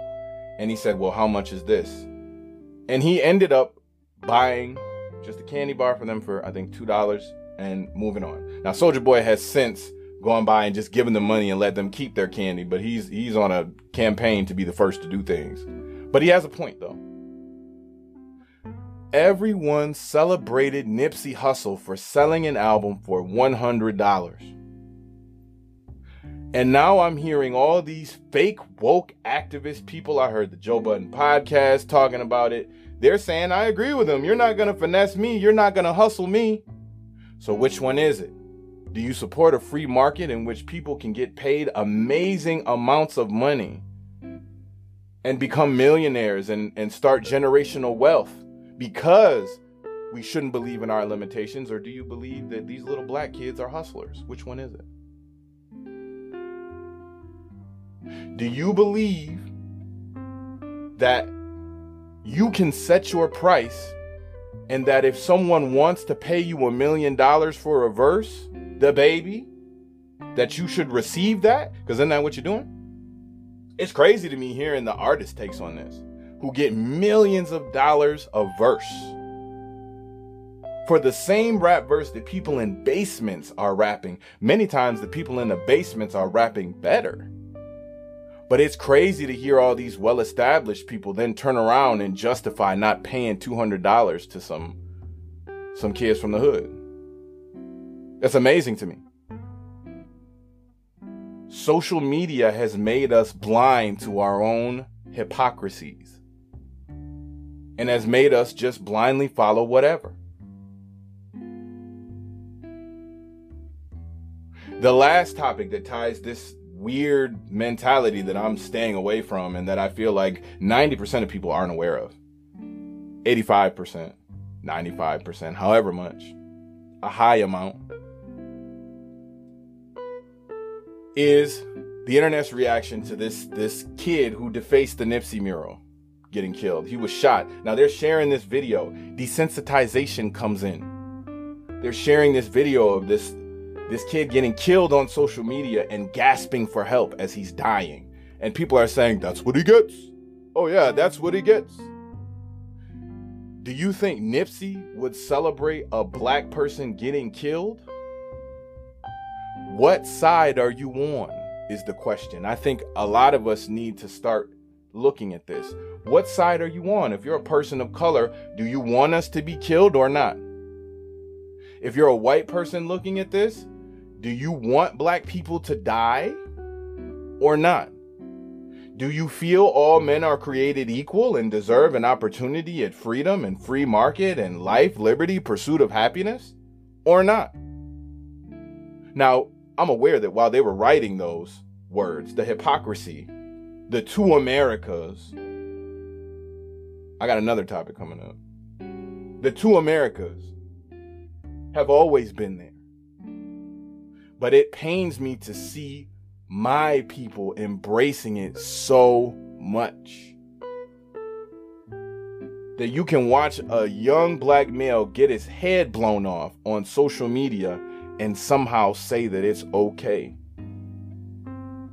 And he said, Well, how much is this? And he ended up buying just a candy bar for them for, I think, $2 and moving on. Now, Soulja Boy has since gone by and just giving them money and let them keep their candy, but he's he's on a campaign to be the first to do things. But he has a point though. Everyone celebrated Nipsey Hussle for selling an album for $100. And now I'm hearing all these fake woke activist people. I heard the Joe Budden podcast talking about it. They're saying, I agree with them. You're not going to finesse me. You're not going to hustle me. So, which one is it? Do you support a free market in which people can get paid amazing amounts of money and become millionaires and, and start generational wealth because we shouldn't believe in our limitations? Or do you believe that these little black kids are hustlers? Which one is it? Do you believe that you can set your price and that if someone wants to pay you a million dollars for a verse, the baby that you should receive that? Because isn't that what you're doing? It's crazy to me hearing the artist takes on this, who get millions of dollars a verse for the same rap verse that people in basements are rapping. Many times the people in the basements are rapping better. But it's crazy to hear all these well established people then turn around and justify not paying $200 to some some kids from the hood. That's amazing to me. Social media has made us blind to our own hypocrisies and has made us just blindly follow whatever. The last topic that ties this weird mentality that I'm staying away from and that I feel like 90% of people aren't aware of 85%, 95%, however much, a high amount is the internet's reaction to this this kid who defaced the Nipsey mural getting killed. He was shot. Now they're sharing this video. Desensitization comes in. They're sharing this video of this this kid getting killed on social media and gasping for help as he's dying. And people are saying that's what he gets. Oh yeah, that's what he gets. Do you think Nipsey would celebrate a black person getting killed? What side are you on? Is the question. I think a lot of us need to start looking at this. What side are you on? If you're a person of color, do you want us to be killed or not? If you're a white person looking at this, do you want black people to die or not? Do you feel all men are created equal and deserve an opportunity at freedom and free market and life, liberty, pursuit of happiness or not? Now, I'm aware that while they were writing those words, the hypocrisy, the two Americas, I got another topic coming up. The two Americas have always been there. But it pains me to see my people embracing it so much. That you can watch a young black male get his head blown off on social media and somehow say that it's okay.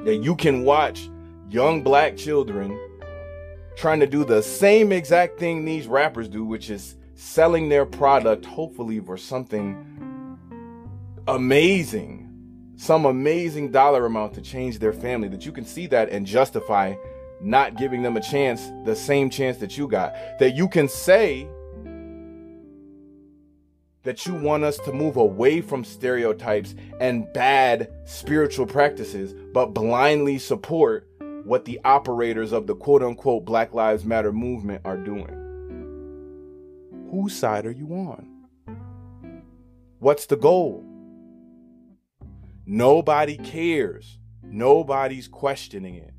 That you can watch young black children trying to do the same exact thing these rappers do, which is selling their product, hopefully for something amazing some amazing dollar amount to change their family, that you can see that and justify not giving them a chance, the same chance that you got. That you can say that you want us to move away from stereotypes and bad spiritual practices, but blindly support what the operators of the quote unquote Black Lives Matter movement are doing. Whose side are you on? What's the goal? Nobody cares. Nobody's questioning it.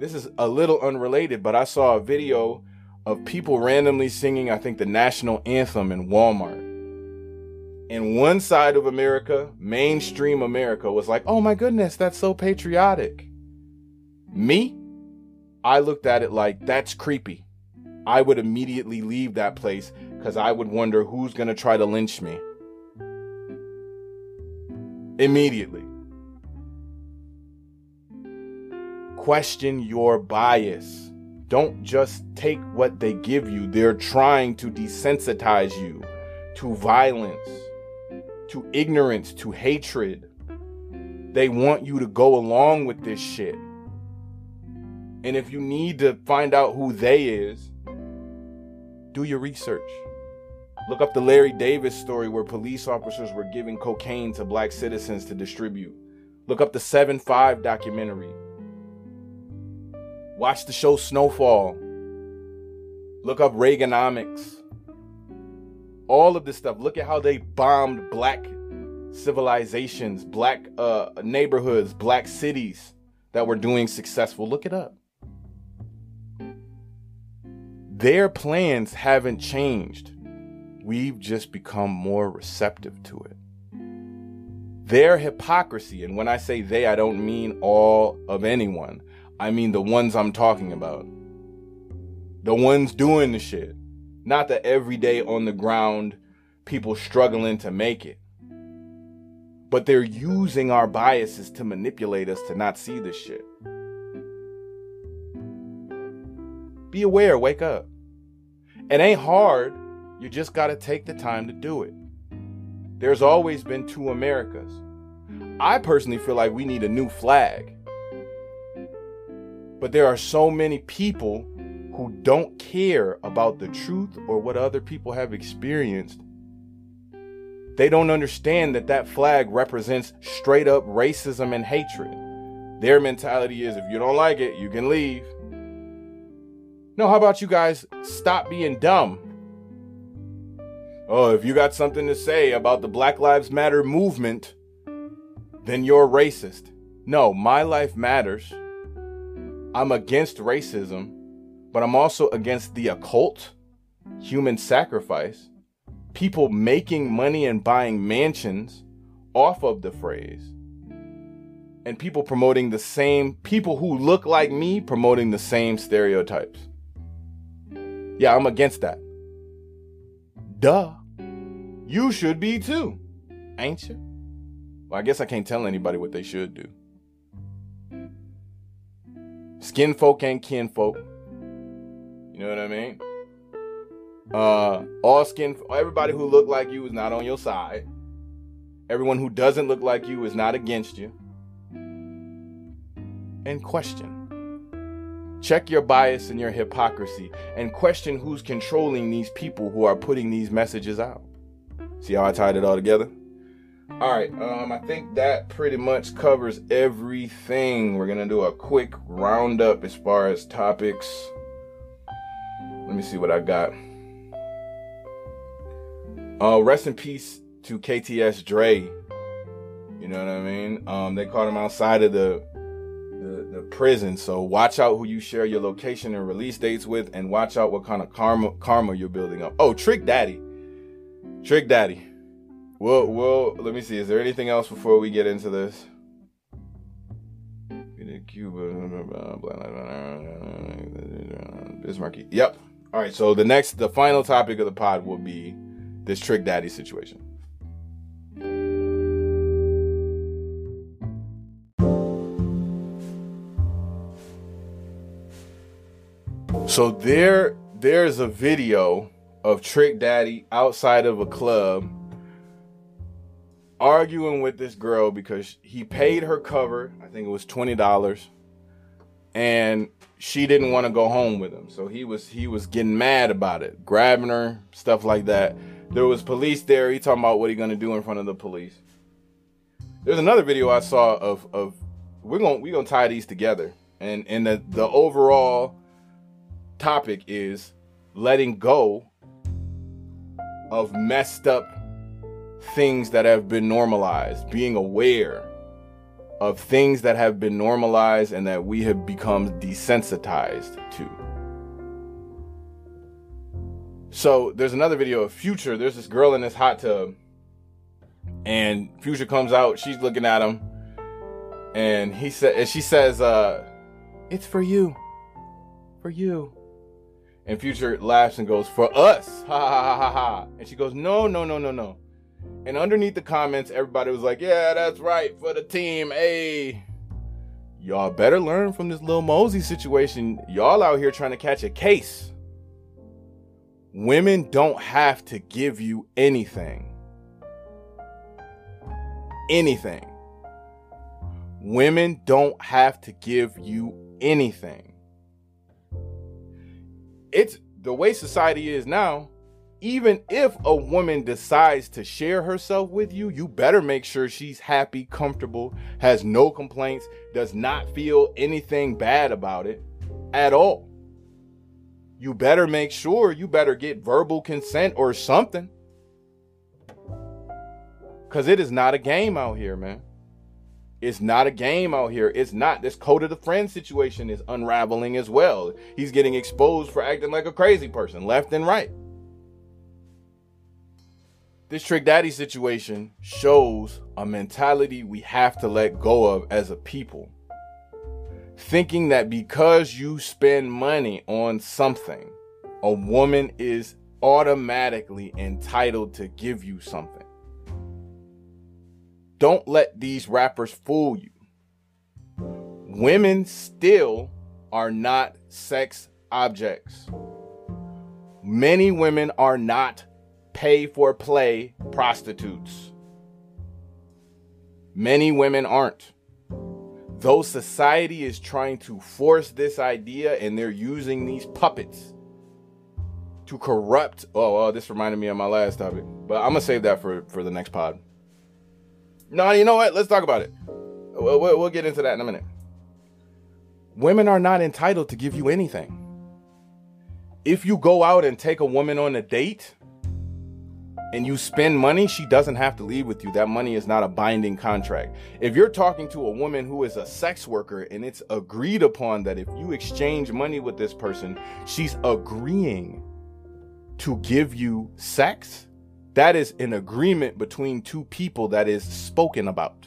This is a little unrelated, but I saw a video of people randomly singing, I think, the national anthem in Walmart. And one side of America, mainstream America, was like, oh my goodness, that's so patriotic. Me, I looked at it like, that's creepy. I would immediately leave that place because I would wonder who's going to try to lynch me immediately. Question your bias. Don't just take what they give you. They're trying to desensitize you to violence, to ignorance, to hatred. They want you to go along with this shit. And if you need to find out who they is, do your research. Look up the Larry Davis story where police officers were giving cocaine to black citizens to distribute. Look up the 7 5 documentary. Watch the show Snowfall. Look up Reaganomics. All of this stuff. Look at how they bombed black civilizations, black uh, neighborhoods, black cities that were doing successful. Look it up. Their plans haven't changed. We've just become more receptive to it. Their hypocrisy, and when I say they, I don't mean all of anyone, I mean the ones I'm talking about. The ones doing the shit, not the everyday on the ground people struggling to make it. But they're using our biases to manipulate us to not see this shit. Be aware, wake up. It ain't hard. You just got to take the time to do it. There's always been two Americas. I personally feel like we need a new flag. But there are so many people who don't care about the truth or what other people have experienced. They don't understand that that flag represents straight up racism and hatred. Their mentality is if you don't like it, you can leave. No, how about you guys stop being dumb? Oh, if you got something to say about the Black Lives Matter movement, then you're racist. No, my life matters. I'm against racism, but I'm also against the occult, human sacrifice, people making money and buying mansions off of the phrase, and people promoting the same, people who look like me promoting the same stereotypes. Yeah, I'm against that. Duh. You should be too, ain't you? Well, I guess I can't tell anybody what they should do. Skin folk ain't kin folk. You know what I mean? Uh, all skin, everybody who look like you is not on your side. Everyone who doesn't look like you is not against you. And question. Check your bias and your hypocrisy and question who's controlling these people who are putting these messages out. See how I tied it all together? All right, um, I think that pretty much covers everything. We're gonna do a quick roundup as far as topics. Let me see what I got. Uh, rest in peace to KTS Dre. You know what I mean? Um, they caught him outside of the, the the prison. So watch out who you share your location and release dates with, and watch out what kind of karma karma you're building up. Oh, Trick Daddy, Trick Daddy. Well, well, let me see. Is there anything else before we get into this? Cuba, Biz Markie. Yep. All right. So the next, the final topic of the pod will be this Trick Daddy situation. So there, there's a video of Trick Daddy outside of a club arguing with this girl because he paid her cover. I think it was twenty dollars, and she didn't want to go home with him. So he was he was getting mad about it, grabbing her, stuff like that. There was police there. He talking about what he gonna do in front of the police. There's another video I saw of of we're gonna we're gonna tie these together, and and the the overall topic is letting go of messed up things that have been normalized, being aware of things that have been normalized and that we have become desensitized to. So there's another video of Future. There's this girl in this hot tub, and Future comes out. She's looking at him, and he said, and she says, uh, "It's for you, for you." And Future laughs and goes, "For us!" Ha ha ha ha ha. And she goes, "No, no, no, no, no." And underneath the comments, everybody was like, "Yeah, that's right for the team." Hey, y'all better learn from this little Mosey situation. Y'all out here trying to catch a case. Women don't have to give you anything. Anything. Women don't have to give you anything. It's the way society is now even if a woman decides to share herself with you, you better make sure she's happy, comfortable, has no complaints, does not feel anything bad about it at all. You better make sure you better get verbal consent or something. Because it is not a game out here, man. It's not a game out here. It's not. This code of the friend situation is unraveling as well. He's getting exposed for acting like a crazy person, left and right this Trick Daddy situation shows a mentality we have to let go of as a people. Thinking that because you spend money on something, a woman is automatically entitled to give you something. don't let these rappers fool you. Women still are not sex objects. Many women are not pay for play prostitutes. Many women aren't. Though society is trying to force this idea and they're using these puppets to corrupt. Oh, well, this reminded me of my last topic, but I'm gonna save that for for the next pod. No, you know what? Let's talk about it. We'll, we'll, we'll get into that in a minute. Women are not entitled to give you anything. If you go out and take a woman on a date and you spend money, she doesn't have to leave with you. That money is not a binding contract. If you're talking to a woman who is a sex worker and it's agreed upon that if you exchange money with this person, she's agreeing to give you sex, that is an agreement between two people that is spoken about.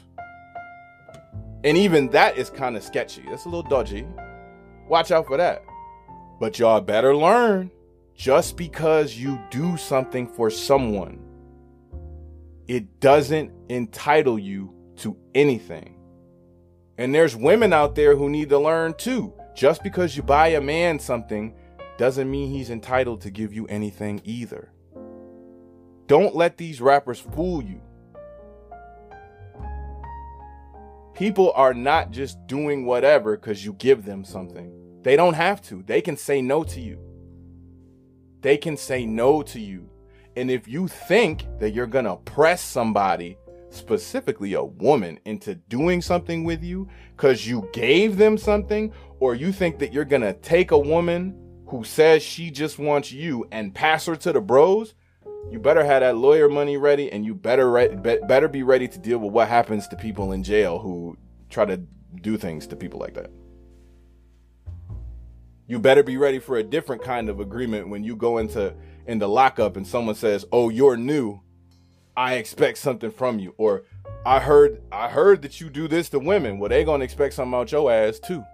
And even that is kind of sketchy. That's a little dodgy. Watch out for that. But y'all better learn just because you do something for someone, it doesn't entitle you to anything. And there's women out there who need to learn too. Just because you buy a man something doesn't mean he's entitled to give you anything either. Don't let these rappers fool you. People are not just doing whatever because you give them something. They don't have to. They can say no to you. They can say no to you. And if you think that you're going to press somebody, specifically a woman, into doing something with you because you gave them something, or you think that you're going to take a woman who says she just wants you and pass her to the bros, you better have that lawyer money ready and you better re- be- better be ready to deal with what happens to people in jail who try to do things to people like that. You better be ready for a different kind of agreement when you go into into lockup and someone says, "Oh, you're new. I expect something from you." Or I heard I heard that you do this to women. Well, they to expect something out your ass too.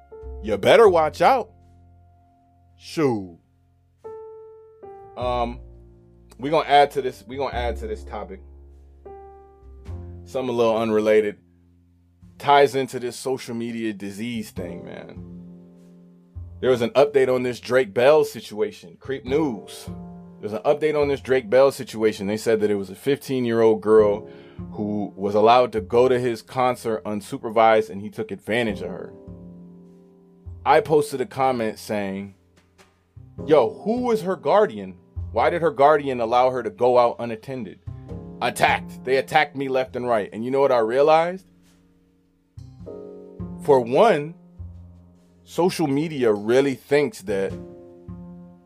You better watch out. Shoo. Um we're gonna add to this we're gonna add to this topic something a little unrelated ties into this social media disease thing man there was an update on this drake bell situation creep news there's an update on this drake bell situation they said that it was a 15 year old girl who was allowed to go to his concert unsupervised and he took advantage of her i posted a comment saying yo who was her guardian why did her guardian allow her to go out unattended? Attacked. They attacked me left and right. And you know what I realized? For one, social media really thinks that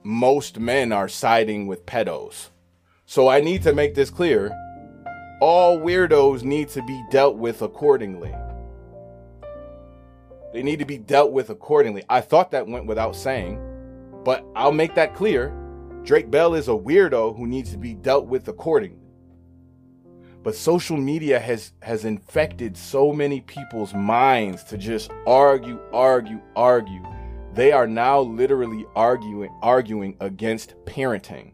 most men are siding with pedos. So I need to make this clear. All weirdos need to be dealt with accordingly. They need to be dealt with accordingly. I thought that went without saying, but I'll make that clear Drake Bell is a weirdo who needs to be dealt with accordingly. But social media has has infected so many people's minds to just argue, argue, argue. They are now literally arguing arguing against parenting.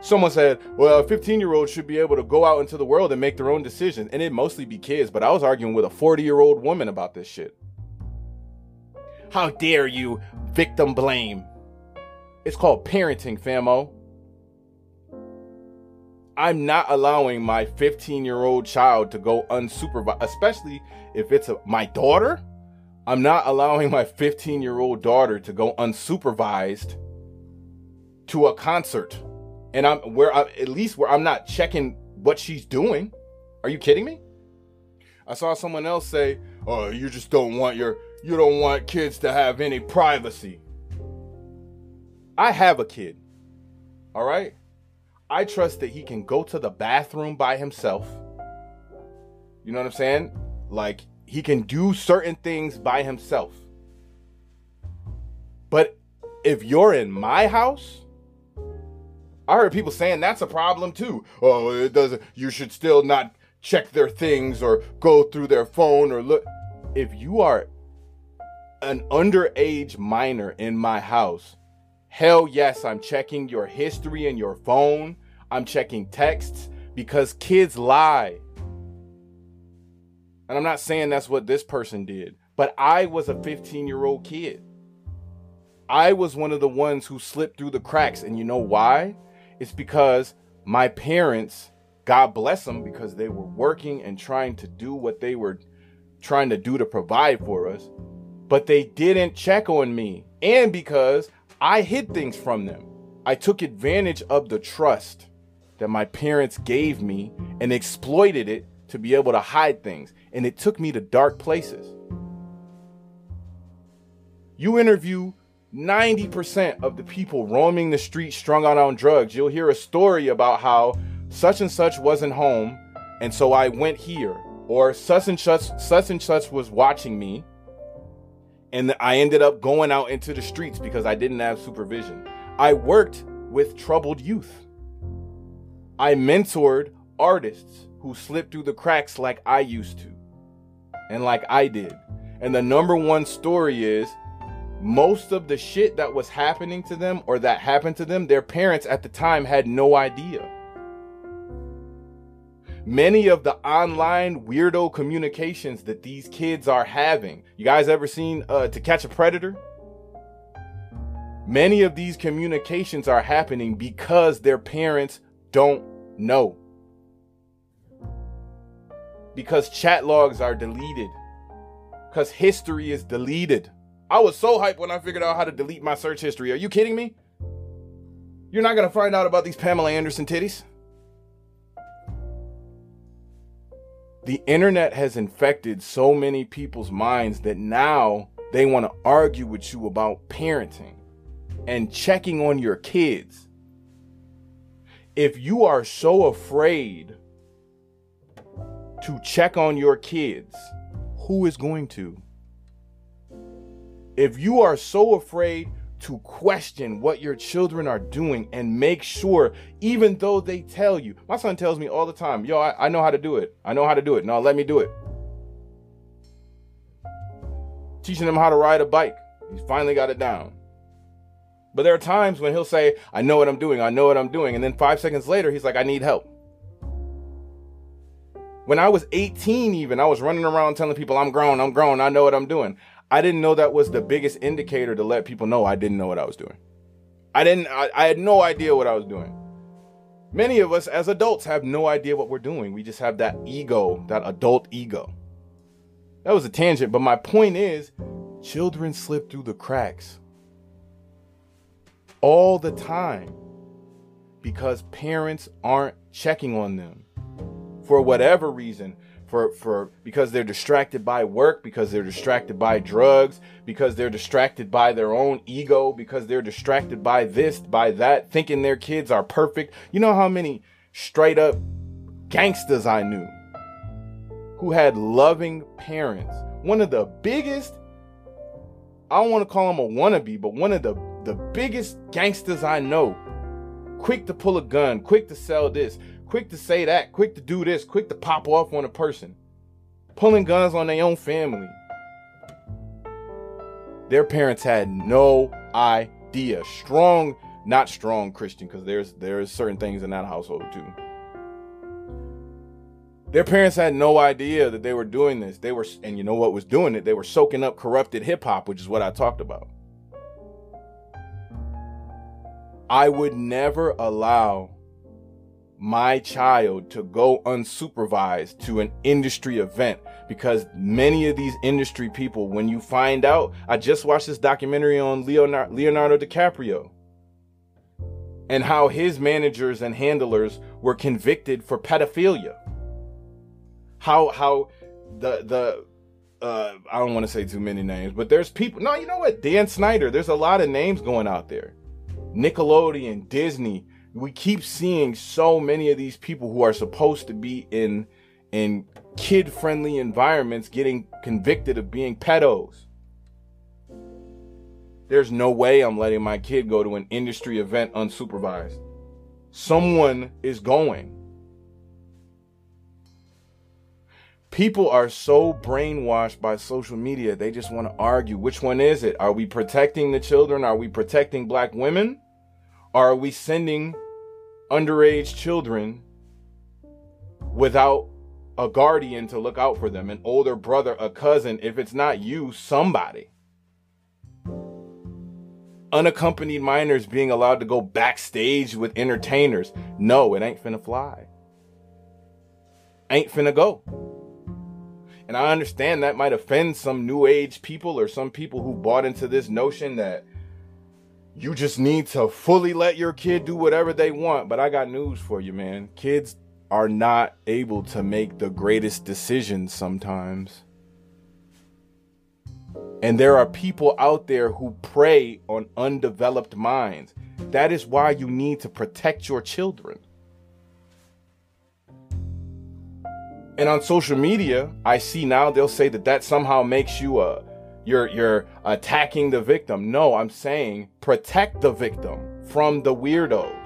Someone said, well, a 15 year old should be able to go out into the world and make their own decisions. And it mostly be kids, but I was arguing with a 40 year old woman about this shit. How dare you victim blame? It's called parenting, famo. I'm not allowing my 15 year old child to go unsupervised, especially if it's a, my daughter. I'm not allowing my 15 year old daughter to go unsupervised to a concert. And I'm where I, at least where I'm not checking what she's doing. Are you kidding me? I saw someone else say, "Oh, you just don't want your you don't want kids to have any privacy." I have a kid. All right? I trust that he can go to the bathroom by himself. You know what I'm saying? Like he can do certain things by himself. But if you're in my house, I heard people saying that's a problem too. Oh, it doesn't you should still not check their things or go through their phone or look if you are an underage minor in my house, Hell yes, I'm checking your history and your phone. I'm checking texts because kids lie. And I'm not saying that's what this person did, but I was a 15 year old kid. I was one of the ones who slipped through the cracks. And you know why? It's because my parents, God bless them, because they were working and trying to do what they were trying to do to provide for us, but they didn't check on me. And because I hid things from them, I took advantage of the trust that my parents gave me and exploited it to be able to hide things. And it took me to dark places. You interview 90% of the people roaming the streets strung out on drugs. You'll hear a story about how such and such wasn't home, and so I went here. Or such and such, such and such was watching me, and I ended up going out into the streets because I didn't have supervision. I worked with troubled youth. I mentored artists who slipped through the cracks like I used to and like I did. And the number one story is most of the shit that was happening to them or that happened to them, their parents at the time had no idea. Many of the online weirdo communications that these kids are having. You guys ever seen uh, To Catch a Predator? Many of these communications are happening because their parents don't know. Because chat logs are deleted. Because history is deleted. I was so hyped when I figured out how to delete my search history. Are you kidding me? You're not going to find out about these Pamela Anderson titties. The internet has infected so many people's minds that now they want to argue with you about parenting and checking on your kids. If you are so afraid to check on your kids, who is going to? If you are so afraid to question what your children are doing and make sure, even though they tell you, my son tells me all the time, yo, I, I know how to do it. I know how to do it. No, let me do it. Teaching him how to ride a bike. He's finally got it down. But there are times when he'll say, I know what I'm doing, I know what I'm doing. And then five seconds later, he's like, I need help. When I was 18, even, I was running around telling people, I'm grown, I'm grown, I know what I'm doing. I didn't know that was the biggest indicator to let people know I didn't know what I was doing. I didn't, I, I had no idea what I was doing. Many of us as adults have no idea what we're doing. We just have that ego, that adult ego. That was a tangent, but my point is children slip through the cracks all the time because parents aren't checking on them for whatever reason for for because they're distracted by work because they're distracted by drugs because they're distracted by their own ego because they're distracted by this by that thinking their kids are perfect. You know how many straight up gangsters i knew who had loving parents? One of the biggest i don't want to call him a wannabe but one of the the biggest gangsters I know, quick to pull a gun, quick to sell this, quick to say that, quick to do this, quick to pop off on a person, pulling guns on their own family. Their parents had no idea. Strong, not strong Christian, because there's there's certain things in that household too. Their parents had no idea that they were doing this. They were, and you know what was doing it? They were soaking up corrupted hip hop, which is what I talked about. I would never allow my child to go unsupervised to an industry event because many of these industry people, when you find out, I just watched this documentary on Leonardo, Leonardo DiCaprio and how his managers and handlers were convicted for pedophilia. How how the the uh, I don't want to say too many names, but there's people. No, you know what? Dan Schneider. There's a lot of names going out there. Nickelodeon, Disney. We keep seeing so many of these people who are supposed to be in in kid-friendly environments getting convicted of being pedos. There's no way I'm letting my kid go to an industry event unsupervised. Someone is going. People are so brainwashed by social media, they just want to argue. Which one is it? Are we protecting the children? Are we protecting black women? Are we sending underage children without a guardian to look out for them, an older brother, a cousin. If it's not you, somebody. Unaccompanied minors being allowed to go backstage with entertainers. No, it ain't finna fly. Ain't finna go. And I understand that might offend some new age people or some people who bought into this notion that you just need to fully let your kid do whatever they want. But I got news for you, man. Kids are not able to make the greatest decisions sometimes. And there are people out there who prey on undeveloped minds. That is why you need to protect your children. And on social media, I see now they'll say that that somehow makes you a you're you're attacking the victim. No, I'm saying protect the victim from the weirdos.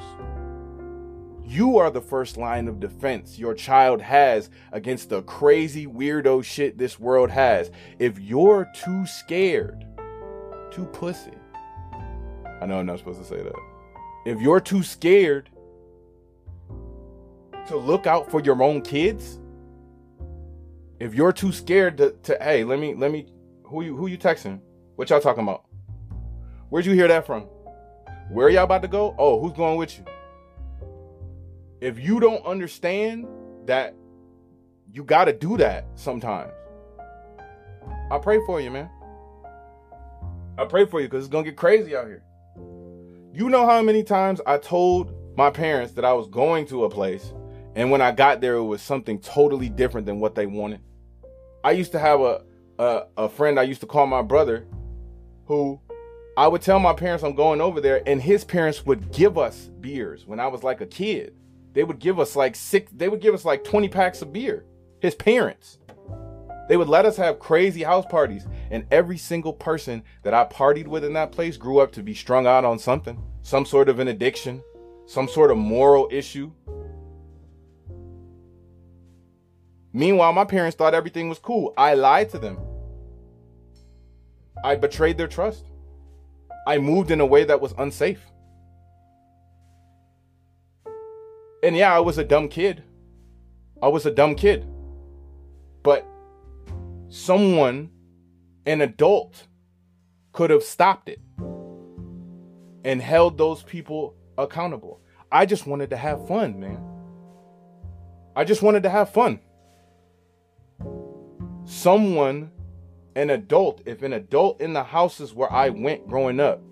You are the first line of defense your child has against the crazy weirdo shit this world has. If you're too scared, too pussy. I know I'm not supposed to say that. If you're too scared to look out for your own kids, if you're too scared to, to hey, let me let me who you who you texting? What y'all talking about? Where'd you hear that from? Where y'all about to go? Oh, who's going with you? If you don't understand that you gotta do that sometimes. I pray for you, man. I pray for you because it's gonna get crazy out here. You know how many times I told my parents that I was going to a place, and when I got there, it was something totally different than what they wanted. I used to have a a, a friend I used to call my brother, who I would tell my parents I'm going over there, and his parents would give us beers when I was like a kid. They would give us like six, they would give us like 20 packs of beer. His parents. They would let us have crazy house parties. And every single person that I partied with in that place grew up to be strung out on something, some sort of an addiction, some sort of moral issue. Meanwhile, my parents thought everything was cool. I lied to them. I betrayed their trust. I moved in a way that was unsafe. And yeah, I was a dumb kid. I was a dumb kid. But someone, an adult, could have stopped it and held those people accountable. I just wanted to have fun, man. I just wanted to have fun. Someone, an adult, if an adult in the houses where I went growing up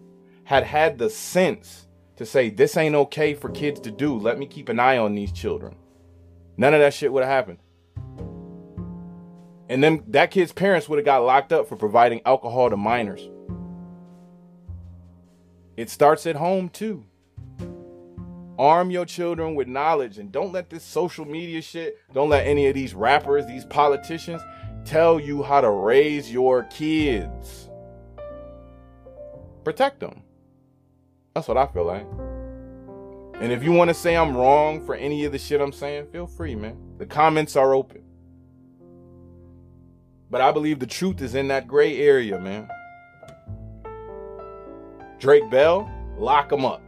had had the sense to say, this ain't okay for kids to do, let me keep an eye on these children, none of that shit would have happened. And then that kid's parents would have got locked up for providing alcohol to minors. It starts at home too. Arm your children with knowledge and don't let this social media shit, don't let any of these rappers, these politicians tell you how to raise your kids. Protect them. That's what I feel like. And if you want to say I'm wrong for any of the shit I'm saying, feel free, man. The comments are open. But I believe the truth is in that gray area, man. Drake Bell, lock them up.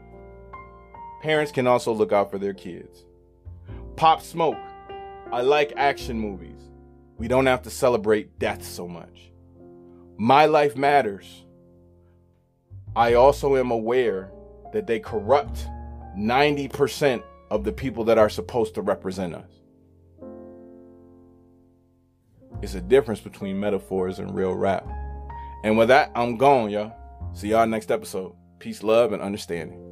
Parents can also look out for their kids. Pop Smoke, I like action movies. We don't have to celebrate death so much. My life matters. I also am aware that they corrupt 90% of the people that are supposed to represent us. It's a difference between metaphors and real rap. And with that, I'm gone, y'all. See y'all next episode. Peace, love, and understanding.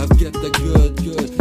I've get the good, good.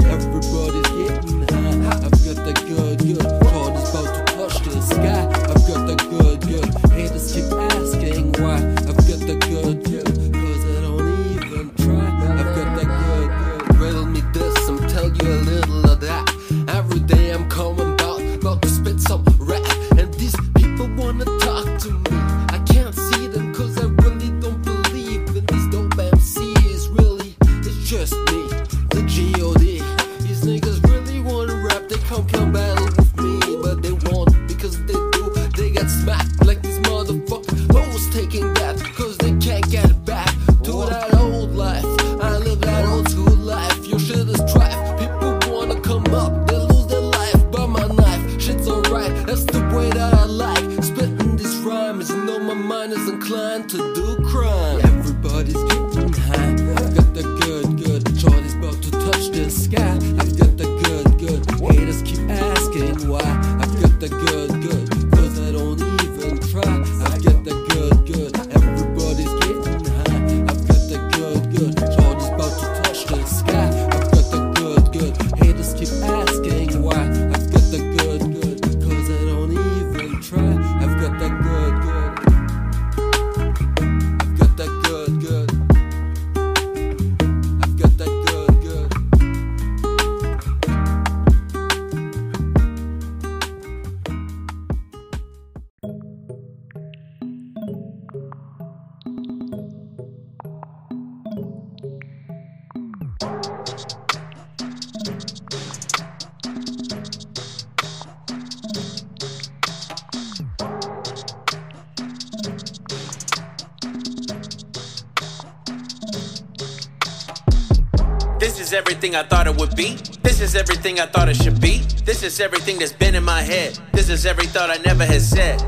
Everything I thought it would be. This is everything I thought it should be. This is everything that's been in my head. This is every thought I never had said.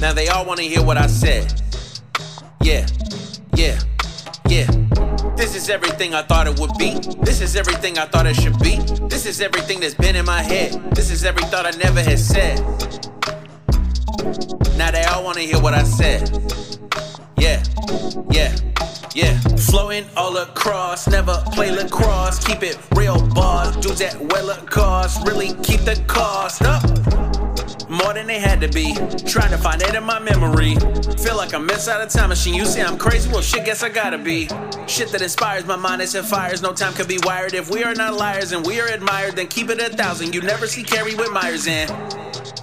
Now they all wanna hear what I said. Yeah, yeah, yeah. This is everything I thought it would be. This is everything I thought it should be. This is everything that's been in my head. This is every thought I never had said. Now they all wanna hear what I said. Yeah, yeah, yeah. All across, never play lacrosse. Keep it real, boss. Dudes at well cost, really keep the cost up. More than they had to be. Trying to find it in my memory. Feel like I'm out a time machine. You say I'm crazy? Well, shit, guess I gotta be. Shit that inspires my mind, it set fires. No time could be wired. If we are not liars and we are admired, then keep it a thousand. You never see Carrie with Myers in.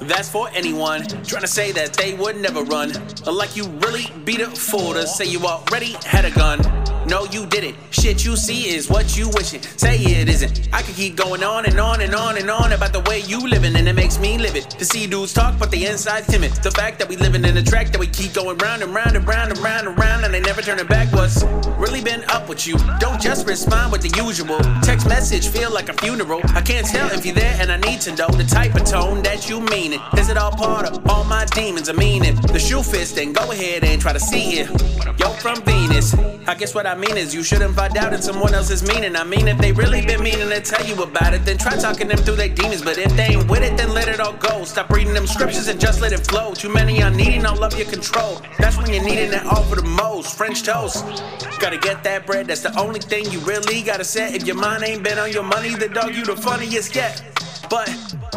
That's for anyone trying to say that they would never run. Like you really beat a fool to say you already had a gun. No, you didn't. Shit you see is what you wishing. Say it isn't. I could keep going on and on and on and on about the way you living, and it makes me live it. To see dudes talk, but the inside timid. The fact that we living in a track that we keep going round and round and round and round and round, and they never turning back. What's really been up with you? Don't just respond with the usual. Text message feel like a funeral. I can't tell if you're there, and I need to know the type of tone that you mean it. Is it all part of all my demons? I mean it. The shoe fits, then go ahead and try to see it. Yo, from Venus. I guess what I mean is you shouldn't find out in someone else's meaning. I mean, if they really been meaning to tell you about it, then try talking them through their demons. But if they ain't with it, then let it all go. Stop reading them scriptures and just let it flow. Too many are needing all of your control. That's when you're needing it all for the most. French toast. Gotta get that bread, that's the only thing you really gotta set. If your mind ain't been on your money, the dog, you the funniest yet. But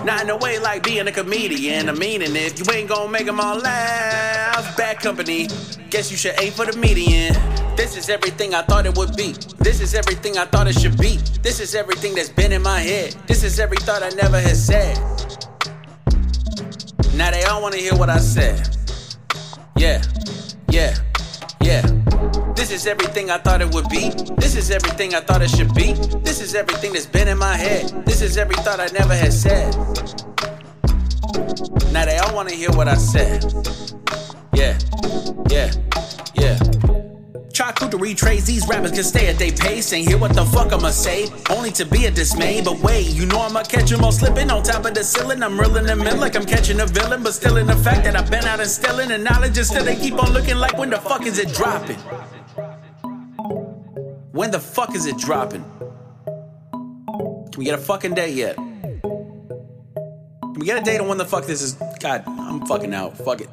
not in a way like being a comedian. I mean, if you ain't gonna make them all laugh, bad company. Guess you should aim for the median. This is everything I thought it would be. This is everything I thought it should be. This is everything that's been in my head. This is every thought I never had said. Now they all wanna hear what I said. Yeah, yeah, yeah. This is everything I thought it would be. This is everything I thought it should be. This is everything that's been in my head. This is every thought I never had said. Now they all wanna hear what I said. Yeah, yeah, yeah. Cool to retrace these rappers can stay at their pace and hear what the fuck I'ma say. Only to be a dismay, but wait, you know I'ma catch 'em all slipping on top of the ceiling. I'm reeling them in like I'm catching a villain, but still in the fact that I've been out instilling and knowledge, and still they keep on looking like when the fuck is it dropping? When the fuck is it dropping? Can we get a fucking date yet? Can we get a date on when the fuck this is? God, I'm fucking out. Fuck it.